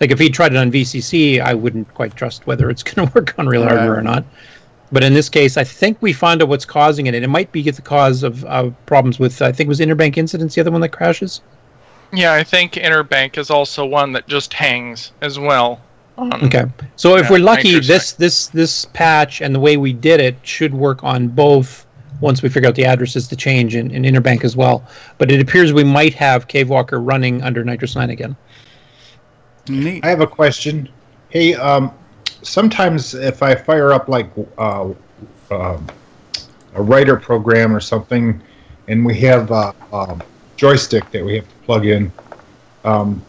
Like if he tried it on VCC, I wouldn't quite trust whether it's going to work on real Right. hardware or not. But in this case, I think we found out what's causing it, and it might be the cause of uh, problems with. I think it was Interbank Incidents, the other one that crashes. Yeah, I think Interbank is also one that just hangs as well. On- Okay. So if yeah, we're lucky, this this this patch and the way we did it should work on both. Once we figure out the addresses to change in, in Interbank as well, but it appears we might have Cave Walker running under NitrOS Nine again. Neat. I have a question. Hey, um, sometimes if I fire up like uh, um a writer program or something, and we have a, a joystick that we have to plug in, um,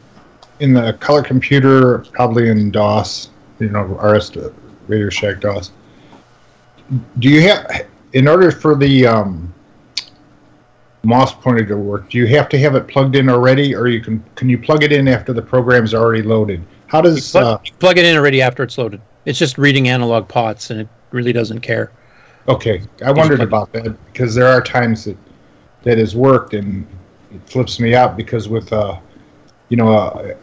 in the color computer, probably in DOS, you know, RS Radio Shack DOS. Do you have, in order for the um, mouse pointer to work, do you have to have it plugged in already, or you can can you plug it in after the program's already loaded? How does Plug, uh, plug it in already after it's loaded. It's just reading analog pots, and it really doesn't care. Okay, I wondered about that because there are times that that has worked and it flips me out because with uh, you know, a,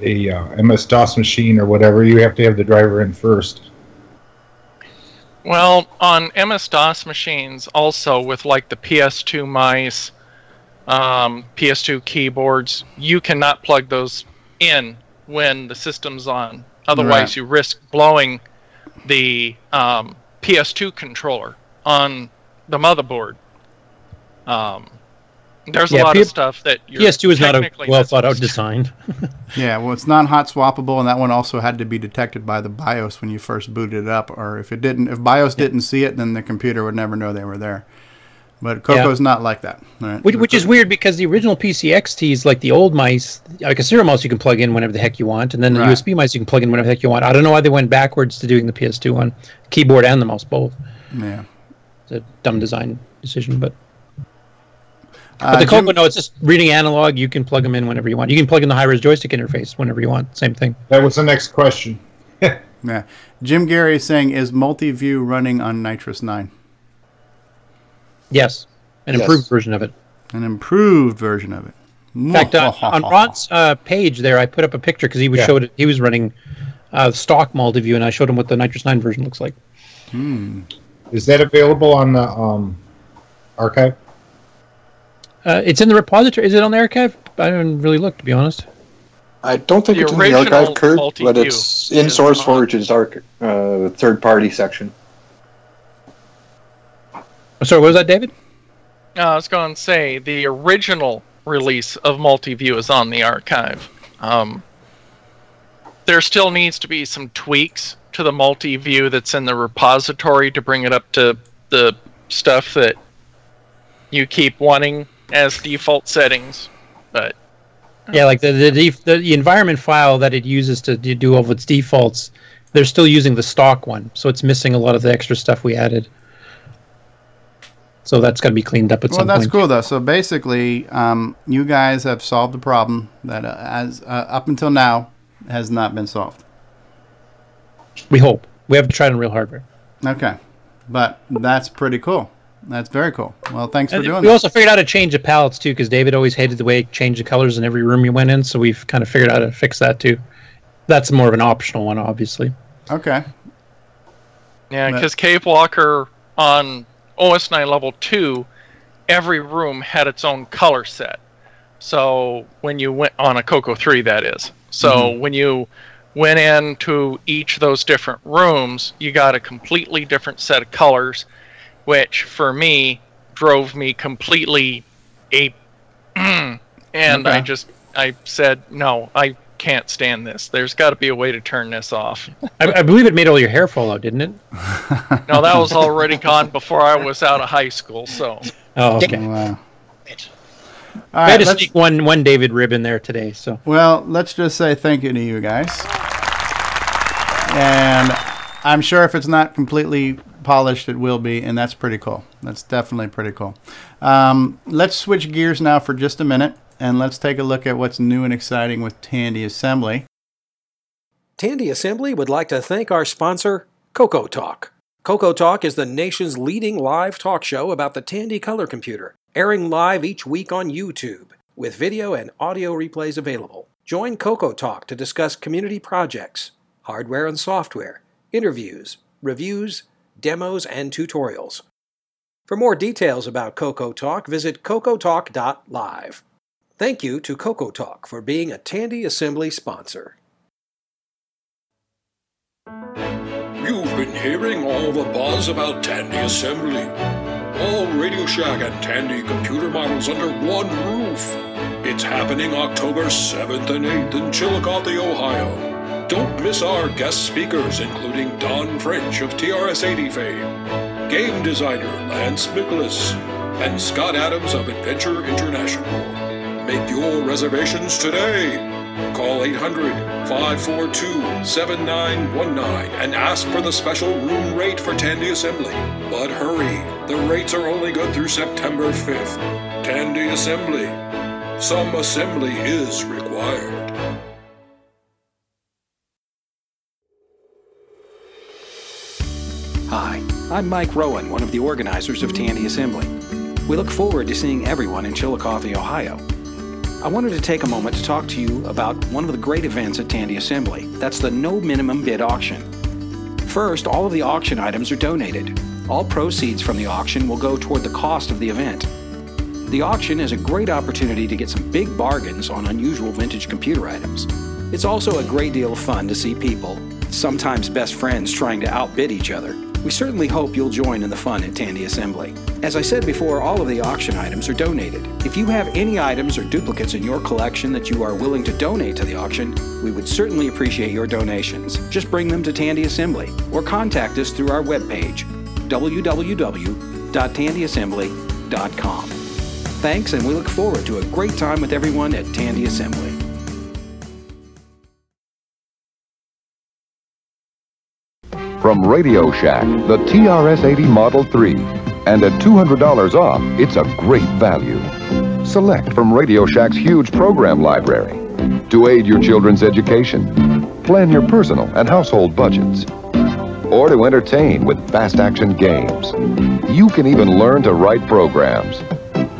a uh, MS DOS machine or whatever, you have to have the driver in first. Well, on MS DOS machines, also with like the PS2 mice, um, PS2 keyboards, you cannot plug those in when the system's on. Otherwise, Right. you risk blowing the um, PS2 controller on the motherboard. Um, there's a lot P- of stuff that PS2 is not a well thought out supposed to- design. Yeah, well, it's not hot swappable, and that one also had to be detected by the BIOS when you first booted it up. Or if it didn't, if BIOS didn't see it, then the computer would never know they were there. But Coco's not like that. all right? Which, which is weird because the original PCXTs, like the old mice, like a serial mouse, you can plug in whenever the heck you want, and then the Right. USB mice you can plug in whenever the heck you want. I don't know why they went backwards to doing the PS2 one, keyboard and the mouse both. Yeah. It's a dumb design decision, but. Uh, But the Jim- no, it's just reading analog. You can plug them in whenever you want. You can plug in the high-res joystick interface whenever you want. Same thing. That was the next question. Yeah. Jim Gerrie is saying, is multi-view running on NitrOS-9? Yes, an Yes. improved version of it. An improved version of it. In fact, uh, on Ron's uh, page there, I put up a picture because he was Yeah. showed it. He was running uh, stock multi-view, and I showed him what the NitrOS Nine version looks like. Hmm. Is that available on the um, archive? Uh, it's in the repository. Is it on the archive? I haven't really looked, to be honest. I don't think The it's in the archive, Kurt, but it's in SourceForge's arch- uh, third-party section. Sorry, what was that, David? Uh, I was going to say the original release of Multiview is on the archive. Um, there still needs to be some tweaks to the Multiview that's in the repository to bring it up to the stuff that you keep wanting as default settings. But Yeah, like the the, def- the the environment file that it uses to do do all of its defaults. They're still using the stock one, so it's missing a lot of the extra stuff we added. So that's got to be cleaned up at Well, some point. Well, that's cool though. So basically, um, you guys have solved the problem that, uh, as uh, up until now, has not been solved. We hope. We have to try it on real hardware. Okay, but that's pretty cool. That's very cool. Well, thanks for And doing we that. also figured out how to change the palettes too, because David always hated the way it changed the colors in every room you went in. So we've kind of figured out how to fix that too. That's more of an optional one, obviously. Okay. Yeah, because Cave Walker on OS9 level 2, every room had its own color set. So when you went on a Coco 3, that is. So Mhm. when you went into each of those different rooms, you got a completely different set of colors, which for me drove me completely ape. and I just I said no, I can't stand this. There's got to be a way to turn this off. I, I believe it made all your hair fall out, didn't it? No, that was already gone before I was out of high school. So. Oh, okay. Wow. I had to let's- sneak one one David rib in there today. So Well, let's just say thank you to you guys. And I'm sure if it's not completely polished, it will be, and that's pretty cool. That's definitely pretty cool. Um, let's switch gears now for just a minute, and let's take a look at what's new and exciting with Tandy Assembly. Tandy Assembly would like to thank our sponsor, Coco Talk. Coco Talk is the nation's leading live talk show about the Tandy color computer, airing live each week on YouTube, with video and audio replays available. Join Coco Talk to discuss community projects, hardware and software, interviews, reviews, demos, and tutorials. For more details about Coco Talk, visit cocotalk.live. Thank you to Coco Talk for being a Tandy Assembly sponsor. You've been hearing all the buzz about Tandy Assembly. All Radio Shack and Tandy computer models under one roof. It's happening October 7th and 8th in Chillicothe, Ohio. Don't miss our guest speakers, including Don French of TRS-80 fame, game designer Lance Micklus, and Scott Adams of Adventure International. Make your reservations today. Call 800 542 7919 and ask for the special room rate for Tandy Assembly. But hurry, the rates are only good through September 5th. Tandy Assembly. Some assembly is required. Hi, I'm Mike Rowan, one of the organizers of Tandy Assembly. We look forward to seeing everyone in Chillicothe, Ohio. I wanted to take a moment to talk to you about one of the great events at Tandy Assembly. That's the no minimum bid auction. First, all of the auction items are donated. All proceeds from the auction will go toward the cost of the event. The auction is a great opportunity to get some big bargains on unusual vintage computer items. It's also a great deal of fun to see people, sometimes best friends, trying to outbid each other. We certainly hope you'll join in the fun at Tandy Assembly. As I said before, all of the auction items are donated. If you have any items or duplicates in your collection that you are willing to donate to the auction, we would certainly appreciate your donations. Just bring them to Tandy Assembly or contact us through our webpage, www.tandyassembly.com. Thanks, and we look forward to a great time with everyone at Tandy Assembly. From Radio Shack, the TRS-80 Model 3. And at $200 off, it's a great value. Select from Radio Shack's huge program library to aid your children's education, plan your personal and household budgets, or to entertain with fast-action games. You can even learn to write programs.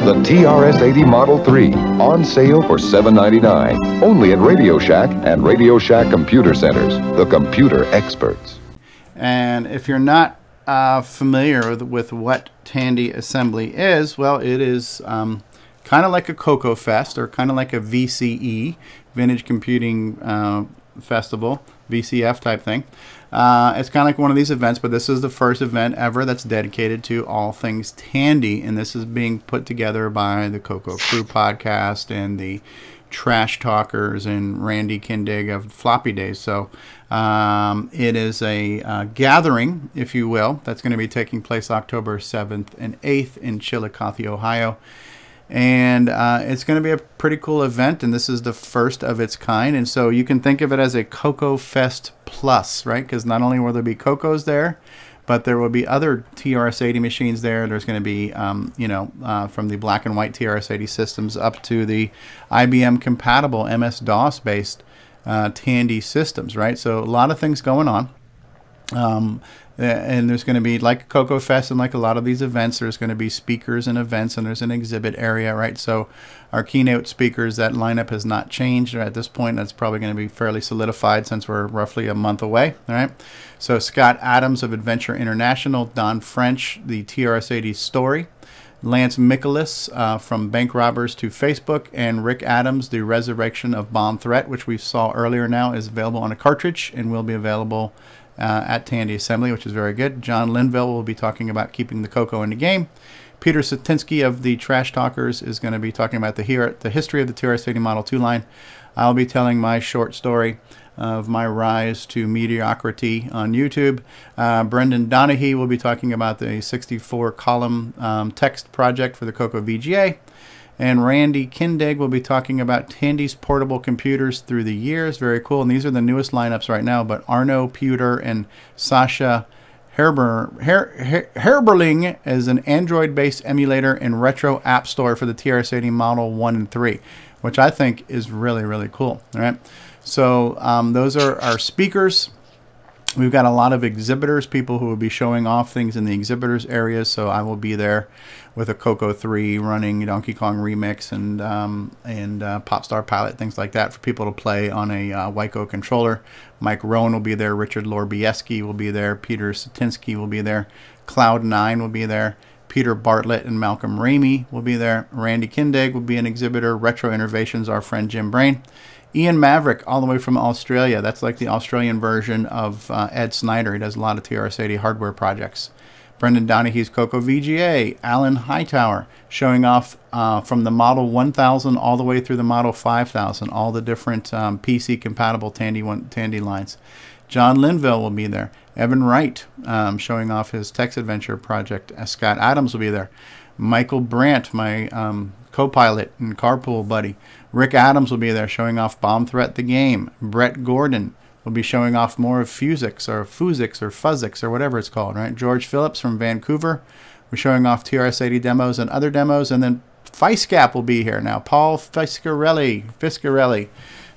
The TRS-80 Model 3, on sale for $7.99, only at Radio Shack and Radio Shack Computer Centers, the computer experts. And if you're not uh, familiar with, with what Tandy Assembly is, well, it is um, kind of like a Coco Fest or kind of like a VCE, Vintage Computing uh, Festival, VCF type thing. Uh, it's kind of like one of these events, but this is the first event ever that's dedicated to all things Tandy, and this is being put together by the Coco Crew podcast and the Trash Talkers and Randy Kindig of Floppy Days. So um, it is a uh, gathering, if you will, that's going to be taking place October 7th and 8th in Chillicothe, Ohio. And uh, it's going to be a pretty cool event, and this is the first of its kind. And so you can think of it as a Coco Fest Plus, right? Because not only will there be Cocos there, but there will be other TRS-80 machines there. There's going to be, um, you know, uh, from the black and white TRS-80 systems up to the IBM compatible MS-DOS based uh, Tandy systems, right? So a lot of things going on. Um, and there's going to be like Coco Fest and like a lot of these events, there's going to be speakers and events, and there's an exhibit area, right? So our keynote speakers, that lineup has not changed at this point. That's probably going to be fairly solidified since we're roughly a month away, all right? So Scott Adams of Adventure International, Don French, the TRS-80 story. Lance Michaelis uh, from Bank Robbers to Facebook, and Rick Adams, The Resurrection of Bomb Threat, which we saw earlier now, is available on a cartridge and will be available uh, at Tandy Assembly, which is very good. John Linville will be talking about keeping the Coco in the game. Peter Cetinski of the Trash Talkers is going to be talking about the, here, the history of the TRS-80 Model 2 line. I'll be telling my short story of my rise to mediocrity on YouTube. Uh, Brendan Donahue will be talking about the 64 column um, text project for the Coco VGA. And Randy Kindig will be talking about Tandy's portable computers through the years. Very cool. And these are the newest lineups right now. But Arno Puder and Sasha Herber, Her, Her, Herberling is an Android based emulator and retro app store for the TRS-80 Model 1 and 3, which I think is really, really cool. All right. So um, those are our speakers. We've got a lot of exhibitors, people who will be showing off things in the exhibitors area, So I will be there with a Coco 3 running Donkey Kong Remix and um, and uh, Popstar Pilot, things like that for people to play on a uh, controller. Mike Rowan will be there. Richard Lorbieski will be there. Peter Cetinski will be there. Cloud9 will be there. Peter Bartlett and Malcolm Ramey will be there. Randy Kindig will be an exhibitor. Retro Innovations, our friend Jim Brain. Ian Mavric, all the way from Australia. That's like the Australian version of uh, Ed Snyder. He does a lot of TRS-80 hardware projects. Brendan Donahue's Coco VGA. Alan Hightower showing off uh, from the Model 1000 all the way through the Model 5000, all the different um, PC compatible Tandy, one, Tandy lines. John Linville will be there. Evan Wright um, showing off his Text Adventure project. Uh, Scott Adams will be there. Michael Brandt, my um, co pilot and carpool buddy. Rick Adams will be there showing off Bomb Threat the Game. Brett Gordon will be showing off more of Fusix or Fuzix or Fuzzix or whatever it's called, right? George Phillips from Vancouver. We're showing off TRS-80 demos and other demos. And then FiceCap will be here now. Paul Fiscarelli. Fiscarelli.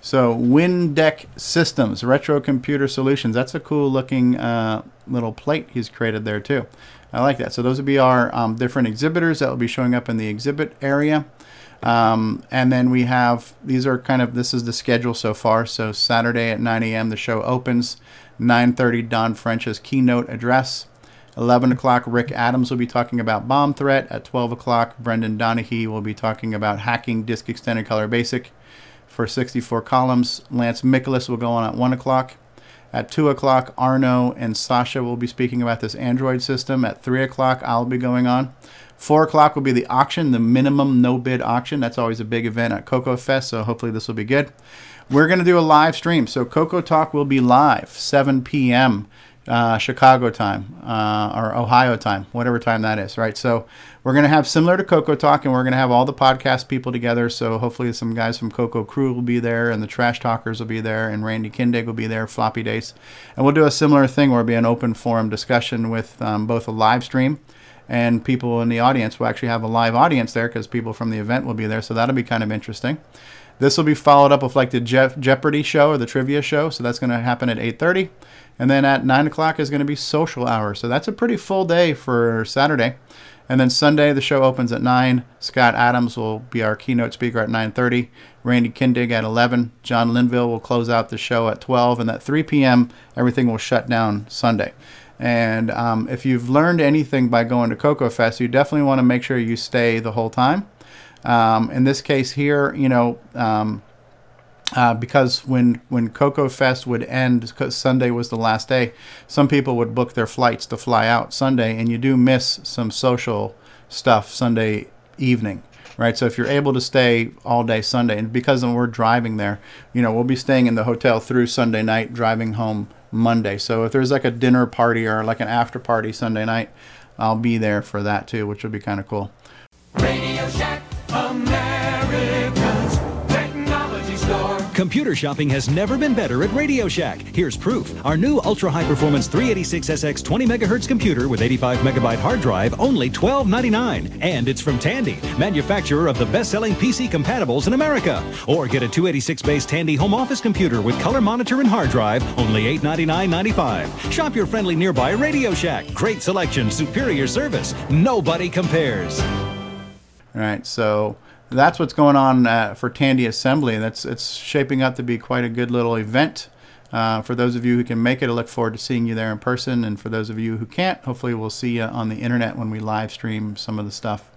So Windeck Systems, Retro Computer Solutions. That's a cool looking uh, little plate he's created there too. I like that. So those will be our um, different exhibitors that will be showing up in the exhibit area. Um, and then we have these are kind of this is the schedule so far. So Saturday at 9 a.m. the show opens. 9:30 Don French's keynote address. 11 o'clock Rick Adams will be talking about bomb threat. At 12 o'clock Brendan Donahue will be talking about hacking disk extended color basic for 64 columns. Lance Michaelis will go on at 1 o'clock. At 2 o'clock, Arno and Sasha will be speaking about this Android system. At 3 o'clock, I'll be going on. 4 o'clock will be the auction, the minimum no bid auction. That's always a big event at CocoFest, so hopefully this will be good. We're going to do a live stream. So Coco Talk will be live, 7 p.m. Uh, Chicago time uh, or Ohio time, whatever time that is, right? So we're going to have similar to Coco Talk, and we're going to have all the podcast people together. So hopefully some guys from Coco Crew will be there, and the Trash Talkers will be there, and Randy Kindig will be there, Floppy Days, and we'll do a similar thing where it'll be an open forum discussion with um, both a live stream and people in the audience will actually have a live audience there because people from the event will be there. So that'll be kind of interesting. This will be followed up with like the Jeff Jeopardy show or the trivia show. So that's going to happen at 8:30, and then at 9 o'clock is going to be social hour. So that's a pretty full day for Saturday. And then Sunday the show opens at 9. Scott Adams will be our keynote speaker at 9:30. Randy Kindig at 11. John Linville will close out the show at 12, and at 3 p.m. everything will shut down Sunday. And um, if you've learned anything by going to Coco Fest, you definitely want to make sure you stay the whole time. Um, in this case here, you know, um, uh, because when when Coco Fest would end, Sunday was the last day, some people would book their flights to fly out Sunday, and you do miss some social stuff Sunday evening right? So if you're able to stay all day Sunday, and because we're driving there, you know, we'll be staying in the hotel through Sunday night, driving home Monday. So if there's like a dinner party or like an after party Sunday night, I'll be there for that too, which would be kind of cool. Radio Shack, America's Computer shopping has never been better at Radio Shack. Here's proof. Our new ultra high performance 386SX 20 megahertz computer with 85 megabyte hard drive, only $12.99. And it's from Tandy, manufacturer of the best selling PC compatibles in America. Or get a 286 based Tandy home office computer with color monitor and hard drive, only $899.95. Shop your friendly nearby Radio Shack. Great selection, superior service. Nobody compares. All right, so that's what's going on uh, for Tandy Assembly. That's it's shaping up to be quite a good little event. Uh, for those of you who can make it, I look forward to seeing you there in person. And for those of you who can't, hopefully we'll see you on the internet when we live stream some of the stuff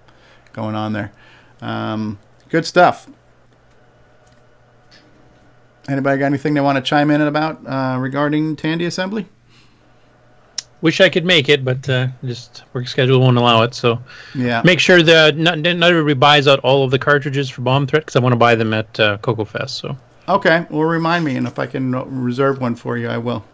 going on there. Um, good stuff. Anybody got anything they want to chime in about uh, regarding Tandy Assembly? Wish I could make it, but uh, just work schedule won't allow it. So Yeah. make sure that not, not everybody buys out all of the cartridges for Bomb Threat because I want to buy them at uh, Coco Fest. So Okay, well, remind me, and if I can reserve one for you, I will.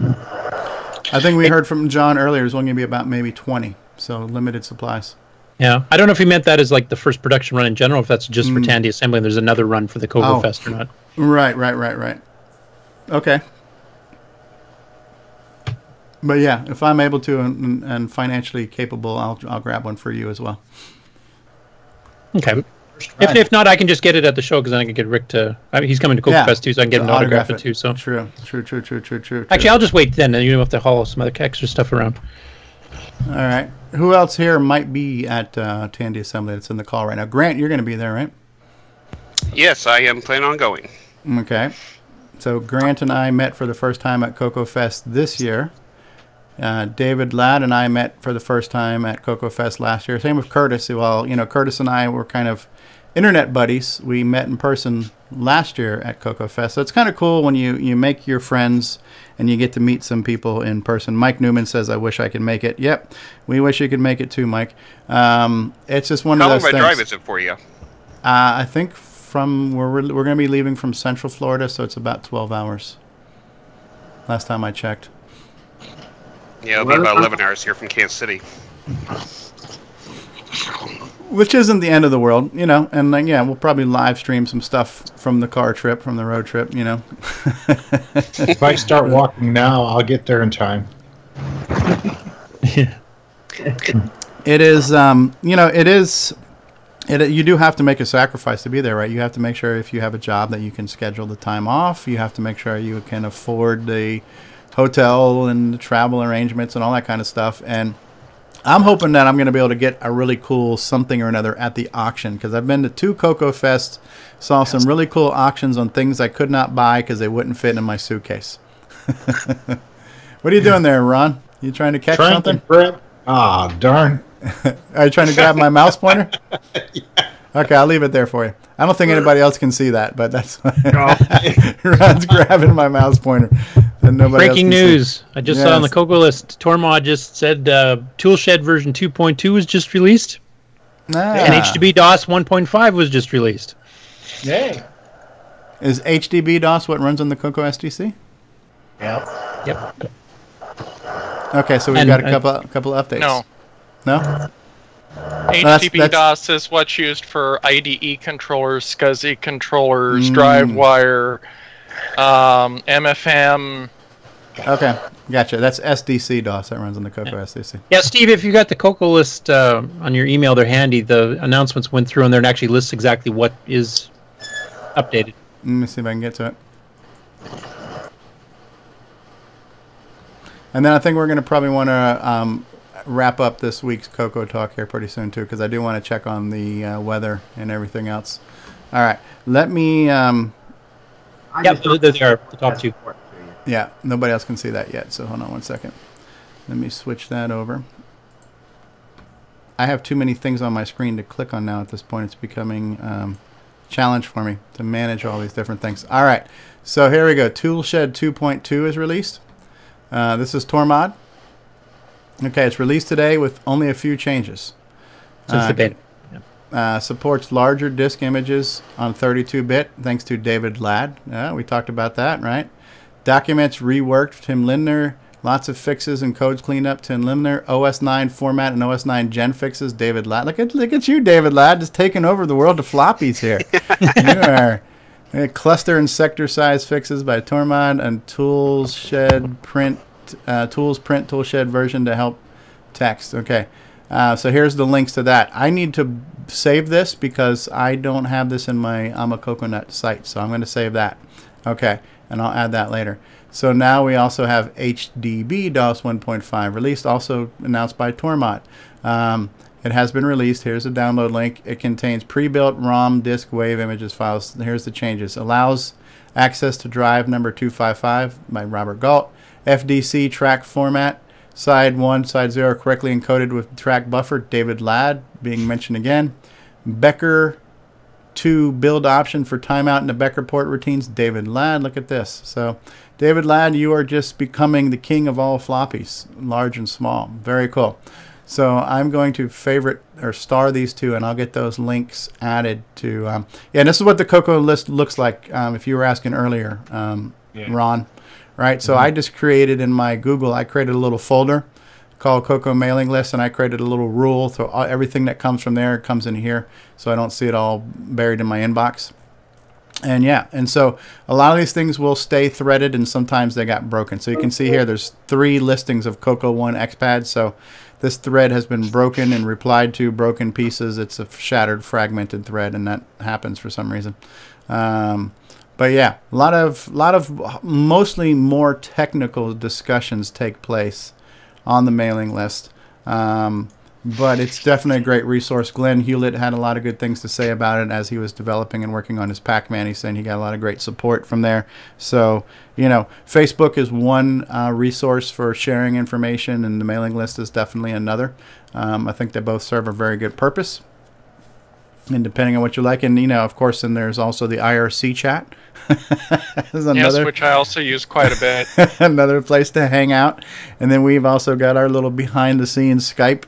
I think we heard from John earlier. It's only going to be about maybe 20, so limited supplies. yeah, I don't know if he meant that as like the first production run in general. If that's just for Mm. Tandy Assembly, and there's another run for the Coco Oh. Fest or not. Right, right, right, right. Okay. But yeah, if I'm able to and, and financially capable, I'll, I'll grab one for you as well. Okay. If, if not, I can just get it at the show because then I can get Rick to. I mean, he's coming to Coco Yeah, Fest too, so I can get him to autograph it too. So True, true, true, true, true, true. actually, I'll just wait then, and you don't have to haul some other extra stuff around. All right. Who else here might be at uh, Tandy Assembly that's in the call right now? Grant, you're going to be there, right? Yes, I am planning on going. Okay. So Grant and I met for the first time at Coco Fest this year. Uh, David Ladd and I met for the first time at Coco Fest last year. Same with Curtis. Well, you know, Curtis and I were kind of internet buddies. We met in person last year at Coco Fest. So it's kind of cool when you, you make your friends and you get to meet some people in person. Mike Newman says, I wish I could make it. Yep. We wish you could make it too, Mike. Um, it's just one How of long those of a things. drive is it for you? Uh, I think from where we're, we're going to be leaving from Central Florida, so it's about 12 hours. Last time I checked. Yeah, it'll be about 11 hours here from Kansas City. Which isn't the end of the world, you know. And like, yeah, we'll probably live stream some stuff from the car trip, from the road trip, you know. if I start walking now, I'll get there in time. It is, um, you know, it is. It, you do have to make a sacrifice to be there, right? You have to make sure if you have a job that you can schedule the time off. You have to make sure you can afford the hotel and travel arrangements and all that kind of stuff. And I'm hoping that I'm going to be able to get a really cool something or another at the auction because I've been to two Coco Fest, saw some really cool auctions on things I could not buy because they wouldn't fit in my suitcase. what are you doing there, Ron? You trying to catch Trying something? Ah, darn. Are you trying to grab my mouse pointer? Okay, I'll leave it there for you. I don't think anybody else can see that, but that's Ron's grabbing my mouse pointer. And nobody Breaking can see. news! I just saw on the Coco list. Tormod just said uh, Toolshed version 2.2 was just released, Ah. and HDB DOS 1.5 was just released. Yay. Is HDB DOS what runs on the Coco SDC? Yep. Yep. Okay, so we've And, got a uh, couple couple updates. No. No? that's- HDB that's- DOS is what's used for IDE controllers, SCSI controllers, Mm. DriveWire, um, MFM. Okay, gotcha. That's SDC DOS that runs on the Coco SDC. Yeah, Steve, if you got the Coco list uh, on your email, they're handy. The announcements went through, and there and actually lists exactly what is updated. Let me see if I can get to it. And then I think we're going to probably want to um, wrap up this week's Coco Talk here pretty soon, too, because I do want to check on the uh, weather and everything else. All right. Let me. Um, Yep, there they are, the top two. Yeah, nobody else can see that yet, so hold on one second. Let me switch that over. I have too many things on my screen to click on now at this point. It's becoming um, a challenge for me to manage all these different things. All right, so here we go. Toolshed 2.2 is released. Uh, this is Tormod. Okay, it's released today with only a few changes. Since the Uh, beta. uh, supports larger disk images on 32-bit, thanks to David Ladd. Yeah, we talked about that, right? Documents reworked. Tim Lindner. Lots of fixes and codes cleaned up. Tim Lindner. OS 9 format and OS 9 gen fixes. David Ladd. Look at look at you, David Ladd, just taking over the world of floppies here. you are Uh, cluster and sector size fixes by Tormod and Tools Shed print uh, Tools print Tool Shed version to help text. Okay, uh, so here's the links to that. I need to save this because I don't have this in my I'm a Coconut site, so I'm going to save that. Okay, and I'll add that later. So now we also have HDB DOS 1.5 released, also announced by Tormod. Um, it has been released. Here's a download link. It contains pre-built ROM, disk, WAV images files. Here's the changes. Allows access to drive number 255 by Robert Gault. FDC track format. Side 1, side 0 correctly encoded with track buffer. David Ladd being mentioned again. Becker 2 build option for timeout in the Becker port routines. David Ladd, look at this. So, David Ladd, you are just becoming the king of all floppies, large and small. Very cool. So I'm going to favorite or star these two, and I'll get those links added to. Um, yeah, and this is what the Coco list looks like. Um, if you were asking earlier, um, Yeah. Ron, right? So Mhm. I just created in my Google. I created a little folder called Coco mailing list, and I created a little rule. So all, everything that comes from there comes in here, so I don't see it all buried in my inbox. And yeah, and so a lot of these things will stay threaded, and sometimes they got broken. So you can see here, there's three listings of Coco One XPads. So this thread has been broken and replied to broken pieces. It's a shattered, fragmented thread, and that happens for some reason. Um, but yeah, a lot of lot of mostly more technical discussions take place on the mailing list. Um, but it's definitely a great resource. Glenn Hewlett had a lot of good things to say about it as he was developing and working on his Pac-Man. He's saying he got a lot of great support from there. So, you know, Facebook is one uh, resource for sharing information, and the mailing list is definitely another. Um, I think they both serve a very good purpose. And depending on what you like, and you know, of course, then there's also the IRC chat. There's yes, which I also use quite a bit. another place to hang out. And then we've also got our little behind the scenes Skype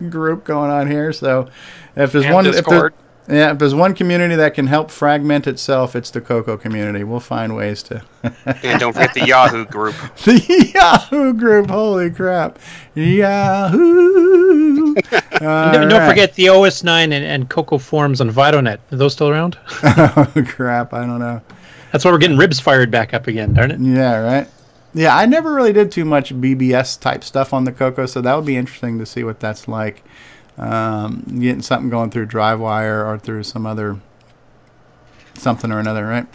group going on here. So if there's And one if Discord. there, yeah, if there's one community that can help fragment itself, it's the Coco community. We'll find ways to And don't forget the Yahoo group. the Yahoo group. Holy crap. Yahoo. And don't forget the OS9 and, and Coco forums on FidoNet. Are those still around? oh crap, I don't know. That's why we're getting RiBBS fired back up again, darn it. Yeah, right. Yeah, I never really did too much BBS type stuff on the Coco, so that would be interesting to see what that's like. Um, getting something going through DriveWire or through some other something or another, right?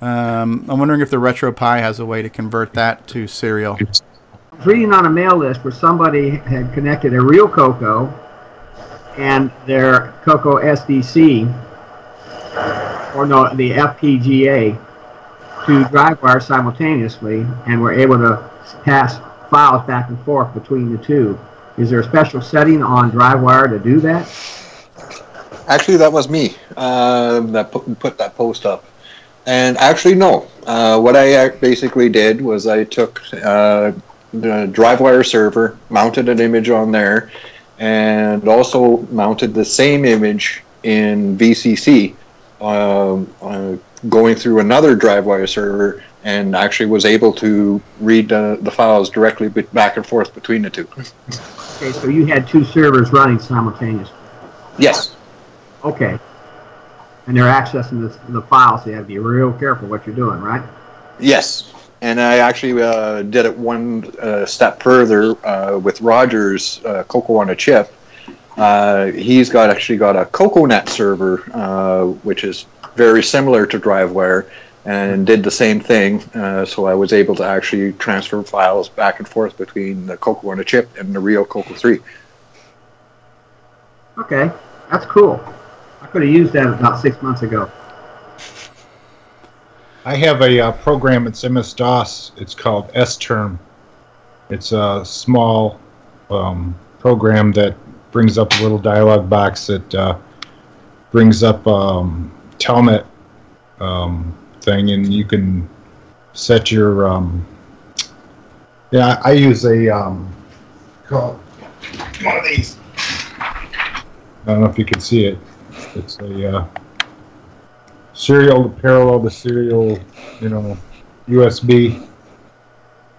Um, I'm wondering if the RetroPie has a way to convert that to serial. I was reading on a mail list where somebody had connected a real Coco and their Coco SDC, or no, the FPGA, to DriveWire simultaneously, and were able to pass files back and forth between the two. Is there a special setting on DriveWire to do that? Actually, that was me um, that put, put that post up. And actually, no. Uh, what I basically did was I took uh, the DriveWire server, mounted an image on there, and also mounted the same image in VCC, um, uh, going through another DriveWire server, and actually was able to read uh, the files directly back and forth between the two. Okay, so you had two servers running simultaneously. Yes. Okay. And they're accessing the, the files, so you have to be real careful what you're doing, right? Yes, and I actually uh, did it one uh, step further uh, with Rogers uh, Coco on a chip. Uh, he's got actually got a CocoNet server, uh, which is very similar to DriveWire, and did the same thing. Uh, so I was able to actually transfer files back and forth between the Coco on a chip and the real Coco 3. Okay, that's cool. I could have used that about six months ago. I have a uh, program. It's MS DOS. It's called S-Term. It's a small um, program that brings up a little dialog box that uh, brings up um, telnet um, thing, and you can set your. Um, yeah, I use a um, call one of these. I don't know if you can see it. It's a uh, serial to parallel to serial, you know, USB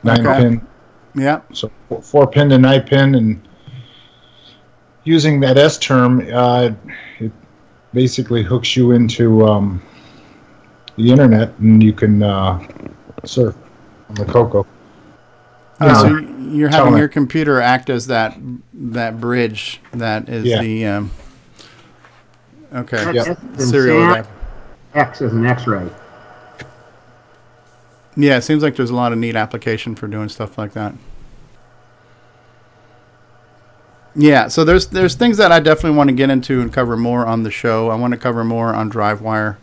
nine Okay. pin. Yeah. So four, four pin to nine pin, and using that S term, uh, it basically hooks you into um, the internet and you can uh, surf on the Coco. Oh, so you're having your computer act as that that bridge that is Yeah. the um, okay S is in serial Sam. X is an X-ray. Yeah, it seems like there's a lot of neat application for doing stuff like that. Yeah, so there's there's things that I definitely want to get into and cover more on the show. I want to cover more on DriveWire.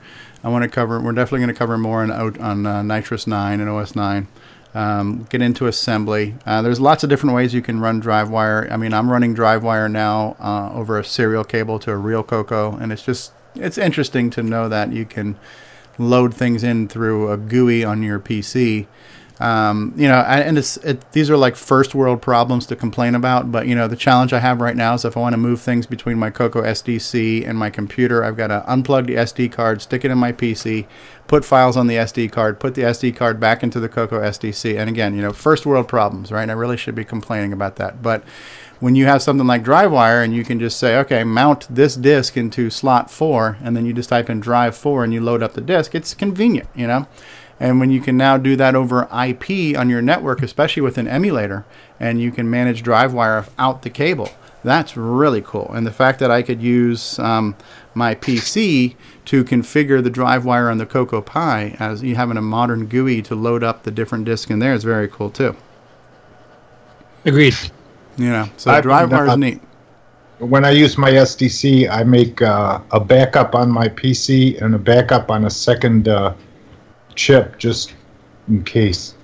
I want to cover. We're definitely going to cover more on on uh, NitrOS Nine and OS Nine. Um, get into assembly. Uh, there's lots of different ways you can run DriveWire. I mean, I'm running DriveWire now uh, over a serial cable to a real Coco, and it's just it's interesting to know that you can load things in through a GUI on your PC. Um, you know, and it's it, these are like first world problems to complain about. But you know, the challenge I have right now is if I want to move things between my Coco SDC and my computer, I've got to unplug the SD card, stick it in my PC, put files on the SD card, put the SD card back into the Coco SDC. And again, you know, first world problems, right? I really should be complaining about that, but when you have something like DriveWire and you can just say, okay, mount this disk into slot four, and then you just type in drive four and you load up the disk, it's convenient, you know? And when you can now do that over IP on your network, especially with an emulator, and you can manage DriveWire out the cable, that's really cool. And the fact that I could use um, my PC to configure the DriveWire on the Coco Pi as you having a modern GUI to load up the different disks in there is very cool too. Agreed. You know, so I've been, DriveWire is neat. When I use my SDC, I make uh, a backup on my PC and a backup on a second uh, chip just in case.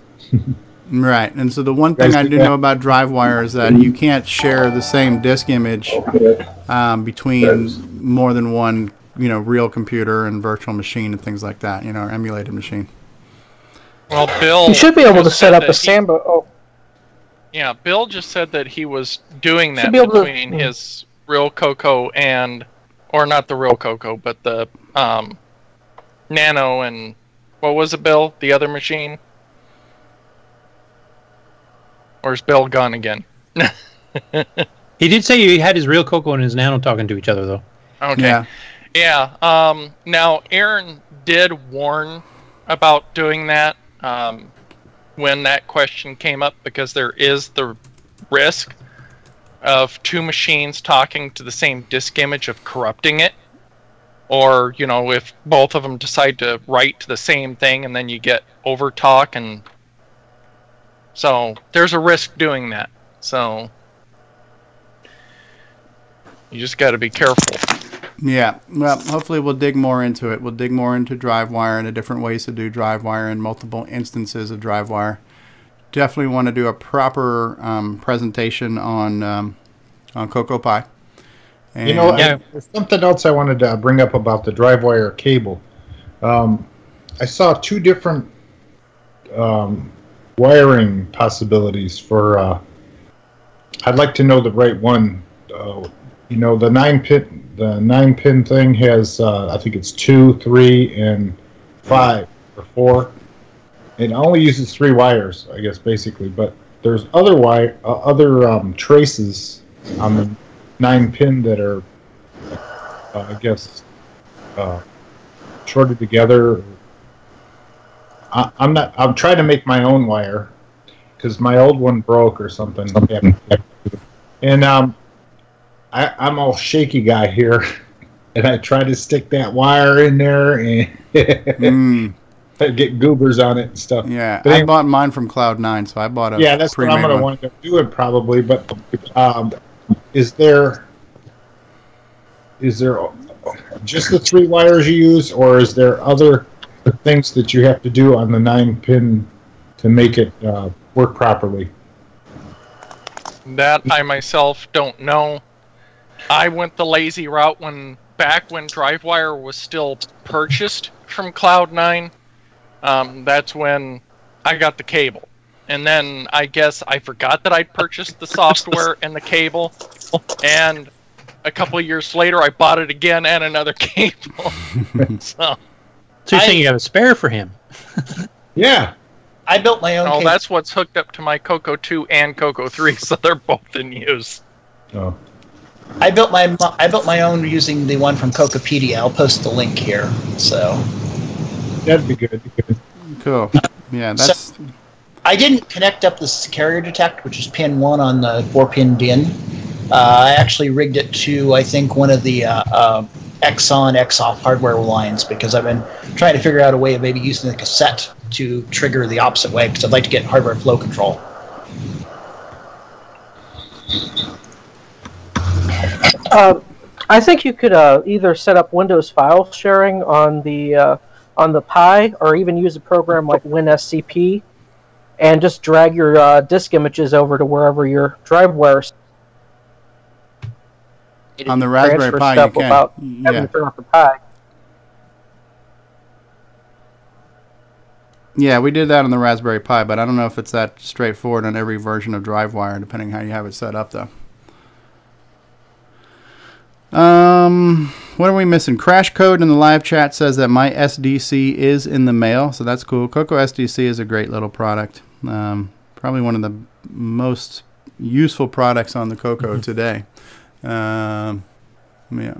Right, and so the one thing I do do that? know about DriveWire is that you can't share the same disk image um, between more than one, you know, real computer and virtual machine and things like that. You know, or emulated machine. Well, Bill. You should be able to set up a he- Samba. Oh, Yeah, Bill just said that he was doing that be able to- between his real Coco and, or not the real Coco, but the um, Nano and what was it, Bill? The other machine. Or is Bill gone again? He did say he had his real Coco and his Nano talking to each other, though. Okay. Yeah. Yeah. Um, now, Aaron did warn about doing that um, when that question came up because there is the risk of two machines talking to the same disk image of corrupting it. Or, you know, if both of them decide to write the same thing and then you get over talk and. So there's a risk doing that. So. You just got to be careful. Yeah, well, hopefully we'll dig more into it. We'll dig more into DriveWire and the different ways to do DriveWire and multiple instances of DriveWire. Definitely want to do a proper um, presentation on um, on Coco Pi. And You know, I- there's something else I wanted to bring up about the DriveWire cable. Um, I saw two different um, wiring possibilities for. Uh, I'd like to know the right one. Uh, you know, the nine pin the nine pin thing has uh, I think it's two, three, and five or four. It only uses three wires, I guess, basically. But there's other wire, uh, other um, traces on the nine pin that are, uh, I guess, uh, shorted together. I, I'm not. I'm trying to make my own wire because my old one broke or something. And um, I, I'm all shaky guy here, and I try to stick that wire in there and Mm. get goobers on it and stuff. Yeah, But I anyway- bought mine from Cloud Nine, so I bought a yeah, that's what I'm going to one. wind up doing probably. But um, is there is there just the three wires you use, or is there other things that you have to do on the nine pin to make it uh, work properly? That I myself don't know. I went the lazy route when back when DriveWire was still purchased from Cloud9. Um, that's when I got the cable, and then I guess I forgot that I'd purchased the software and the cable, and a couple of years later I bought it again and another cable. so, So you're saying you have a spare for him? Yeah. I built my own. oh, cable. that's what's hooked up to my Coco 2 and Coco 3, so they're both in use. Oh. I built my I built my own using the one from Cocopedia. I'll post the link here. So That'd be good. Cool. Yeah, that's I didn't connect up this carrier detect, which is pin one on the four pin DIN. Uh, I actually rigged it to, I think, one of the uh, uh, X on, X off hardware lines because I've been trying to figure out a way of maybe using the cassette to trigger the opposite way because I'd like to get hardware flow control. Uh, I think you could uh, either set up Windows file sharing on the uh, on the Pi, or even use a program like WinSCP, and just drag your uh, disk images over to wherever your drive wires. on the Raspberry Pi. You can. without having Yeah. to turn off the Pi. Yeah, we did that on the Raspberry Pi, but I don't know if it's that straightforward on every version of DriveWire, depending how you have it set up, though. Um, what are we missing? Crash Code in the live chat says that my SDC is in the mail, so that's cool. Coco SDC is a great little product. Um, probably one of the most useful products on the Coco today. Um, yeah.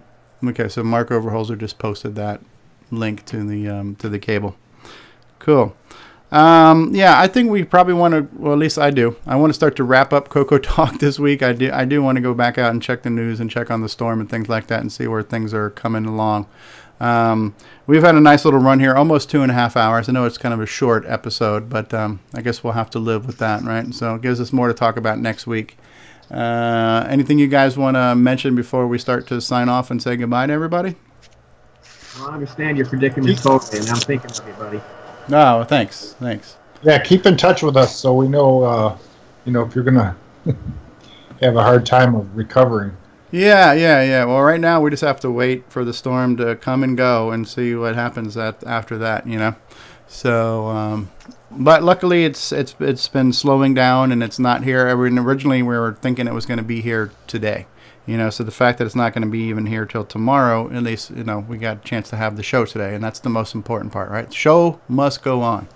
Okay, so Mark Overholzer just posted that link to the um, to the cable. Cool. Um, yeah, I think we probably want to. Well, at least I do. I want to start to wrap up Coco Talk this week. I do. I do want to go back out and check the news and check on the storm and things like that and see where things are coming along. Um, we've had a nice little run here, almost two and a half hours. I know it's kind of a short episode, but um, I guess we'll have to live with that, right? So it gives us more to talk about next week. Uh, anything you guys want to mention before we start to sign off and say goodbye to everybody? Well, I understand your predicament totally, and I'm thinking of you, buddy. No, thanks, thanks. Yeah, keep in touch with us so we know, uh, you know, if you're gonna have a hard time of recovering. Yeah, yeah, yeah. Well, right now we just have to wait for the storm to come and go and see what happens at, after that, you know. So, um, but luckily it's it's it's been slowing down and it's not here. I mean, originally we were thinking it was going to be here today, you know. So the fact that it's not going to be even here till tomorrow, at least you know we got a chance to have the show today, and that's the most important part, right? The show must go on.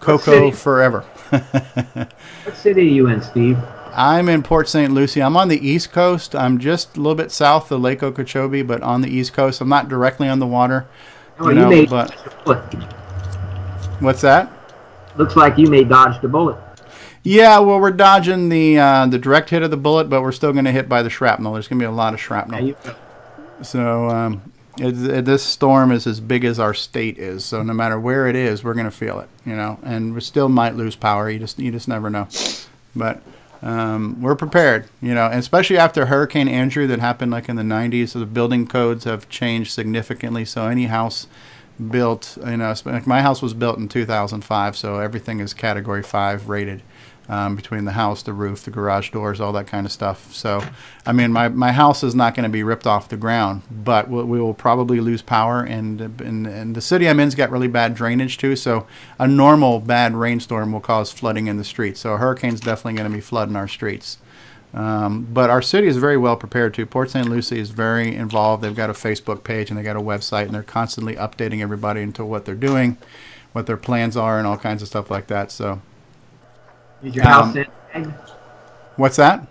Coco forever. What city are you in, Steve? I'm in Port St. Lucie. I'm on the East Coast. I'm just a little bit south of Lake Okeechobee, but on the East Coast. I'm not directly on the water. Oh, you you know, made but what's that? Looks like you may dodge the bullet. Yeah, well, we're dodging the uh, the direct hit of the bullet, but we're still going to hit by the shrapnel. There's going to be a lot of shrapnel. So um, it, it, this storm is as big as our state is. So no matter where it is, we're going to feel it. You know, and we still might lose power. You just you just never know. But um, we're prepared. You know, and especially after Hurricane Andrew that happened like in the 90s. So the building codes have changed significantly. So any house built, you know, like my house was built in 2005, so everything is Category Five rated. Um, between the house, the roof, the garage doors, all that kind of stuff. So, I mean, my, my house is not going to be ripped off the ground, but we, we will probably lose power. And, and and the city I'm in's got really bad drainage too. So, a normal bad rainstorm will cause flooding in the streets. So, a hurricane's definitely going to be flooding our streets. Um, but our city is very well prepared too. Port St. Lucie is very involved. They've got a Facebook page and they've got a website, and they're constantly updating everybody into what they're doing, what their plans are, and all kinds of stuff like that. So, Is your house Um, sandbagged? what's that?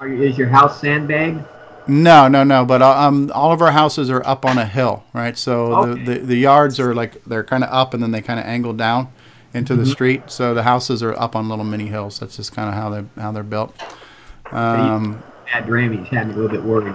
Are you, is your house sandbagged? No, no, no. But uh, um, all of our houses are up on a hill, right? So the, the the yards are like they're kind of up, and then they kind of angle down into the Mhm. street. So the houses are up on little mini hills. That's just kind of how they how they're built. Um, Bad drainage had me a little bit worried.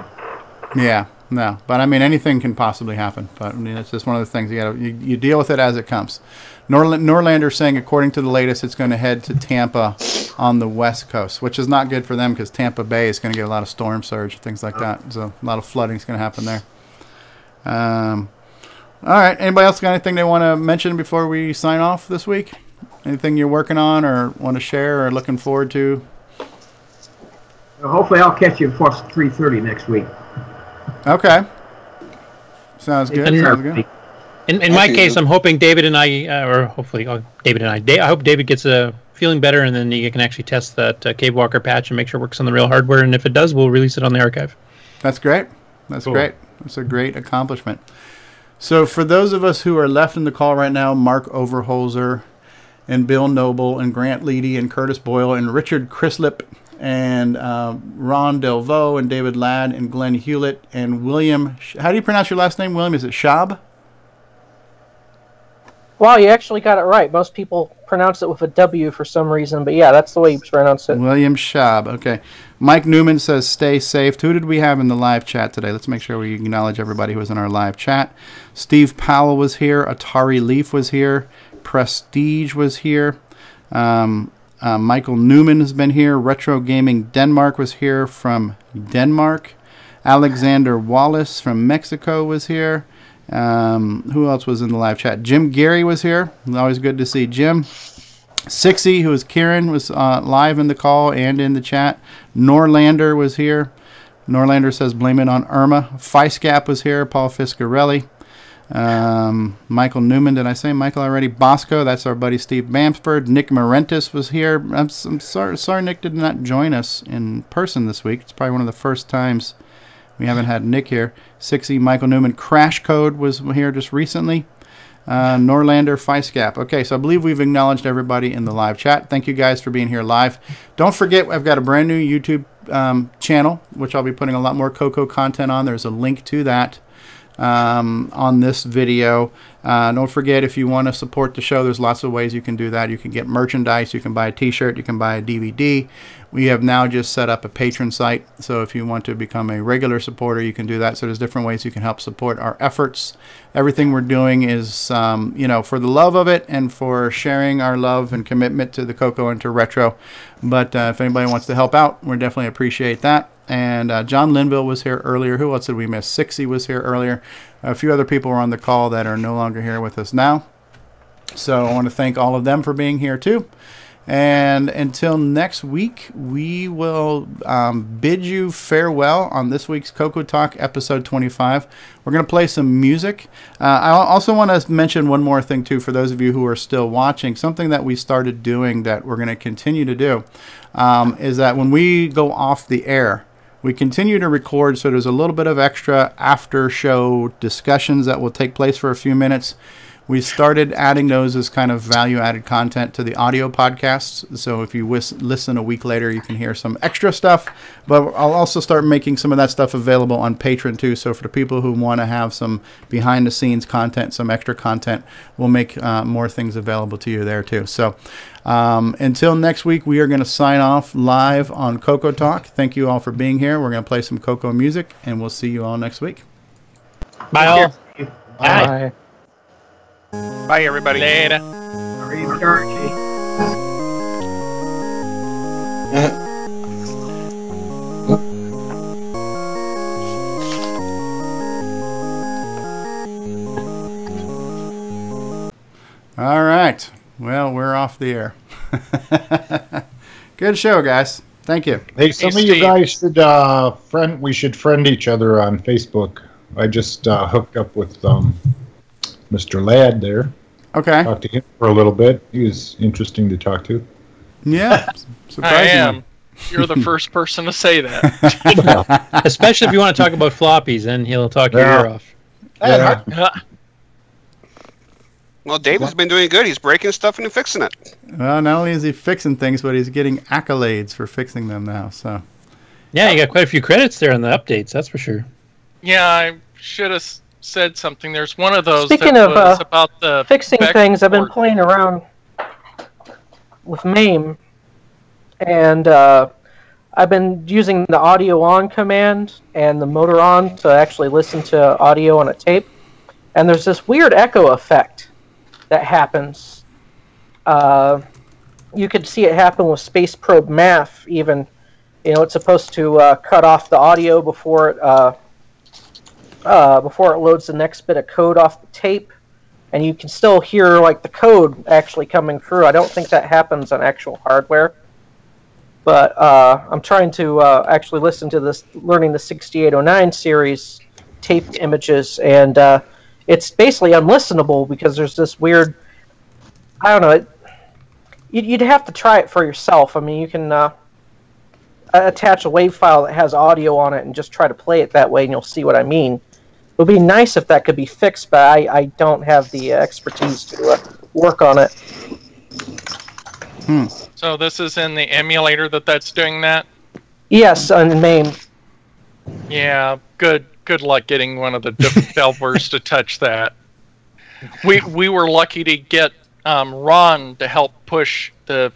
yeah, no, but I mean anything can possibly happen. But I mean, it's just one of the things you got you, you deal with it as it comes. Norland, Norlander saying, according to the latest, it's going to head to Tampa on the west coast, which is not good for them because Tampa Bay is going to get a lot of storm surge, things like that. So a lot of flooding is going to happen there. Um, all right. Anybody else got anything they want to mention before we sign off this week? Anything you're working on or want to share or looking forward to? Well, hopefully, I'll catch you before 3:30 next week. Okay. Sounds good. Sounds good. Buddy. In, in my case, I'm hoping David and I, uh, or hopefully uh, David and I, Da- I hope David gets uh, feeling better, and then he can actually test that uh, Cave Walker patch and make sure it works on the real hardware. And if it does, we'll release it on the archive. That's great. That's Cool. great. That's a great accomplishment. So, for those of us who are left in the call right now, Mark Overholzer and Bill Noble and Grant Leedy and Curtis Boyle and Richard Chrislip and uh, Ron Delvaux and David Ladd and Glenn Hewlett and William. How do you pronounce your last name, William? Is it Schab? Wow, you actually got it right. Most people pronounce it with a W for some reason, but yeah, that's the way you pronounce it. William Schaub. Okay. Mike Newman says, stay safe. Who did we have in the live chat today? Let's make sure we acknowledge everybody who was in our live chat. Steve Powell was here. Atari Leaf was here. Prestige was here. Um, uh, Michael Newman has been here. Retro Gaming Denmark was here from Denmark. Alexander Wallace from Mexico was here. Um, who else was in the live chat? Jim Gerrie was here. Always good to see Jim. Sixty, who is Ciaran, was uh, live in the call and in the chat. Norlander was here. Norlander says blame it on Irma. Feiscap was here. Paul Fiscarelli. Um, Michael Newman, did I say Michael already? Bosco, that's our buddy Steve Bamford. Nick Marentes was here. I'm, I'm sorry, sorry Nick did not join us in person this week. It's probably one of the first times we haven't had Nick here. 60 Michael Newman. Crash Code was here just recently. Uh, Norlander Feiscap. Okay, so I believe we've acknowledged everybody in the live chat. Thank you guys for being here live. Don't forget, I've got a brand new YouTube um, channel, which I'll be putting a lot more Coco content on. There's a link to that um, on this video. Uh, don't forget, if you want to support the show, there's lots of ways you can do that. You can get merchandise, you can buy a t shirt, you can buy a DVD. We have now just set up a Patreon site. So if you want to become a regular supporter, you can do that. So there's different ways you can help support our efforts. Everything we're doing is, um, you know, for the love of it and for sharing our love and commitment to the Coco and to retro. But uh, if anybody wants to help out, we definitely appreciate that. And uh, John Linville was here earlier. Who else did we miss? Sixty was here earlier. A few other people were on the call that are no longer here with us now. So I want to thank all of them for being here too. And until next week, we will um, bid you farewell on this week's Coco Talk episode 25. We're going to play some music. Uh, I also want to mention one more thing, too, for those of you who are still watching. Something that we started doing that we're going to continue to do um, is that when we go off the air, we continue to record, so there's a little bit of extra after show discussions that will take place for a few minutes. We started adding those as kind of value added content to the audio podcasts. So if you wis- listen a week later, you can hear some extra stuff. But I'll also start making some of that stuff available on Patreon too. So for the people who want to have some behind the scenes content, some extra content, we'll make uh, more things available to you there too. So um, until next week, we are going to sign off live on Coco Talk. Thank you all for being here. We're going to play some Coco music, and we'll see you all next week. Bye, all. Bye. Bye, everybody. Later. All right. Well, we're off the air. Good show, guys. Thank you. Hey, some of you guys should uh, friend. We should friend each other on Facebook. I just uh, hooked up with um, Mr. Ladd there. Okay. Talked to him for a little bit. He was interesting to talk to. Yeah. I am. You're the first person to say that. Especially if you want to talk about floppies, then he'll talk your ear off. Yeah. Well, David's been doing good. He's breaking stuff and fixing it. Well, not only is he fixing things, but he's getting accolades for fixing them now. So, Yeah, you got quite a few credits there on the updates, that's for sure. yeah, I should have said something. There's one of those Speaking that of was uh, about the fixing things, I've been playing around with MAME, and uh, I've been using the audio on command and the motor on to actually listen to audio on a tape. And there's this weird echo effect that happens. Uh, you could see it happen with Space Probe Math, even. You know, it's supposed to uh, cut off the audio before it uh, before it loads the next bit of code off the tape, and you can still hear like the code actually coming through. I don't think that happens on actual hardware, but uh, I'm trying to uh, actually listen to this, learning the 6809 series tape images, and uh, it's basically unlistenable because there's this weird. I don't know. It, you'd, have to try it for yourself. I mean, you can uh, attach a wave file that has audio on it and just try to play it that way, and you'll see what I mean. It would be nice if that could be fixed, but I, I don't have the uh, expertise to uh, work on it. hmm. So this is in the emulator that that's doing that. Yes, on MAME. Yeah, good. Good luck getting one of the developers to touch that. we we were lucky to get um, Ron to help push the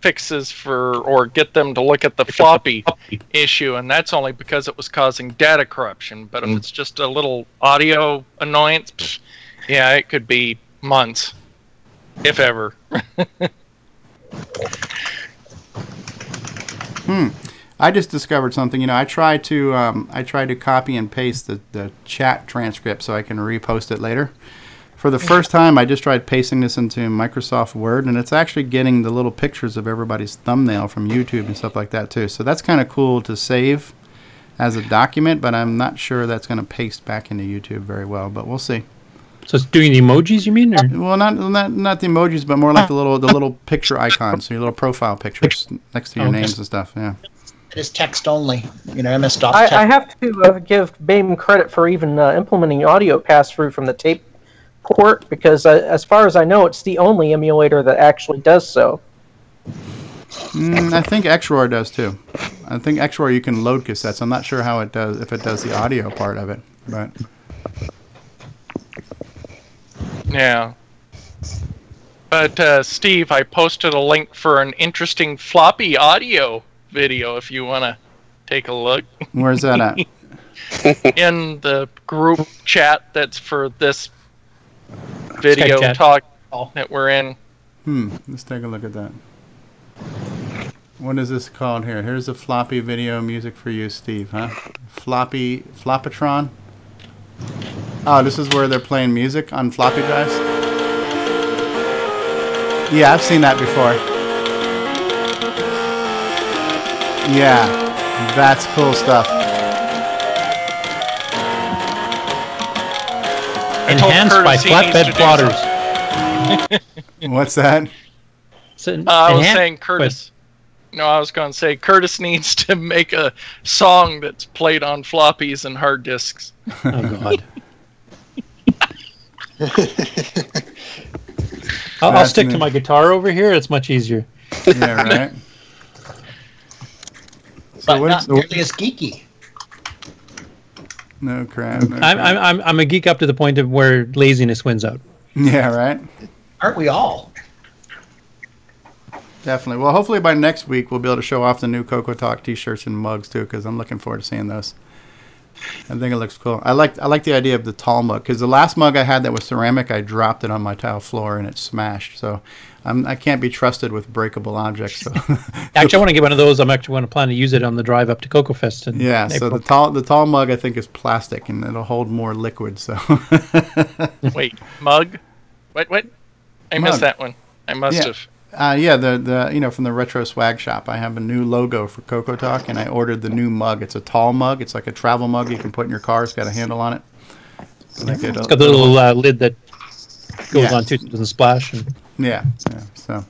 fixes for or get them to look at the floppy issue, and that's only because it was causing data corruption. But if it's just a little audio annoyance, pff, yeah, it could be months, if ever. Hmm. I just discovered something. You know, I tried to um, I tried to copy and paste the, the chat transcript so I can repost it later. For the first time, I just tried pasting this into Microsoft Word, and it's actually getting the little pictures of everybody's thumbnail from YouTube and stuff like that too. So that's kind of cool to save as a document, but I'm not sure that's going to paste back into YouTube very well. But we'll see. So it's doing the emojis, you mean? Or? Well, not not not the emojis, but more like the little the little picture icons, so your little profile pictures next to your Okay. names and stuff. Yeah. It is text only. You know, MS DOS I. I have to uh, give MAME credit for even uh, implementing audio pass through from the tape port because, uh, as far as I know, it's the only emulator that actually does so. Mm, I think XRoar does too. I think XRoar you can load cassettes. I'm not sure how it does if it does the audio part of it, but Yeah. But uh, Steve, I posted a link for an interesting floppy audio video if you want to take a look. where's that at? In the group chat that's for this video chat. talk that we're in. Hmm. Let's take a look at that. What is this called here? Here's a floppy video music for you, Steve. Huh? Floppy Floppotron. Oh, this is where they're playing music on floppy drives. Yeah, I've seen that before. Yeah, that's cool stuff. Enhanced by Curtis he needs to flatbed plotters. What's that? Uh, I was saying Curtis. No, I was going to say Curtis needs to make a song that's played on floppies and hard disks. Oh God. I'll, I'll stick to my guitar over here. It's much easier. Yeah, right. but what- not so what- nearly as geeky. No crap. no I'm, crap. I'm, I'm, I'm a geek up to the point of where laziness wins out. Yeah, right. Aren't we all? Definitely. Well, hopefully by next week we'll be able to show off the new Coco Talk T-shirts and mugs too, because I'm looking forward to seeing those. I think it looks cool. I like I like the idea of the tall mug because the last mug I had that was ceramic, I dropped it on my tile floor and it smashed. So I'm I can't be trusted with breakable objects. So Actually, I want to get one of those. I'm actually going to plan to use it on the drive up to Coco Fest. In yeah. So the tall the tall mug I think is plastic and it'll hold more liquid. So Wait, mug? What? What? I Mug. missed that one. I must yeah. have. Uh, yeah, the the you know from the retro swag shop, I have a new logo for Coco Talk, and I ordered the new mug. It's a tall mug. It's like a travel mug you can put in your car. It's got a handle on it. Like it's got the little uh, lid that goes Yeah. on too, so it doesn't splash. And Yeah, yeah. So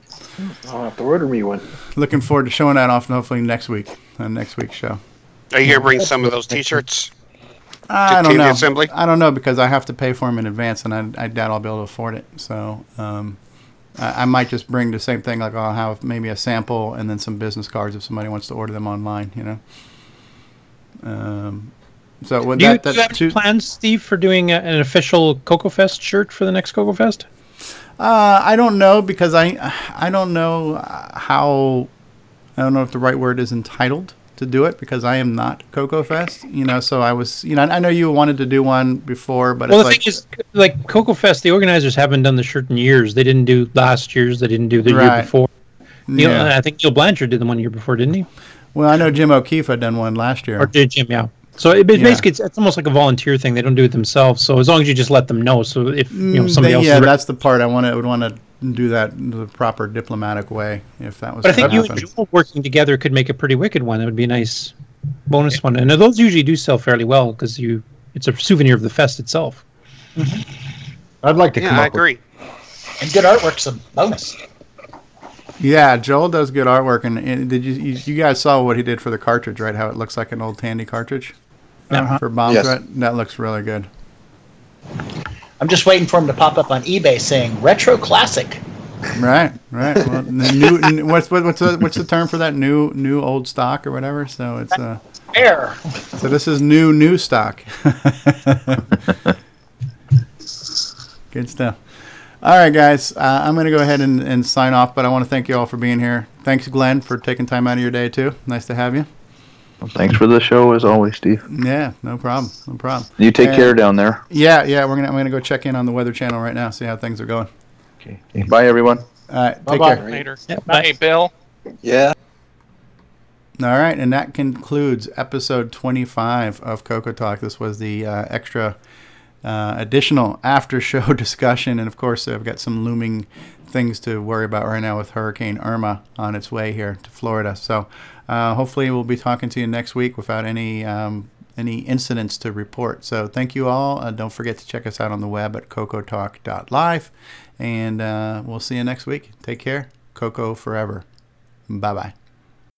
I'll have to order me one. looking forward to showing that off, and hopefully next week on next week's show. Are you going to bring some of those T-shirts? I don't TV know. assembly? I don't know because I have to pay for them in advance, and I, I doubt I'll be able to afford it. So um, I, might just bring the same thing. Like I'll have maybe a sample and then some business cards if somebody wants to order them online. You know. Um, so do you, that, do you have two, plans, Steve, for doing a, an official CocoFest shirt for the next CocoFest? Uh, I don't know because I I don't know how I don't know if the right word is entitled to do it because I am not Coco Fest. You know, so I was you know I know you wanted to do one before, but well, it's the like thing is, like Coco Fest, the organizers haven't done the shirt in years. They didn't do last year's. They didn't do the year before. Yeah. I think Neil Blanchard did the one year before, didn't he? well I know Jim O'Keefe had done one last year. Or did Jim? Yeah. So it, Yeah. basically, it's, it's almost like a volunteer thing. They don't do it themselves. So as long as you just let them know. So if you know Mm, somebody they- else, yeah, re- that's the part I want to would want to do that in the proper diplomatic way if that was. But I think you happen. and Joel working together could make a pretty wicked one. It would be a nice bonus one. And those usually do sell fairly well because you it's a souvenir of the fest itself. I'd like to Yeah, come I up with agree. And good artwork's a bonus. Yeah, Joel does good artwork, and, and did you, you you guys saw what he did for the cartridge, right? How it looks like an old Tandy cartridge Uh-huh. for bomb Yes. threat. That looks really good. I'm just waiting for him to pop up on eBay saying retro classic. Right, right. Well, the new, what's what, what's the, what's the term for that? New new old stock or whatever. So it's uh. Air. So this is new new stock. Good stuff. All right, guys. Uh, I'm going to go ahead and, and sign off, but I want to thank you all for being here. Thanks, Glenn, for taking time out of your day, too. Nice to have you. Well, thanks for the show as always, Steve. Yeah, no problem. No problem. You take And- care down there. Yeah, yeah. We're gonna. I'm gonna go check in on the Weather Channel right now. See how things are going. Okay. Bye, everyone. All right. Take Bye-bye. care. Later. Bye, Bill. Yeah. All right, and that concludes episode 25 of Coco Talk. This was the uh, extra uh, additional after show discussion. And of course, I've got some looming things to worry about right now with Hurricane Irma on its way here to Florida. So uh, hopefully, we'll be talking to you next week without any. Um, any incidents to report. So, thank you all. Uh, don't forget to check us out on the web at cocotalk.live. And uh, we'll see you next week. Take care. Coco forever. Bye bye.